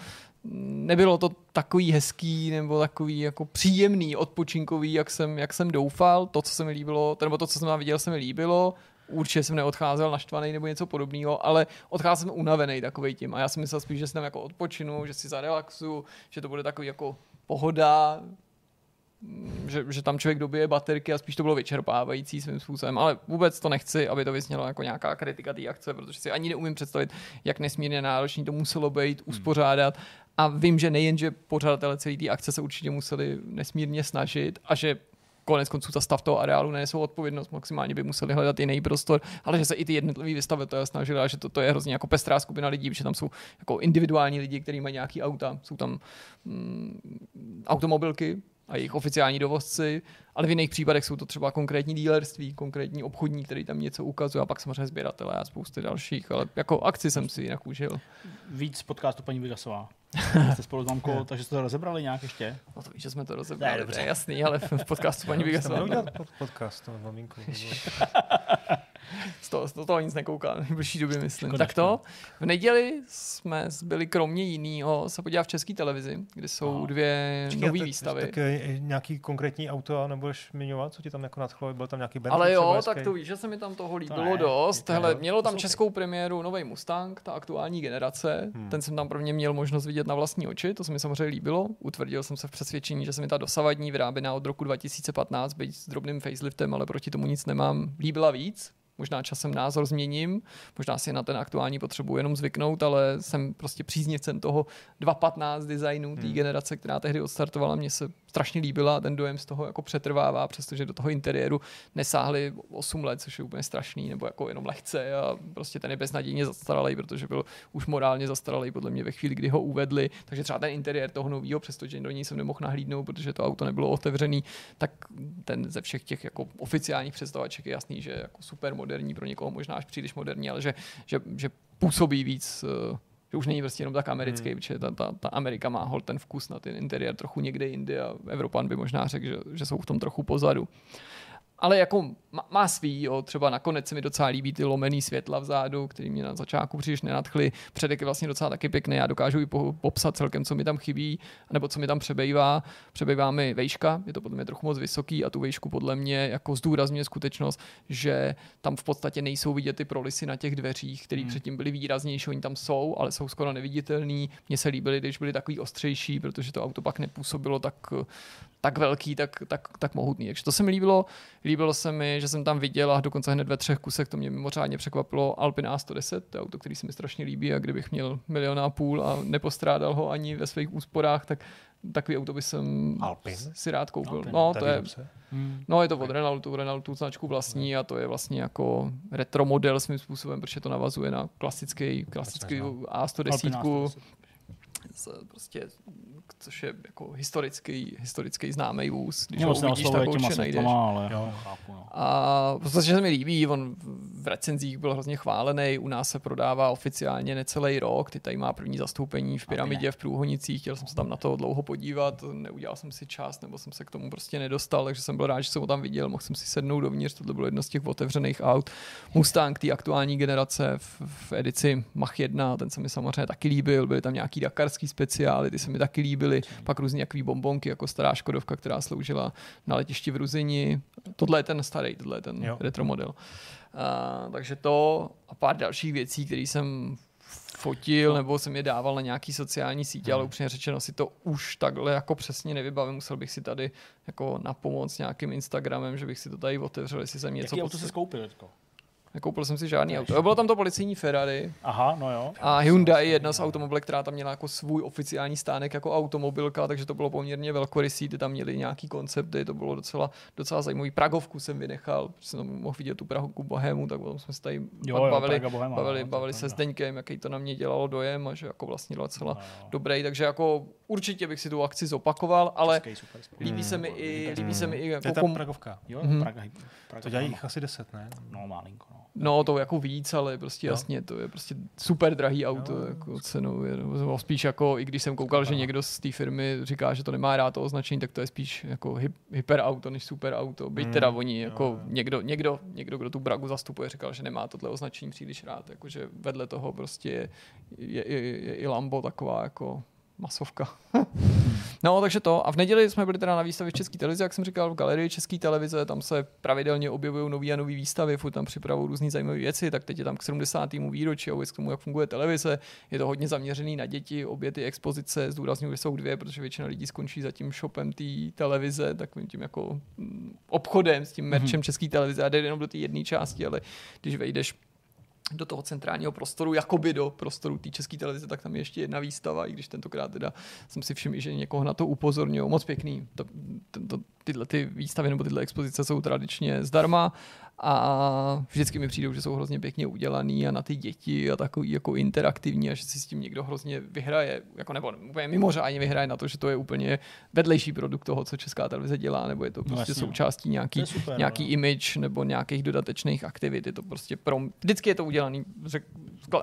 nebylo to takový hezký nebo takový jako příjemný, odpočinkový, jak jsem, jak jsem doufal. To, co se mi líbilo, nebo to, co jsem tam viděl, se mi líbilo. Určitě jsem neodcházel naštvaný nebo něco podobného, ale odcházel jsem unavený takový tím. A já jsem myslel spíš, že si tam jako odpočinu, že si zarelaxu, že to bude takový jako pohoda, že, že tam člověk dobije baterky a spíš to bylo vyčerpávající svým způsobem, ale vůbec to nechci, aby to vysnělo jako nějaká kritika té akce, protože si ani neumím představit, jak nesmírně náročný to muselo být, uspořádat a vím, že nejen, že pořadatelé celé té akce se určitě museli nesmírně snažit a že konec konců ta stav toho areálu nesou odpovědnost, maximálně by museli hledat jiný prostor, ale že se i ty jednotliví vystavitelé snažili a že to, to je hrozně jako pestrá skupina lidí, že tam jsou jako individuální lidi, kteří mají nějaký auta, jsou tam mm, automobilky, a jejich oficiální dovozci, ale v jiných případech jsou to třeba konkrétní dílerství, konkrétní obchodní, který tam něco ukazuje a pak samozřejmě sběratele a spousty dalších, ale jako akci jsem si jinak užil. Víc podcastu paní Vigasová. Jste spolu s mamkou, takže jste to rozebrali nějak ještě? No to víš, že jsme to rozebrali, Ne, to dobře. je jasný, ale v podcastu paní Jste Vigasová mohli udělat pod- podcast maminku. z toho, z toho nic nekouká, v nejbližší době myslím. Škoda, tak to, v neděli jsme byli kromě jiného se podívat v české televizi, kde jsou Aha. dvě nové výstavy. Tak eh, nějaký konkrétní auto nebudeš zmiňovat, co ti tam jako nadchlo? Byl tam nějaký Bentley Ale jo, třeba tak to víš, že se mi tam toho líbilo ne, dost. to Hele, mělo to tam českou premiéru nový Mustang, ta aktuální generace. Hmm. Ten jsem tam prvně měl možnost vidět na vlastní oči, to se mi samozřejmě líbilo. Utvrdil jsem se v přesvědčení, že se mi ta dosavadní vyráběná od roku 2015, byť s drobným faceliftem, ale proti tomu nic nemám, líbila víc. Možná časem názor změním, možná si na ten aktuální potřebuji jenom zvyknout, ale jsem prostě příznivcem toho 2.15 designu té Hmm. generace, která tehdy odstartovala. Mně se strašně líbila a ten dojem z toho jako přetrvává, přestože do toho interiéru nesáhli 8 let, což je úplně strašný, nebo jako jenom lehce a prostě ten je beznadějně zastaralý, protože byl už morálně zastaralý podle mě ve chvíli, kdy ho uvedli. Takže třeba ten interiér toho nového, přestože do něj jsem nemohl nahlídnout, protože to auto nebylo otevřený, tak ten ze všech těch jako oficiálních představaček je jasný, že jako super moderní, pro někoho možná až příliš moderní, ale že, že, že působí víc eh, že už není prostě jenom tak americký, hmm. protože ta, ta, ta Amerika má hol ten vkus na ten interiér trochu někde jinde a Evropan by možná řekl, že, že jsou v tom trochu pozadu. Ale jako má, má svý, jo, třeba nakonec se mi docela líbí ty lomený světla vzadu, který mě na začátku příliš nenadchly. Předek je vlastně docela taky pěkný, já dokážu i po- popsat celkem, co mi tam chybí, nebo co mi tam přebývá. Přebývá mi vejška, je to podle mě trochu moc vysoký a tu vejšku podle mě jako zdůrazňuje skutečnost, že tam v podstatě nejsou vidět ty prolisy na těch dveřích, které hmm. předtím byly výraznější, oni tam jsou, ale jsou skoro neviditelný. Mně se líbily, když byly takový ostřejší, protože to auto pak nepůsobilo tak, tak velký, tak, tak, tak mohutný. Takže to se mi líbilo. Líbilo se mi, že jsem tam viděl a dokonce hned ve třech kusech, to mě mimořádně překvapilo, Alpina A110, to je auto, který se mi strašně líbí a kdybych měl milion a půl a nepostrádal ho ani ve svých úsporách, tak takový auto by jsem Alpin? si rád koupil. Alpin, no, to je. Hmm. No, je to od Renaultu, Renault tu značku vlastní a to je vlastně jako retro model svým způsobem, protože to navazuje na klasický, klasický neznám. A110, Alpina 110. s- prostě, což je jako historický, historický známý vůz. Když Mě ho uvidíš, tak ho určitě najdeš. světlama, ale Jo. chápu. No. A prostě se mi líbí, on v recenzích byl hrozně chválený, u nás se prodává oficiálně necelý rok, ty tady má první zastoupení v pyramidě v Průhonicích, chtěl jsem se tam na to dlouho podívat, neudělal jsem si čas, nebo jsem se k tomu prostě nedostal, takže jsem byl rád, že jsem ho tam viděl, mohl jsem si sednout dovnitř, tohle bylo jedno z těch otevřených aut. Mustang té aktuální generace v, v edici Mach 1, ten se mi samozřejmě taky líbil, byly tam nějaký dakarský speciály, ty se mi taky líbily, pak různě jaký bombonky, jako stará Škodovka, která sloužila na letišti v Ruzini. Tohle je ten starý, tohle je ten Jo. retro model. A, takže to a pár dalších věcí, které jsem fotil nebo jsem je dával na nějaký sociální sítě, ale upřímně řečeno si to už takhle jako přesně nevybavím. Musel bych si tady jako na pomoc nějakým Instagramem, že bych si to tady otevřel, jestli jsem něco Jaký auto jsi skoupil teďko? Nekoupil jsem si žádný auto. Bylo tam to policejní Ferrari Aha, no jo. a Hyundai je jedna z automobilek, která tam měla jako svůj oficiální stánek jako automobilka, takže to bylo poměrně velkorysý, ty tam měli nějaký koncepty, to bylo docela, docela zajímavý. Pragovku jsem vynechal, protože jsem mohl vidět tu Prahovku Bohému, tak potom jsme se tady Jo, jo, bavili, Bohema, bavili, no, bavili se s. Deňkem, jaký to na mě dělalo dojem a že jako vlastně docela No, dobrý, takže jako určitě bych si tu akci zopakoval, ale Český super líbí se mi i, líbí se mi i To je jako ta kom... Pragovka. Jo, Mhm. Praga, Praga To dělají jich asi 10, ne? No, malinko, no. No, to jako víc, ale prostě Jo. jasně, to je prostě super drahý auto, Jo, jako cenou. Je, nebo spíš jako, i když jsem koukal, že někdo z té firmy říká, že to nemá rád to označení, tak to je spíš jako hy, hyperauto než superauto. Byť Mm, teda oni, jo, jako jo. někdo, někdo, někdo, kdo tu Bragu zastupuje, říkal, že nemá tohle označení příliš rád, jakože vedle toho prostě je, je, je, je, je i Lambo taková jako masovka. no, takže to. A v neděli jsme byli teda na výstavě v České televizi, jak jsem říkal, v galerii České televize, tam se pravidelně objevují nové a nové výstavy, furt tam připravují různé zajímavé věci, tak teď je tam k 70. výročí a vůbec k tomu, jak funguje televize. Je to hodně zaměřený na děti, obě ty expozice, zdůrazňuji, že jsou dvě, protože většina lidí skončí za tím shopem té televize, takovým tím jako mm, obchodem s tím merčem České televize a jde jenom do té jedné části, ale když vejdeš do toho centrálního prostoru, jakoby do prostoru té české televize, tak tam je ještě jedna výstava, i když tentokrát teda jsem si všiml, že někoho na to upozorňují. Moc pěkný. To, to, tyhle ty výstavy nebo tyhle expozice jsou tradičně zdarma a vždycky mi přijdou, že jsou hrozně pěkně udělaný a na ty děti a takový jako interaktivní a že si s tím někdo hrozně vyhraje, jako nebo úplně mimořádně vyhraje na to, že to je úplně vedlejší produkt toho, co česká televize dělá, nebo je to prostě jasně, no. součástí nějaký, je super, nějaký no. image nebo nějakých dodatečných aktivit. Je to prostě pro, vždycky je to udělaný řek,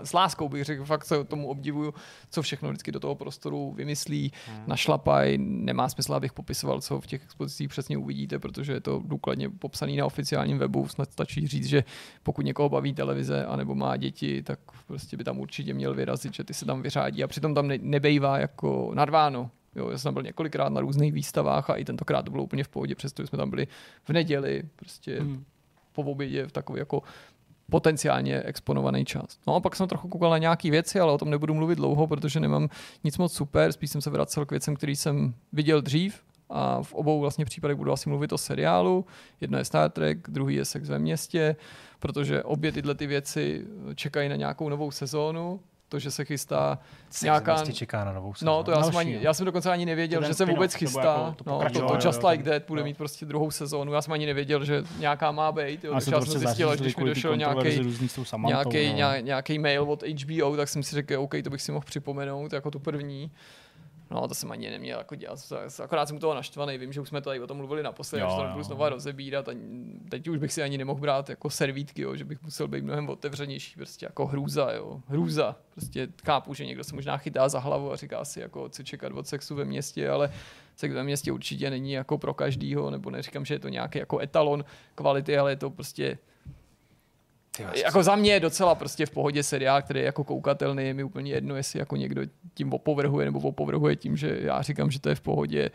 s láskou bych řekl, fakt se tomu obdivuju, co všechno vždycky do toho prostoru vymyslí, hmm. našlapaj, nemá smysl, abych popisoval, co v těch expozicích přesně uvidíte, protože je to důkladně popsaný na oficiálním webu, snad stačí říct, že pokud někoho baví televize anebo má děti, tak prostě by tam určitě měl vyrazit, že ty se tam vyřádí a přitom tam ne- nebejvá jako nadváno. Jo, já jsem byl několikrát na různých výstavách a i tentokrát to bylo úplně v pohodě, přestože jsme tam byli v neděli, prostě Hmm. po obědě v takový jako potenciálně exponovaný čas. No a pak jsem trochu koukal na nějaké věci, ale o tom nebudu mluvit dlouho, protože nemám nic moc super, spíš jsem se vracel k věcem, který jsem viděl dřív a v obou vlastně případech budu asi mluvit o seriálu. Jedno je Star Trek, druhý je Sex ve městě, protože obě tyhle ty věci čekají na nějakou novou sezónu. To, že se chystá nějaká... Nějaká... čeká na novou sezónu. No, to já jsem, ani, jo. já jsem dokonce ani nevěděl, To že se vůbec chystá. jako to no, to, to jo, Just jo, Like That bude no. mít prostě druhou sezónu. Já jsem ani nevěděl, že nějaká má být. Jo, já to jsem prostě zjistil, zařízli když mi došel nějaký nějaký, no. nějaký, nějaký mail od HBO, tak jsem si řekl, OK, to bych si mohl připomenout jako tu první. No, to jsem ani neměl jako dělat. Akorát jsem toho naštvaný, vím, že už jsme tady o tom mluvili naposledy, Jo, že to nebudu znova rozebírat a teď už bych si ani nemohl brát jako servítky, jo, že bych musel být mnohem otevřenější, prostě jako hrůza, jo, hrůza. Prostě chápu, že někdo se možná chytá za hlavu a říká si, jako, co čekat od sexu ve městě, ale sex ve městě určitě není jako pro každýho, nebo neříkám, že je to nějaký jako etalon kvality, ale je to prostě Ty jako za mě je docela prostě v pohodě seriál, který je jako koukatelný, je mi úplně jedno, jestli jako někdo tím opovrhuje nebo opovrhuje tím, že já říkám, že to je v pohodě.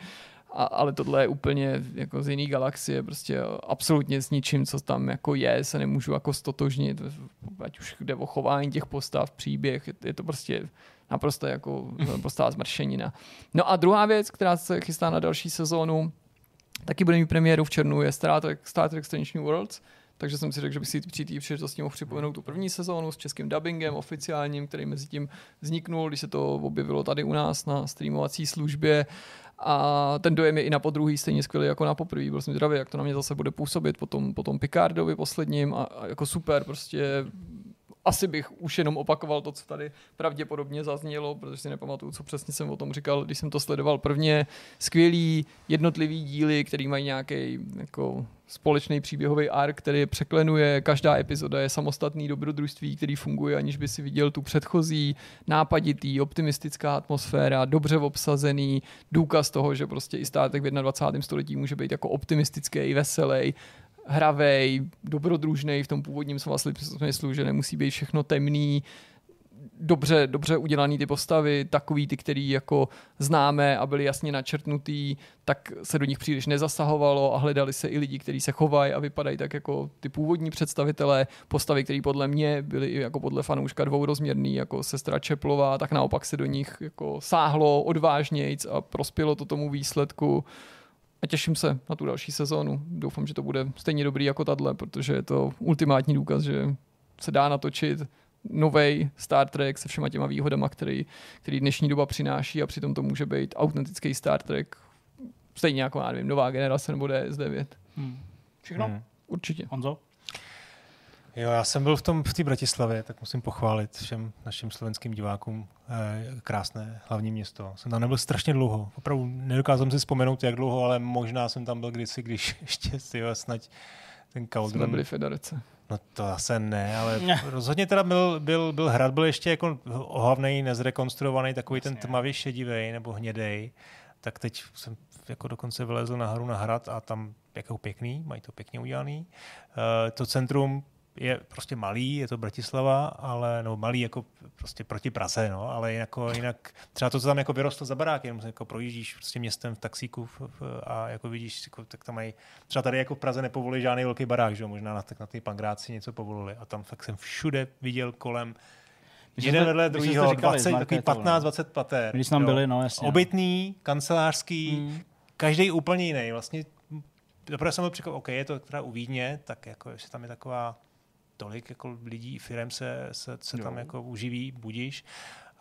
A, ale tohle je úplně jako z jiný galaxie, prostě absolutně s ničím, co tam jako je, se nemůžu jako stotožnit, ať už jde o chování těch postav, příběh, je, je to prostě naprosto jako naprostá zmršenina. No a druhá věc, která se chystá na další sezónu, taky bude mít premiéru v červnu, je Star Trek, Star Trek Strange New Worlds, takže jsem si řekl, že bych si při té příležitosti mohl připomenout tu první sezónu s českým dubbingem oficiálním, který mezi tím vzniknul, když se to objevilo tady u nás na streamovací službě. A ten dojem je i na podruhý stejně skvělý jako na poprvé. Byl jsem zdravý, jak to na mě zase bude působit po tom, po tom Picardovi posledním a, a jako super, prostě asi bych už jenom opakoval to, co tady pravděpodobně zaznělo, protože si nepamatuju, co přesně jsem o tom říkal, když jsem to sledoval prvně. Skvělý jednotlivý díly, který mají nějaký jako společný příběhový ark, který je překlenuje. Každá epizoda je samostatný dobrodružství, který funguje, aniž by si viděl tu předchozí, nápaditý, optimistická atmosféra, dobře obsazený, důkaz toho, že prostě i státek v 21. století může být jako optimistický, veselý, hravej, dobrodružný v tom původním slova smyslu, že nemusí být všechno temný, dobře, dobře udělaný ty postavy, takový ty, který jako známe a byly jasně načrtnutý, tak se do nich příliš nezasahovalo a hledali se i lidi, kteří se chovají a vypadají tak jako ty původní představitelé, postavy, které podle mě byly i jako podle fanouška dvourozměrný, jako sestra Čeplová, tak naopak se do nich jako sáhlo odvážnějc a prospělo to tomu výsledku. A těším se na tu další sezónu. Doufám, že to bude stejně dobrý jako tahle, protože je to ultimátní důkaz, že se dá natočit nový Star Trek se všema těma výhodama, který, který dnešní doba přináší a přitom to může být autentický Star Trek stejně jako, já nevím, nová generace nebo DS9. Hmm. Všechno? Hmm. Určitě. Honzo? Jo, já jsem byl v tom v té Bratislavě, tak musím pochválit všem našim slovenským divákům eh, krásné hlavní město. Jsem tam nebyl strašně dlouho. Opravdu nedokázal jsem si vzpomenout, jak dlouho, ale možná jsem tam byl kdysi, když ještě si snad ten Jsme Cauldron. byli federace. No to zase ne, ale Ne. rozhodně teda byl, byl, byl hrad, byl ještě jako ohavnej, nezrekonstruovaný, takový ten Jasně. tmavě šedivý nebo hnědej. Tak teď jsem jako dokonce vylezl nahoru na hrad a tam jako pěkný, mají to pěkně udělaný. Uh, to centrum je prostě malý, je to Bratislava, ale no malý jako prostě proti Praze, no, ale jako jinak třeba to, co tam jako vyrostlo za barák, jenom jako projíždíš prostě městem v taxíku a jako vidíš, jako, tak tam mají, třeba tady jako v Praze nepovolili žádný velký barák, že jo, možná na, tak na ty pangráci něco povolili a tam fakt jsem všude viděl kolem My jeden vedle druhého, říkali s 20, takový Markétou, no. 15-20 pater. Když tam byli, no jasně. Obytný, kancelářský, Hmm. každý úplně jiný. Vlastně Doprve jsem byl překvap, OK, je to teda u Vídně, tak jako jestli tam je taková tolik jako lidí, firem se, se, se tam Jo. jako uživí, budíš.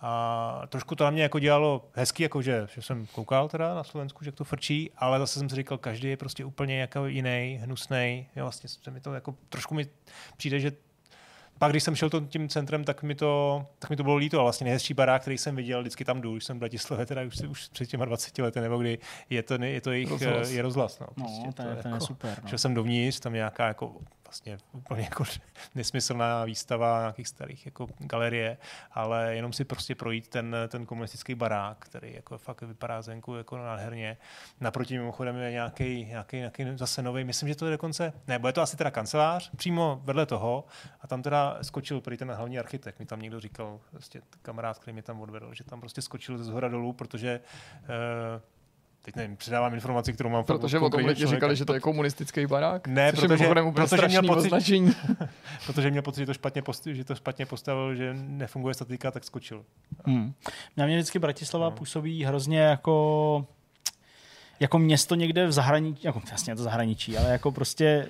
A trošku to na mě jako dělalo hezky, jako že, že jsem koukal teda na Slovensku, že jak to frčí, ale zase jsem si říkal, každý je prostě úplně jako jiný, hnusný. Vlastně se mi to jako trošku mi přijde, že pak, když jsem šel tím centrem, tak mi to, tak mi to bylo líto. A vlastně nejhezčí barák, který jsem viděl, vždycky tam jdu, když jsem v Bratislavě, teda už, už před těma 20 lety, nebo kdy je to, je to jejich rozhlas. Je rozhlas no, no prostě no, to, je, to, je, jako, super. No. Šel jsem dovnitř, tam nějaká jako vlastně úplně jako nesmyslná výstava nějakých starých jako galerie, ale jenom si prostě projít ten, ten komunistický barák, který jako fakt vypadá zenku jako nádherně. Naproti mimochodem je nějaký, nějaký, nějaký zase nový, myslím, že to je dokonce, ne, bude to asi teda kancelář, přímo vedle toho a tam teda skočil prý ten hlavní architekt, mi tam někdo říkal, prostě kamarád, který mě tam odvedl, že tam prostě skočil ze zhora dolů, protože uh, teď nevím, předávám informaci, kterou mám. Protože o tom lidi říkali, že to je komunistický barák? Ne, protože, protože, měl pocit, označení. protože měl pocit, že to špatně, postavil, že to špatně postavil, že nefunguje statika, tak skočil. Hmm. Na mě vždycky Bratislava no. působí hrozně jako jako město někde v zahraničí, jako jasně to zahraničí, ale jako prostě,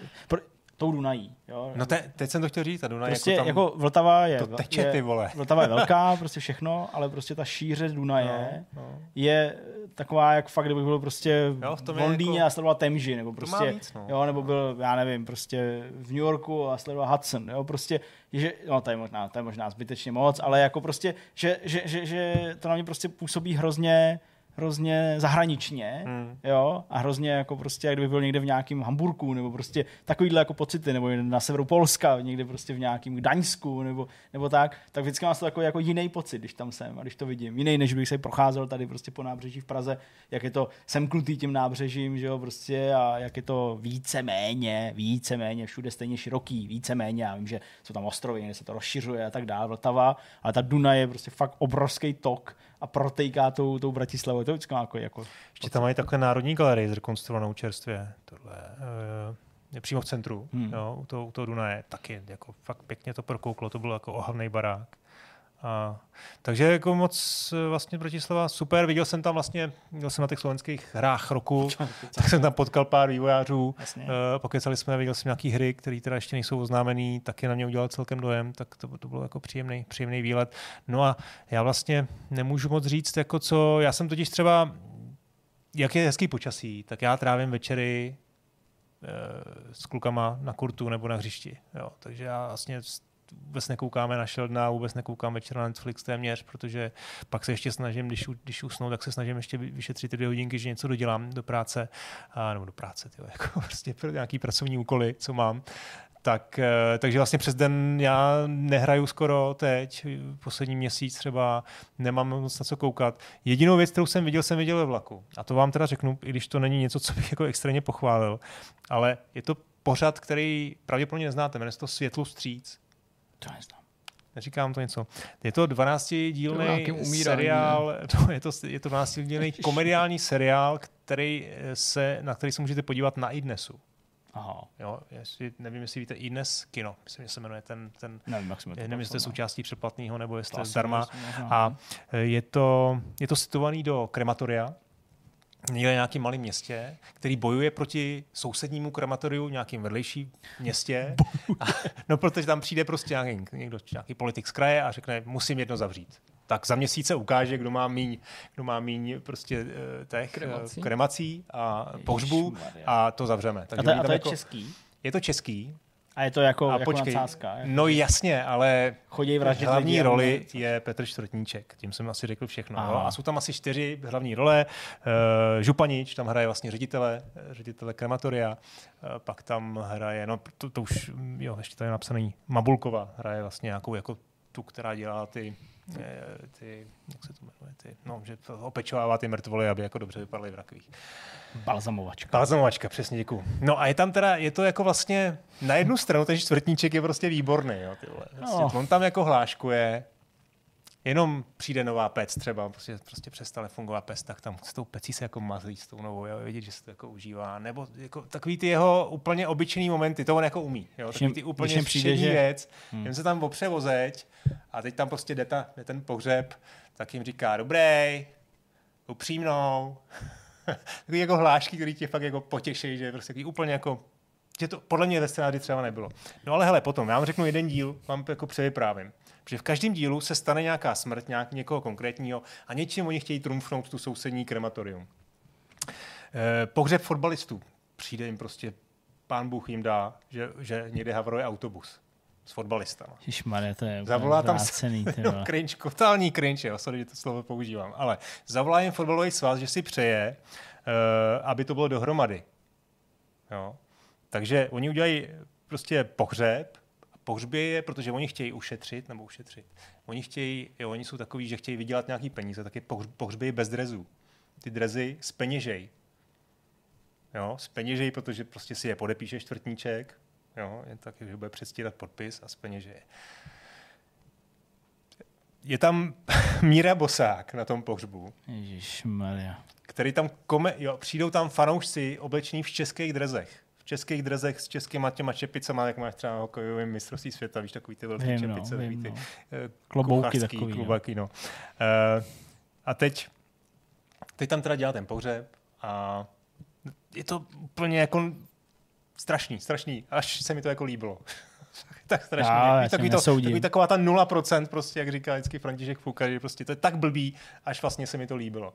tou Dunají. Jo? No te, teď jsem to chtěl říct, ta Dunaj prostě jako, tam, jako Vltava je, to teče, ty vole. Vltava je velká, prostě všechno, ale prostě ta šíře Dunaje no, no. je taková, jak fakt, kdyby byl prostě jo, v, v Londýně jako, a sledoval Temži, nebo prostě, víc, no. jo, nebo byl, já nevím, prostě v New Yorku a sledoval Hudson, jo, prostě, že, no to je možná, to je možná zbytečně moc, ale jako prostě, že, že, že, že to na mě prostě působí hrozně, hrozně zahraničně, hmm. jo, a hrozně jako prostě, jak kdyby byl někde v nějakém Hamburku, nebo prostě takovýhle jako pocity, nebo na severu Polska, někde prostě v nějakém Daňsku, nebo, nebo tak, tak vždycky mám to takový jako jiný pocit, když tam jsem a když to vidím. Jiný, než bych se procházel tady prostě po nábřeží v Praze, jak je to semknutý tím nábřežím, že jo, prostě a jak je to více méně, více méně, všude stejně široký, více méně, já vím, že jsou tam ostrovy, kde se to rozšiřuje a tak dále, Vltava, ale ta Duna je prostě fakt obrovský tok a protejká tou, tou Bratislavou. To je vždycky jako, jako Ještě tam mají takhle národní galerii zrekonstruovanou čerstvě. Tohle uh, je přímo v centru, hmm. jo, u toho, u toho Dunaje. Taky jako fakt pěkně to prokouklo, to byl jako ohavný barák. A, takže jako moc eh, vlastně Bratislava super. Viděl jsem tam vlastně, viděl jsem na těch slovenských hrách roku, tak jsem tam potkal pár vývojářů, uh, pokecali jsme, viděl jsem nějaký hry, které teda ještě nejsou oznámený, taky na mě udělal celkem dojem, tak to, to bylo jako příjemný, příjemný výlet. No a já vlastně nemůžu moc říct, jako co, já jsem totiž třeba, jak je hezký počasí, tak já trávím večery uh, s klukama na kurtu nebo na hřišti. Jo. Takže já vlastně vůbec nekoukáme na Sheldona, vůbec nekoukám večer na Netflix téměř, protože pak se ještě snažím, když, když usnu, tak se snažím ještě vyšetřit ty dvě hodinky, že něco dodělám do práce, a, nebo do práce, tyjo, jako prostě nějaký pracovní úkoly, co mám. Tak, eh, takže vlastně přes den já nehraju skoro teď, poslední měsíc třeba, nemám moc na co koukat. Jedinou věc, kterou jsem viděl, jsem viděl ve vlaku. A to vám teda řeknu, i když to není něco, co bych jako extrémně pochválil, ale je to pořad, který pravděpodobně neznáte, jmenuje se to Světlu stříc. To neznám. Neříkám to něco. Je to 12-dílný seriál, to, je to, je to 12-dílný komediální seriál, který se, na který se můžete podívat na iDnesu. Aha. Jo, jestli, nevím, jestli víte iDnes kino, myslím, že se jmenuje ten, ten nevím, jak nevím, jestli to je součástí předplatného, nebo jestli je zdarma. A je to, je to situovaný do krematoria, někde nějakém malém městě, který bojuje proti sousednímu krematoriu v nějakém vedlejším městě. A, no, protože tam přijde prostě nějaký, někdo, nějaký politik z kraje a řekne, musím jedno zavřít. Tak za měsíce ukáže, kdo má míň, kdo má míň prostě eh, těch eh, kremací, kremací a pohřbu a to zavřeme. Takže a to, a to je jako, český? Je to český, a je to jako, a jako počkej, nadsázka? Jako... No jasně, ale Chodí hlavní lidi, roli je Petr Čtvrtníček. Tím jsem asi řekl všechno. Jo? A jsou tam asi čtyři hlavní role. Uh, Županič, tam hraje vlastně ředitele, ředitele krematoria. Uh, pak tam hraje, no to, to už, jo, ještě tady je napsaný, Mabulkova hraje vlastně nějakou jako tu, která dělá ty Eh, ty, jak se to jmenuje, ty, no, že opečovává ty mrtvoly, aby jako dobře vypadaly v rakvích. Balzamovačka. Balzamovačka, přesně děkuju. No a je tam teda, je to jako vlastně, na jednu stranu ten čtvrtníček je prostě výborný, jo, tyhle. Vlastně, no. On tam jako hláškuje, jenom přijde nová pec třeba, prostě, prostě přestane fungovat pec, tak tam s tou pecí se jako mazlí s tou novou, jo, vidět, že se to jako užívá, nebo jako takový ty jeho úplně obyčejný momenty, to on jako umí, jo, takový ty úplně přijde, že... věc, hmm. jen se tam opře vozeď a teď tam prostě jde, ta, jde ten pohřeb, tak jim říká, dobrý, upřímnou, takový jako hlášky, který tě fakt jako potěší, že je prostě úplně jako že to podle mě ve scénáři třeba nebylo. No ale hele, potom, já vám řeknu jeden díl, vám jako převyprávím. Protože v každém dílu se stane nějaká smrt nějak, někoho konkrétního a něčím oni chtějí trumfnout tu sousední krematorium. Eh, pohřeb fotbalistů. Přijde jim prostě, pán Bůh jim dá, že, že někde havruje autobus s fotbalistama. Ježišmarja, to je Zavolá tam vrácený, no, cringe, totální cringe, jo, sorry, že to slovo používám, ale zavolá jim fotbalový svaz, že si přeje, uh, aby to bylo dohromady. Jo. Takže oni udělají prostě pohřeb, pohřbě je, protože oni chtějí ušetřit, nebo ušetřit. Oni chtějí, jo, oni jsou takový, že chtějí vydělat nějaký peníze, tak je pohř- pohřbě bez drezů. Ty drezy speněžej. Jo, speněžej, protože prostě si je podepíše čtvrtníček, jo, jen tak, že bude předstírat podpis a speněžej. Je tam Míra Bosák na tom pohřbu, Ježišmarja. který tam kome, jo, přijdou tam fanoušci oblečení v českých drezech. Českých drezech s českýma těma čepicama, jak máš třeba na hokejovém mistrovství světa, víš, takový ty velké Vím, no, čepice, vím, takový ty no. eh, Klobouky takový, no. Klubaky, no. Uh, a teď, teď tam teda dělá ten pohřeb a je to úplně jako strašný, strašný, až se mi to jako líbilo. tak strašný. Já, já takový, to, takový taková ta 0%, prostě, jak říká vždycky František Fouka, že prostě to je tak blbý, až vlastně se mi to líbilo.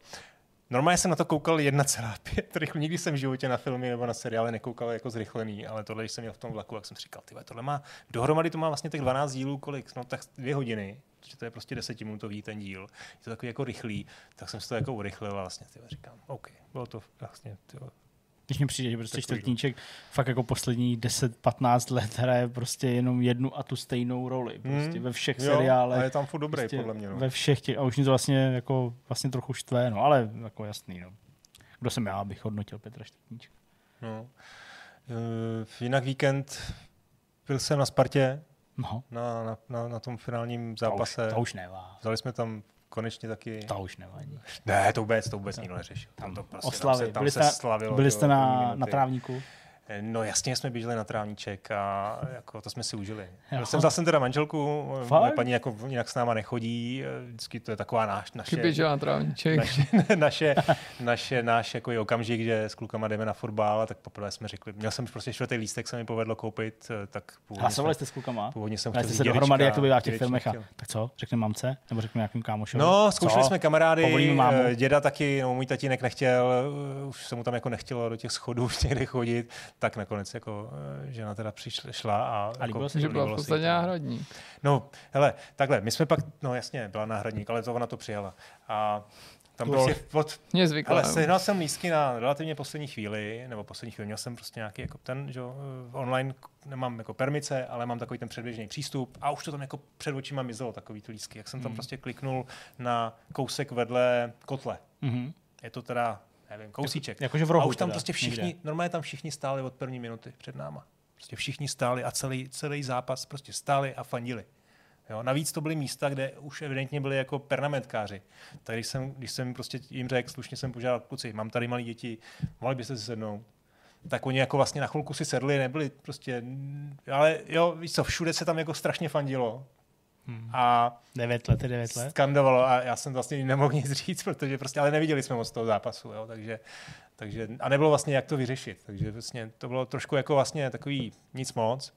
Normálně jsem na to koukal 1,5 rychle. Nikdy jsem v životě na filmy nebo na seriály nekoukal jako zrychlený, ale tohle, když jsem měl v tom vlaku, jak jsem si říkal, ty tohle má, dohromady to má vlastně těch 12 dílů, kolik? No tak dvě hodiny, protože to je prostě desetiminutový ten díl. Je to takový jako rychlý, tak jsem si to jako urychlil a vlastně ty vole, říkám, OK, bylo to vlastně, ty vole, Když mi přijde, že prostě Takový. čtvrtníček fakt jako poslední 10-15 let hraje prostě jenom jednu a tu stejnou roli. Prostě Hmm. ve všech Jo, seriálech. a je tam furt dobrý, prostě podle mě, no. Ve všech těch, a už mě to vlastně, jako, vlastně trochu štve, no, ale jako jasný, no. Kdo jsem já, abych hodnotil Petra Čtvrtníčka. no. Uh, jinak víkend byl jsem na Spartě, No, na, na, na, na tom finálním to už, zápase. to už nevá. Vzali jsme tam konečně taky... To už nevadí. Ne, to vůbec, to vůbec nikdo neřešil. Tam to prostě, Oslavy. Tam se, tam byli se jste, slavilo. byli jste na, na trávníku? No jasně jsme běželi na trávníček a jako to jsme si užili. Jo. Já jsem vzal jsem teda manželku, Fakt? moje paní jako jinak s náma nechodí, vždycky to je taková náš, naše, že na trávníček. naše, naše, naše, náš jako okamžik, že s klukama jdeme na fotbal, a tak poprvé jsme řekli, měl jsem prostě čtvrtý lístek, se mi povedlo koupit, eh, tak původně, Hlasovali jsme, jste s klukama? původně jsem chtěl jste se dohromady, jak to bývá v těch filmech. A, tak co? Řekne mamce? Nebo řekne nějakým kámošovi? No, zkoušeli Co? jsme kamarády, eh, děda taky, no můj tatínek nechtěl, eh, už se mu tam jako nechtělo do těch schodů někde chodit, tak nakonec jako eh, žena teda přišla šla a, A líbilo jako, se že byla v podstatě to. náhradní. No, hele, takhle, my jsme pak, no jasně, byla náhradník, ale to ona to přijala. A tam roli. prostě od, Mě zvykla. ale sehnal jsem lístky na relativně poslední chvíli, nebo poslední chvíli, měl jsem prostě nějaký jako ten, že eh, online nemám jako permice, ale mám takový ten předběžný přístup a už to tam jako před očima mizelo, takový ty lístky. Jak jsem tam Hmm. prostě kliknul na kousek vedle kotle. Mhm. Je to teda, nevím, kousíček. Jakože v rohu a už tam teda, prostě všichni, někde. normálně tam všichni stáli od první minuty před náma. Prostě všichni stáli a celý, celý zápas prostě stáli a fandili. Jo, navíc to byly místa, kde už evidentně byli jako pernamentkáři. Tak když jsem, když jsem prostě jim řekl, slušně jsem požádal, kluci, mám tady malé děti, mohli byste si sednout. Tak oni jako vlastně na chvilku si sedli, nebyli prostě, ale jo, víš co, všude se tam jako strašně fandilo. Hmm. A Devět let, devět let. skandovalo a já jsem vlastně nemohl nic říct, protože prostě, ale neviděli jsme moc toho zápasu, jo, takže, takže, a nebylo vlastně jak to vyřešit, takže vlastně to bylo trošku jako vlastně takový nic moc,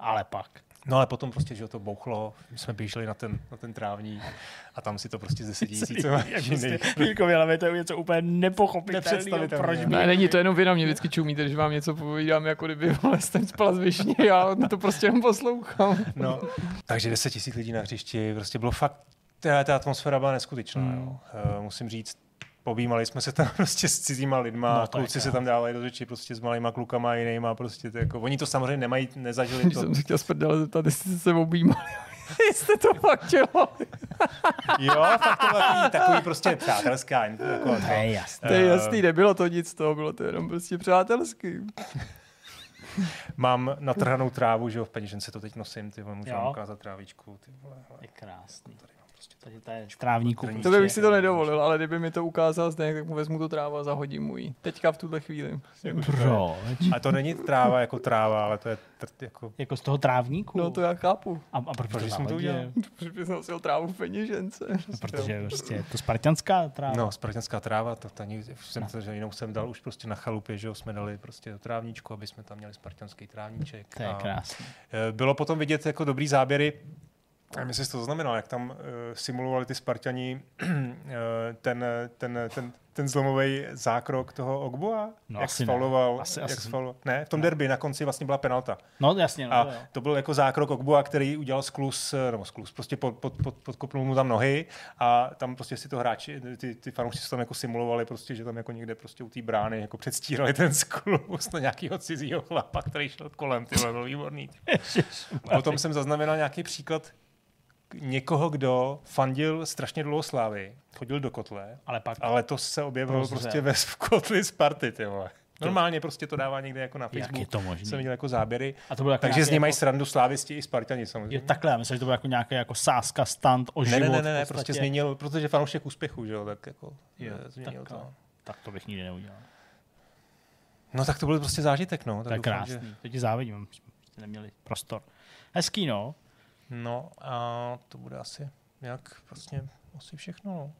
Ale pak. No ale potom prostě, že to bouchlo, my jsme běželi na ten, na ten trávní a tam si to prostě z desetitisícová Jak prostě hlavě to je něco úplně nepochopitelného. Proč Ne, by... Ne, není to jenom vy na mě vždycky čumíte, když vám něco povídám, jako kdyby vole, jsem spal z višně, já to prostě jenom poslouchám. No, takže 10 tisíc lidí na hřišti, prostě bylo fakt, ta, ta atmosféra byla neskutečná, Hmm. jo. Uh, musím říct, pobímali jsme se tam prostě s cizíma lidma, No, no, to kluci se krás. tam dávali do řeči prostě s malýma klukama a jinýma, prostě to jako, oni to samozřejmě nemají, nezažili Když to. jsem se chtěl z prdele zeptat, jestli jste se objímali. Jste to fakt dělali. Jo, fakt to bylo takový, takový prostě přátelská. Jako, To je jasné. To je Eh, jasný, nebylo to nic z toho, bylo to jenom prostě přátelský. Mám natrhanou trávu, že jo, v peněžence to teď nosím, ty vole, můžu ukázat trávičku, ty vole, hele. Je krásný. Prostě tady to je z trávníku. To prostě. bych si to nedovolil, ale kdyby mi to ukázal zde, tak mu vezmu tu trávu a zahodím mu ji. Teďka v tuhle chvíli. Proč? A to není tráva jako tráva, ale to je trt, jako... Jako z toho trávníku? No to já chápu. A, a proč, Proč to jsem to udělal? Protože bys nosil trávu v peněžence. No, Protože prostě je to spartianská tráva. No, spartanská tráva, to, to ani, jsem to, že jinou jsem dal už prostě na chalupě, že jo, jsme dali prostě trávníčku, aby jsme tam měli spartanský trávníček. To je krásné. eh, Bylo potom vidět jako dobrý záběry, a myslím, že to znamenalo, jak tam uh, simulovali ty Spartani uh, ten, ten, ten, ten zlomový zákrok toho Ogbua, No, jak asi ne. sfauloval, Asi- jak asi- sfauloval. Ne, v tom derby na konci vlastně byla penalta. No jasně, no, A to jo. to byl jako zákrok Ogbua, který udělal sklus, eh, nebo sklus, prostě pod, pod, pod, podkopnul mu tam nohy a tam prostě si to hráči, ty, ty fanoušci si tam jako simulovali prostě, že tam jako někde prostě u té brány jako předstírali ten sklus na nějakého cizího chlapa, který šel kolem, ty byl výborný. Potom jsem zaznamenal nějaký příklad někoho, kdo fandil strašně dlouho slávy, chodil do kotle, Ale pak a letos se objevil Prozřel. prostě ve v kotli Sparty, ty vole. Normálně prostě to dává někde jako na jak Facebooku. je to možné? Jsem viděl jako záběry. A to bylo jako Takže z něj mají jako, srandu slávisti i Spartani samozřejmě. je takhle, já myslím, že to bylo jako nějaký jako sáska, stand o ne, život. ne, ne, ne, ne, prostě změnil, protože fanoušek úspěchu, že jo, tak jako Jo, eh, změnil tak, to. Tak to bych nikdy neudělal. No tak to byl prostě zážitek, no. To Tak je doufám, krásný. Že... To ti závidím, jste neměli prostor. Hezký, no. No a to bude asi nějak vlastně asi všechno, no.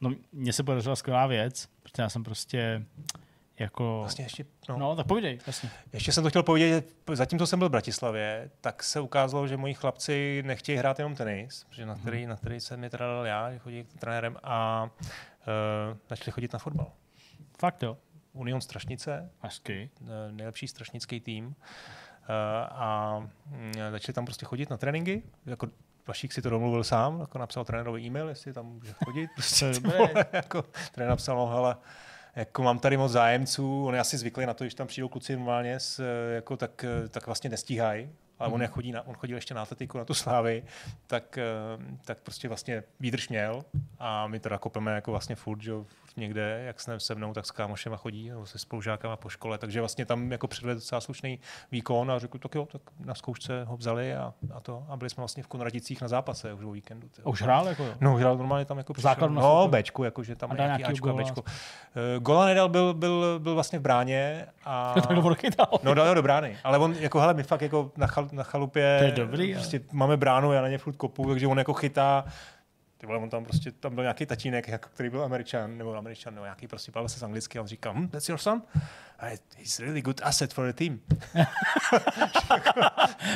No, mně se podařila skvělá věc, protože já jsem prostě jako... Vlastně ještě, no. No, tak povídej, jasně. Ještě jsem to chtěl povědět, zatímco jsem byl v Bratislavě, tak se ukázalo, že moji chlapci nechtějí hrát jenom tenis, protože na který, na který jsem je teda dal já, že chodí k trenérem a uh, začali chodit na fotbal. Fakt jo. Union Strašnice, Hezky. eh, nejlepší strašnický tým. Eh, A mm, začali tam prostě chodit na tréninky. Jako Vašík si to domluvil sám, jako napsal trenérovi e-mail, jestli tam může chodit. Prostě, vole, jako, trenér napsal, no hele, jako mám tady moc zájemců, on je asi zvyklý na to, když tam přijdou kluci normálně, s, eh, jako, tak, eh, tak vlastně nestíhají. Ale on, Mhm. jak chodí na, on chodil ještě na atletiku, na tu slávy, tak, tak prostě vlastně výdrž měl a my teda kopeme jako vlastně furt, že někde, jak jsme se mnou, tak s kámošema chodí, nebo se spolužákama po škole, takže vlastně tam jako předvedl docela slušný výkon a řekl, tak jo, tak na zkoušce ho vzali a, a to a byli jsme vlastně v Konradicích na zápase už o víkendu. A už hrál jako jo. No, hrál normálně tam jako přišel. No? Bčku, jakože tam A dal nějaký Ačko a góla? Bčko. Uh, gola nedal, byl, byl, byl vlastně v bráně a... tak to chytal. No dal ho do brány, ale on jako, hele, my fakt jako na, chal, na chalupě, To je dobrý, prostě máme bránu, já na ně furt kopu, takže on jako chytá, ty vole, on tam prostě, tam byl nějaký tatínek, jako, který byl američan, nebo američan, nebo nějaký prostě bavil se s anglicky a on říkal, hm, that's your son? A he's really good asset for the team.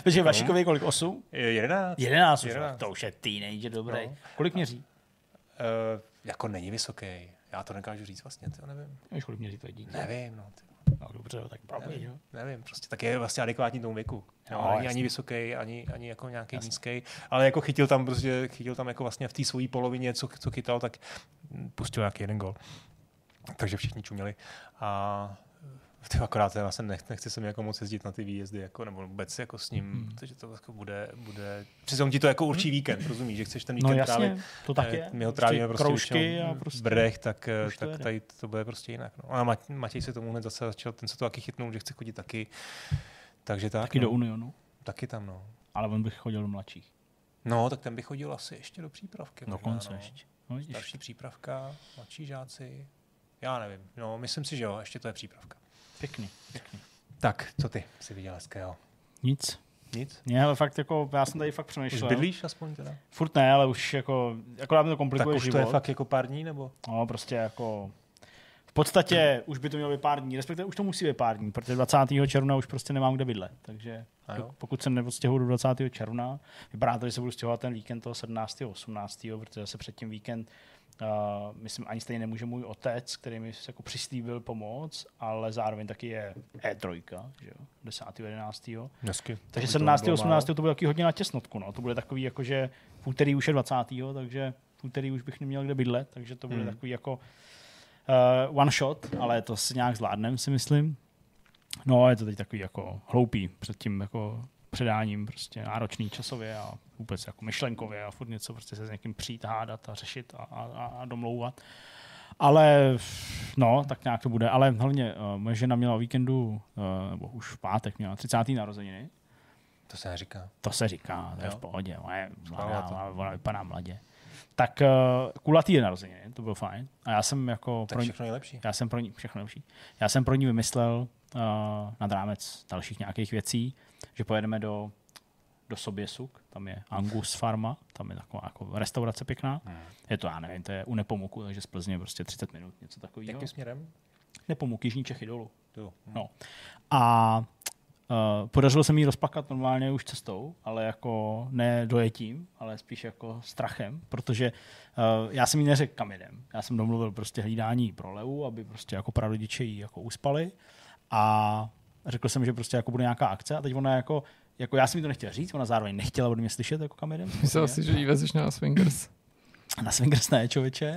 Takže Vašíkovi je kolik? 8? Je 11. 11 už. 11. To už je teenager dobrý. No. Kolik měří? Uh, jako není vysoký. Já to nekážu říct vlastně, to nevím. Víš, kolik měří tvoje dítě? Nevím, no. Ty, No dobře, tak pravda, jo. nevím, nevím, prostě tak je vlastně adekvátní tomu věku. No, není jasně. ani vysoký, ani, ani jako nějaký nízký, ale jako chytil tam prostě, chytil tam jako vlastně v té svojí polovině, co, co chytal, tak pustil nějaký jeden gol. Takže všichni čuměli. A ty akorát já jsem nech, nechci se mi jako moc jezdit na ty výjezdy, jako, nebo vůbec jako s ním, Hmm. takže to jako bude, bude, přitom ti to jako určí víkend, rozumíš, že chceš ten No víkend jasně, trávit to tak Eh, je. My ho trávíme prostě, kroužky většinou a prostě. Brdech, tak, eh, tak jede. tady to bude prostě jinak. No. A Mat- Matěj se tomu hned zase začal, ten se to taky chytnul, že chce chodit taky. Takže tak, Taky no. do Unionu. Taky tam, no. Ale on bych chodil do mladších. No, tak ten by chodil asi ještě do přípravky. Dokonce no. ještě. No. Starší přípravka, mladší žáci. Já nevím, no, myslím si, že jo, ještě to je přípravka. Pěkný, pěkný. Tak, co ty jsi viděl hezkého? Nic. Nic? Ne, ale fakt jako, já jsem tady fakt Už přemýšlel. bydlíš aspoň teda? Furt ne, ale už jako, akorát mi to Tak komplikuje už život. to je fakt jako pár dní, nebo? No, prostě jako... V podstatě už by to mělo být pár dní, respektive už to musí být pár dní, protože 20. června už prostě nemám kde bydlet. Takže pokud se neodstěhuju do 20. června, vypadá to, že se budu stěhovat ten víkend toho 17. 18. protože se předtím víkend Uh, myslím, ani stejně nemůže můj otec, který mi jako přislíbil pomoc, ale zároveň taky je E3, že jo, 10. 11. Hezky. Takže 17. 18. to bude taky hodně na těsnotku. No. To bude takový, jako, že v úterý už je 20. takže v úterý už bych neměl kde bydlet, takže to bude Hmm. takový jako uh, one shot, ale to si nějak zvládnem, si myslím. No, je to teď takový jako hloupý před tím jako předáním, prostě náročný časově a vůbec jako myšlenkově a furt něco prostě se s někým přijít, hádat a řešit a, a, a domlouvat. Ale no, tak nějak to bude. Ale hlavně uh, moje žena měla o víkendu, uh, nebo už v pátek měla 30. narozeniny. To se neříká. To se říká, to je Jo. v pohodě. Ona, je mladá, ona vypadá mladě. tak uh, kulatý je narozeniny, to bylo fajn. A já jsem jako... Tak pro ní, všechno nejlepší. já jsem pro ní, všechno nejlepší. Já jsem pro ní vymyslel uh, nad rámec dalších nějakých věcí, že pojedeme do, do Soběsuk, tam je Angus Farma, tam je taková jako restaurace pěkná. Hmm. Je to, já nevím, to je u Nepomuku, takže z Plzně prostě 30 minut, něco takového. Jakým směrem? Nepomuk, Jižní Čechy dolů. Tu. No. A uh, podařilo se mi ji rozpakat normálně už cestou, ale jako ne dojetím, ale spíš jako strachem, protože uh, já jsem jí neřekl kam jdem. Já jsem domluvil prostě hlídání pro Leu, aby prostě jako prarodiče jí jako uspali a řekl jsem, že prostě jako bude nějaká akce a teď ona jako jako já jsem mi to nechtěl říct, ona zároveň nechtěla od mě slyšet, jako kam jdem. Myslel si, že jí vezeš na swingers. Na swingers ne, člověče.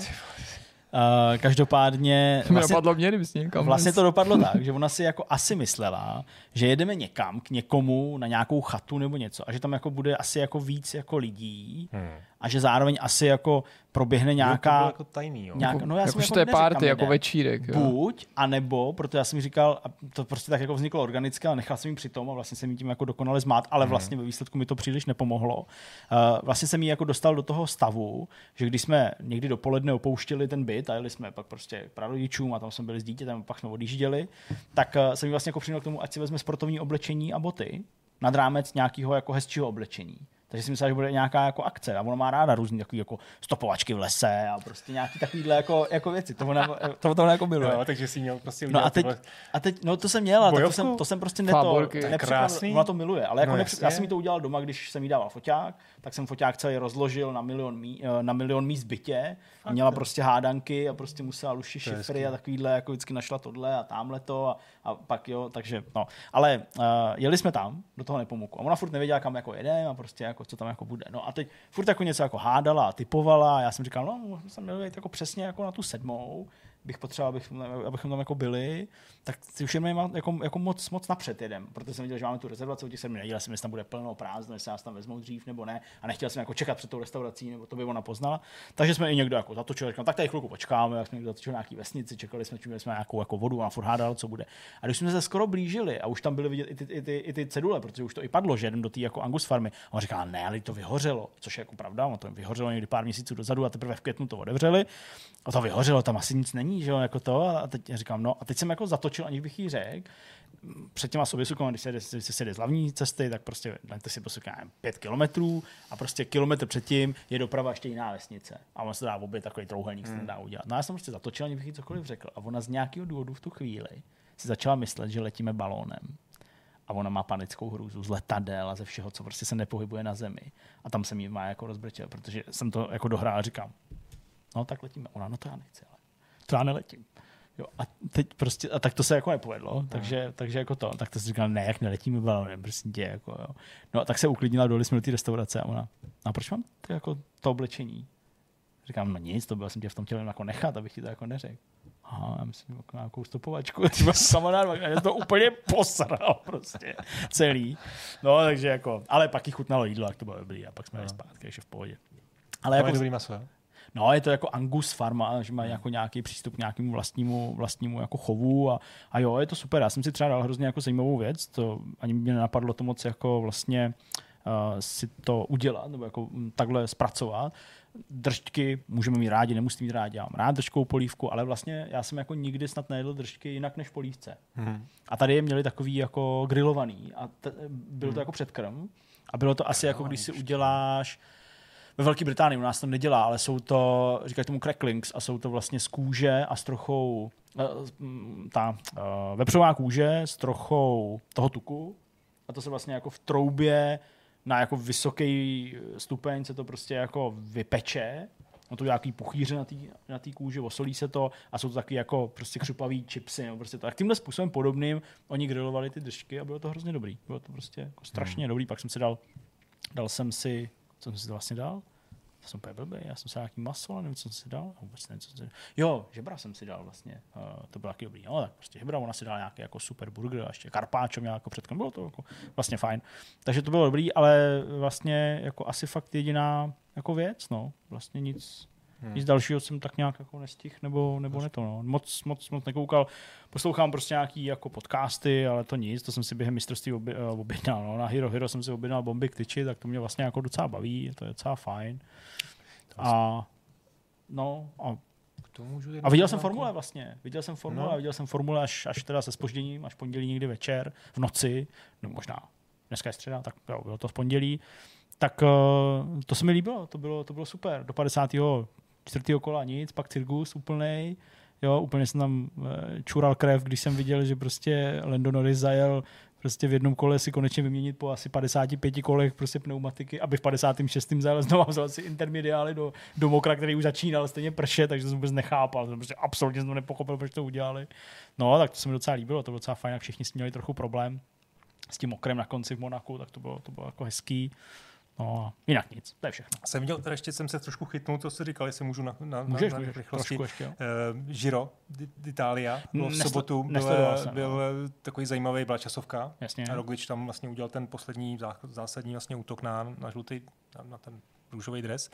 Uh, každopádně... To mi napadlo mě, kdybys někam Vlastně to dopadlo tak, že ona si jako asi myslela, že jedeme někam k někomu na nějakou chatu nebo něco a že tam jako bude asi jako víc jako lidí Hmm. a že zároveň asi jako proběhne nějaká... jako tajný, jo. nějak, no já jsem jako, že to je party, jako večírek. Jo. Buď, anebo, protože já jsem říkal, a to prostě tak jako vzniklo organicky, ale nechal jsem jí při tom a vlastně jsem jí tím jako dokonale zmát, ale Mhm. vlastně ve výsledku mi to příliš nepomohlo. Uh, vlastně jsem jí jako dostal do toho stavu, že když jsme někdy dopoledne opouštěli ten byt a jeli jsme pak prostě k prarodičům a tam jsme byli s dítětem, pak jsme odjížděli, tak uh, jsem jí vlastně jako přinul k tomu, ať si vezme sportovní oblečení a boty nad rámec nějakého jako hezčího oblečení. Takže si myslela, že bude nějaká jako akce a ona má ráda různý takový jako stopovačky v lese a prostě nějaký takovýhle jako, jako věci. To ona, to, to ona jako miluje. Jo, takže si měl prostě No udělat a teď, a teď, no to jsem měl, to jsem, to jsem prostě neto, Fáborky. nepřipravil, Krásný. ona to miluje, ale jako No no, jasně. já jsem jí to udělal doma, když jsem jí dával foťák, tak jsem foťák celý rozložil na milion, mí, eh, na milion míst v bytě a měla prostě hádanky a prostě musela luši To je šifry a takovýhle, jako vždycky našla tohle a tamhle to a, a pak jo, takže no. Ale uh, jeli jsme tam, do toho nepomuku a ona furt nevěděla, kam jako jedeme a prostě jako, co tam jako bude. No a teď furt jako něco jako hádala typovala a já jsem říkal, no, jsem měl jít jako přesně jako na tu sedmou, bych potřeboval, abychom, abychom tam jako byli, tak si už jenom jako, jako moc, moc napřed jedem, protože jsem viděl, že máme tu rezervaci o těch sedmi neděl, jsem jestli tam bude plno prázdno, jestli nás tam vezmou dřív nebo ne, a nechtěl jsem jako čekat před tou restaurací, nebo to by ona poznala. Takže jsme i někdo jako zatočili, říkám, tak tady chvilku počkáme, jak jsme někdo zatočili nějaký vesnici, čekali jsme, čím jsme nějakou jako vodu a furt hádala, co bude. A když jsme se skoro blížili a už tam byly vidět i ty, i ty, i ty cedule, protože už to i padlo, že jdem do té jako Angus farmy. A on říká, ne, ale to vyhořelo, což je jako pravda, ono to vyhořelo někdy pár měsíců dozadu a teprve v květnu to otevřeli. A to vyhořelo, tam asi nic není, že jo, jako to. A teď říkám, no a teď jsem jako zatočil, aniž bych jí řekl, před těma soběsukama, když se jde, když se jde z hlavní cesty, tak prostě dajte si prostě nevím, pět kilometrů a prostě kilometr předtím je doprava ještě jiná vesnice. A on se dá obě takový trouhelník, se tam dá udělat. No a já jsem prostě zatočil, aniž bych jí cokoliv řekl. A ona z nějakého důvodu v tu chvíli si začala myslet, že letíme balónem. A ona má panickou hrůzu z letadel a ze všeho, co prostě se nepohybuje na zemi. A tam jsem jí má jako rozbrčel, protože jsem to jako dohrál a říkám, no tak letíme. Ona, no to já nechci, ale to já neletím. Jo, a teď prostě, a tak to se jako nepovedlo, takže, takže jako to, tak to si říkal, ne, jak neletíme balonem, prostě tě, jako jo. No a tak se uklidnila, dojeli jsme do té restaurace a ona, a proč mám to, jako to oblečení? Říkám, no nic, to byl jsem tě v tom chtěl jako nechat, abych ti to jako neřekl. Aha, já myslím, jako nějakou stopovačku, třeba kamarád, já to úplně posral prostě celý. No, takže jako, ale pak jí chutnalo jídlo, jak to bylo dobrý a pak jsme jeli zpátky, ještě v pohodě. Ale Jako... jako, dobrý maso, jo? No, je to jako Angus farma, že má jako nějaký přístup k nějakému vlastnímu, vlastnímu jako chovu a, a jo, je to super. Já jsem si třeba dal hrozně jako zajímavou věc, to ani mě nenapadlo to moc jako vlastně uh, si to udělat, nebo jako takhle zpracovat. Držďky můžeme mít rádi, nemusíme mít rádi, já mám rád držkovou polívku, ale vlastně já jsem jako nikdy snad nejedl držky jinak než polívce. Mhm. A tady je měli takový jako grilovaný a t- byl to jako předkrm a bylo to asi jako když si uděláš ve Velké Británii, u nás to nedělá, ale jsou to, říkají tomu cracklings a jsou to vlastně z kůže a s trochou, eh, ta uh, vepřová kůže s trochou toho tuku a to se vlastně jako v troubě na jako vysoký stupeň se to prostě jako vypeče No to nějaký puchýře na té na tý kůži, osolí se to a jsou to taky jako prostě křupavý chipsy. Nebo prostě. Tak tímhle způsobem podobným oni grilovali ty držky a bylo to hrozně dobrý. Bylo to prostě jako strašně Hmm. dobrý. Pak jsem si dal, dal jsem si, co jsem si to vlastně dal? Jsem úplně blbý, já jsem si nějaký maso, ale nevím, co jsem si dal. Vůbec nevím, co jsem si dal. Jo, žebra jsem si dal vlastně. Uh, to bylo taky dobrý. No, tak prostě žebra, ona si dala nějaký jako super burger a ještě karpáčo měla jako předkom. Bylo to jako vlastně fajn. Takže to bylo dobrý, ale vlastně jako asi fakt jediná jako věc, no. Vlastně nic, Hmm. Nic dalšího jsem tak nějak jako nestih, nebo, nebo ne to. No. Moc, moc, moc nekoukal. Poslouchám prostě nějaký jako podcasty, ale to nic, to jsem si během mistrovství obě, eh, objednal. No. Na Hero Hero jsem si objednal bomby k tyči, tak to mě vlastně jako docela baví, to je docela fajn. A no, a, To můžu a viděl jsem formule vlastně. Viděl jsem formule, No. viděl jsem formule až, až teda se spožděním, až pondělí někdy večer, v noci, no možná dneska je středa, tak jo, bylo to v pondělí. Tak uh, to se mi líbilo, to bylo, to bylo super. Do 54. kola nic, pak cirkus úplnej. Jo, úplně jsem tam uh, čural krev, když jsem viděl, že prostě Lando Norris zajel prostě v jednom kole si konečně vyměnit po asi 55 kolech prostě pneumatiky, aby v 56. zajel znovu vzal si intermediály do, do mokra, který už začínal stejně pršet, takže jsem vůbec nechápal, jsem prostě absolutně jsem nepochopil, proč to udělali. No, tak to se mi docela líbilo, to bylo docela fajn, jak všichni s měli trochu problém s tím mokrem na konci v Monaku, tak to bylo, to bylo jako hezký. No, a jinak nic, to je všechno. Jsem viděl, teda ještě jsem se trošku chytnul, co jsi říkal, jestli můžu na, na, Můžeš, na, na můžeš, rychlosti. ještě. Uh, Giro d- d'Italia, bylo v sobotu, byl, jsem, byl no. takový zajímavý, byla časovka. Jasně. A Roglič tam vlastně udělal ten poslední zá- zásadní vlastně útok na, na žlutý, na, na ten růžový dres.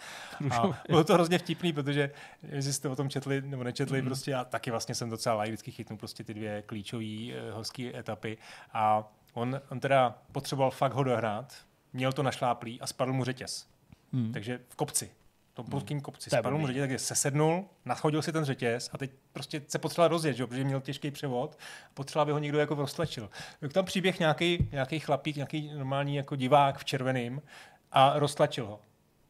A bylo to hrozně vtipný, protože jestli jste o tom četli nebo nečetli, mm. prostě já taky vlastně jsem docela like, vždycky chytnu prostě ty dvě klíčové uh, horské etapy. A on, on teda potřeboval fakt ho dohrát, měl to našláplý a spadl mu řetěz. Hmm. Takže v kopci. V tom prudkém kopci. To Spadl mu řetěz, takže se sednul, nachodil si ten řetěz a teď prostě se potřeboval rozjet, že? protože měl těžký převod. Potřeboval, aby ho někdo jako roztlačil. Tak tam příběh nějaký, nějaký chlapík, nějaký normální jako divák v červeným a roztlačil ho.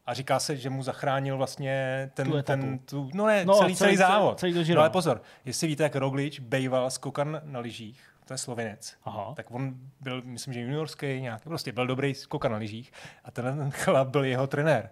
A říká se, že mu zachránil vlastně ten, Tu ten tu, no ne, No, celý, celý, celý- závod. celý to no ale pozor, jestli víte, jak Roglič bejval skokan na lyžích, to je slovinec, Aha. tak on byl, myslím, že juniorský nějak, prostě byl dobrý skokan na lyžích a ten chlap byl jeho trenér.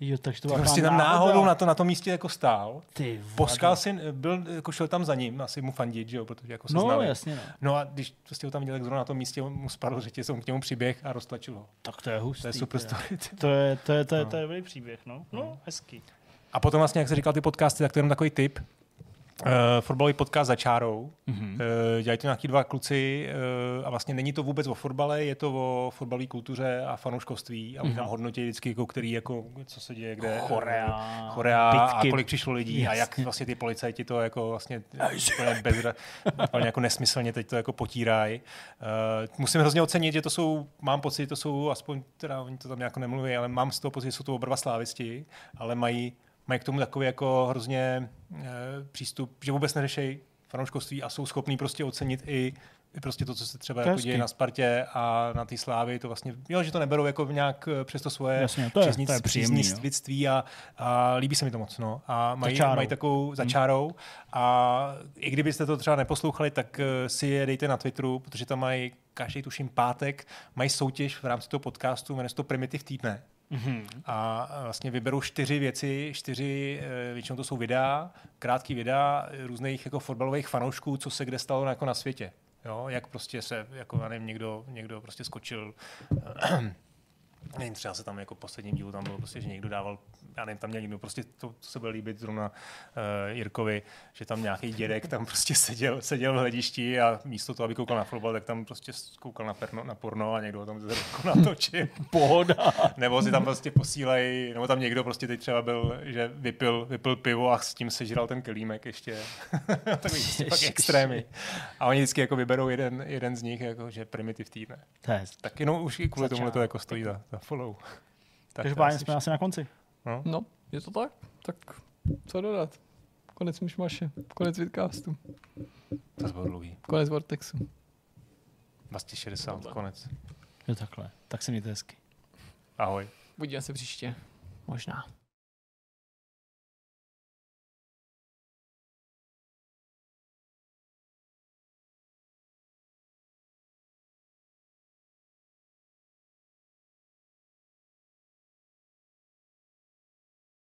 Jo, takže to prostě tam náhodou na, to, na tom místě jako stál. Ty. Poskal si, byl, jako šel tam za ním, asi mu fandit, že jo, protože jako se No, znali. jasně, no. No a když prostě ho tam viděl, jak zrovna na tom místě, on mu spadl řetěz, on k němu přiběh a roztlačil ho. Tak to je hustý. To je super story. To je, to je, to je, No. to je dobrý příběh, no. No, hezký. A potom vlastně, jak se říkal ty podcasty, tak to je jenom takový tip. Uh, fotbalový podcast za čárou. Mhm. Uh, dělají to nějaký dva kluci uh, a vlastně není to vůbec o fotbale, je to o fotbalové kultuře a fanouškovství a oni Mhm. tam hodnotí vždycky, jako který, jako, co se děje, kde. Chorea, Chorea a kolik přišlo lidí a jak vlastně ty policajti to jako vlastně úplně, bezra, úplně jako nesmyslně teď to jako potírají. Uh, musím hrozně ocenit, že to jsou, mám pocit, to jsou, aspoň teda oni to tam jako nemluví, ale mám z toho pocit, že jsou to oba slávisti, ale mají, mají k tomu takový jako hrozně uh, přístup, že vůbec neřešejí fanouškovství a jsou schopní prostě ocenit i i prostě to, co se třeba jako děje na Spartě a na té slávy, to vlastně, jo, že to neberou jako nějak eh, přes to svoje Jasně, to je- příznic- to je příjemný, no. a, a líbí se mi to moc. No. A mají, čárou. mají takovou Hmm. začárou a i kdybyste to třeba neposlouchali, tak eh, si je dejte na Twitteru, protože tam mají každý tuším pátek, mají soutěž v rámci toho podcastu, jmenuje se to Primitiv týdne. Mhm. A vlastně vyberou čtyři věci, čtyři, eh, většinou to jsou videa, krátký videa eh, různých jako fotbalových fanoušků, co se kde stalo jako na světě. Jo, jak prostě se, jako já nevím, někdo, někdo prostě skočil, nevím, třeba se tam jako posledním dílu tam bylo prostě, že někdo dával, já nevím, tam někdo prostě to, co se bude líbit zrovna uh, Jirkovi, že tam nějaký dědek tam prostě seděl, seděl v hledišti a místo toho, aby koukal na fotbal, tak tam prostě koukal na, perno, na porno a někdo tam jako natočil. Pohoda. Nebo si tam prostě posílají, nebo tam někdo prostě teď třeba byl, že vypil, vypil pivo a s tím sežral ten kelímek ještě. Takový prostě fakt Ježiš. extrémy. A oni vždycky jako vyberou jeden, jeden z nich, jako, že primitiv týdne. To. Tak jenom už i kvůli tomu to jako stojí za, za follow. Tak to asi jsme asi na konci. No. No, je to tak? Tak co dodat? Konec myšmaše, konec vidcastu, To bylo dlouhý. konec Vortexu. Vlastně 60, konec. Jo, takhle. Tak se mějte hezky. Ahoj. Uvidíme se příště. Možná.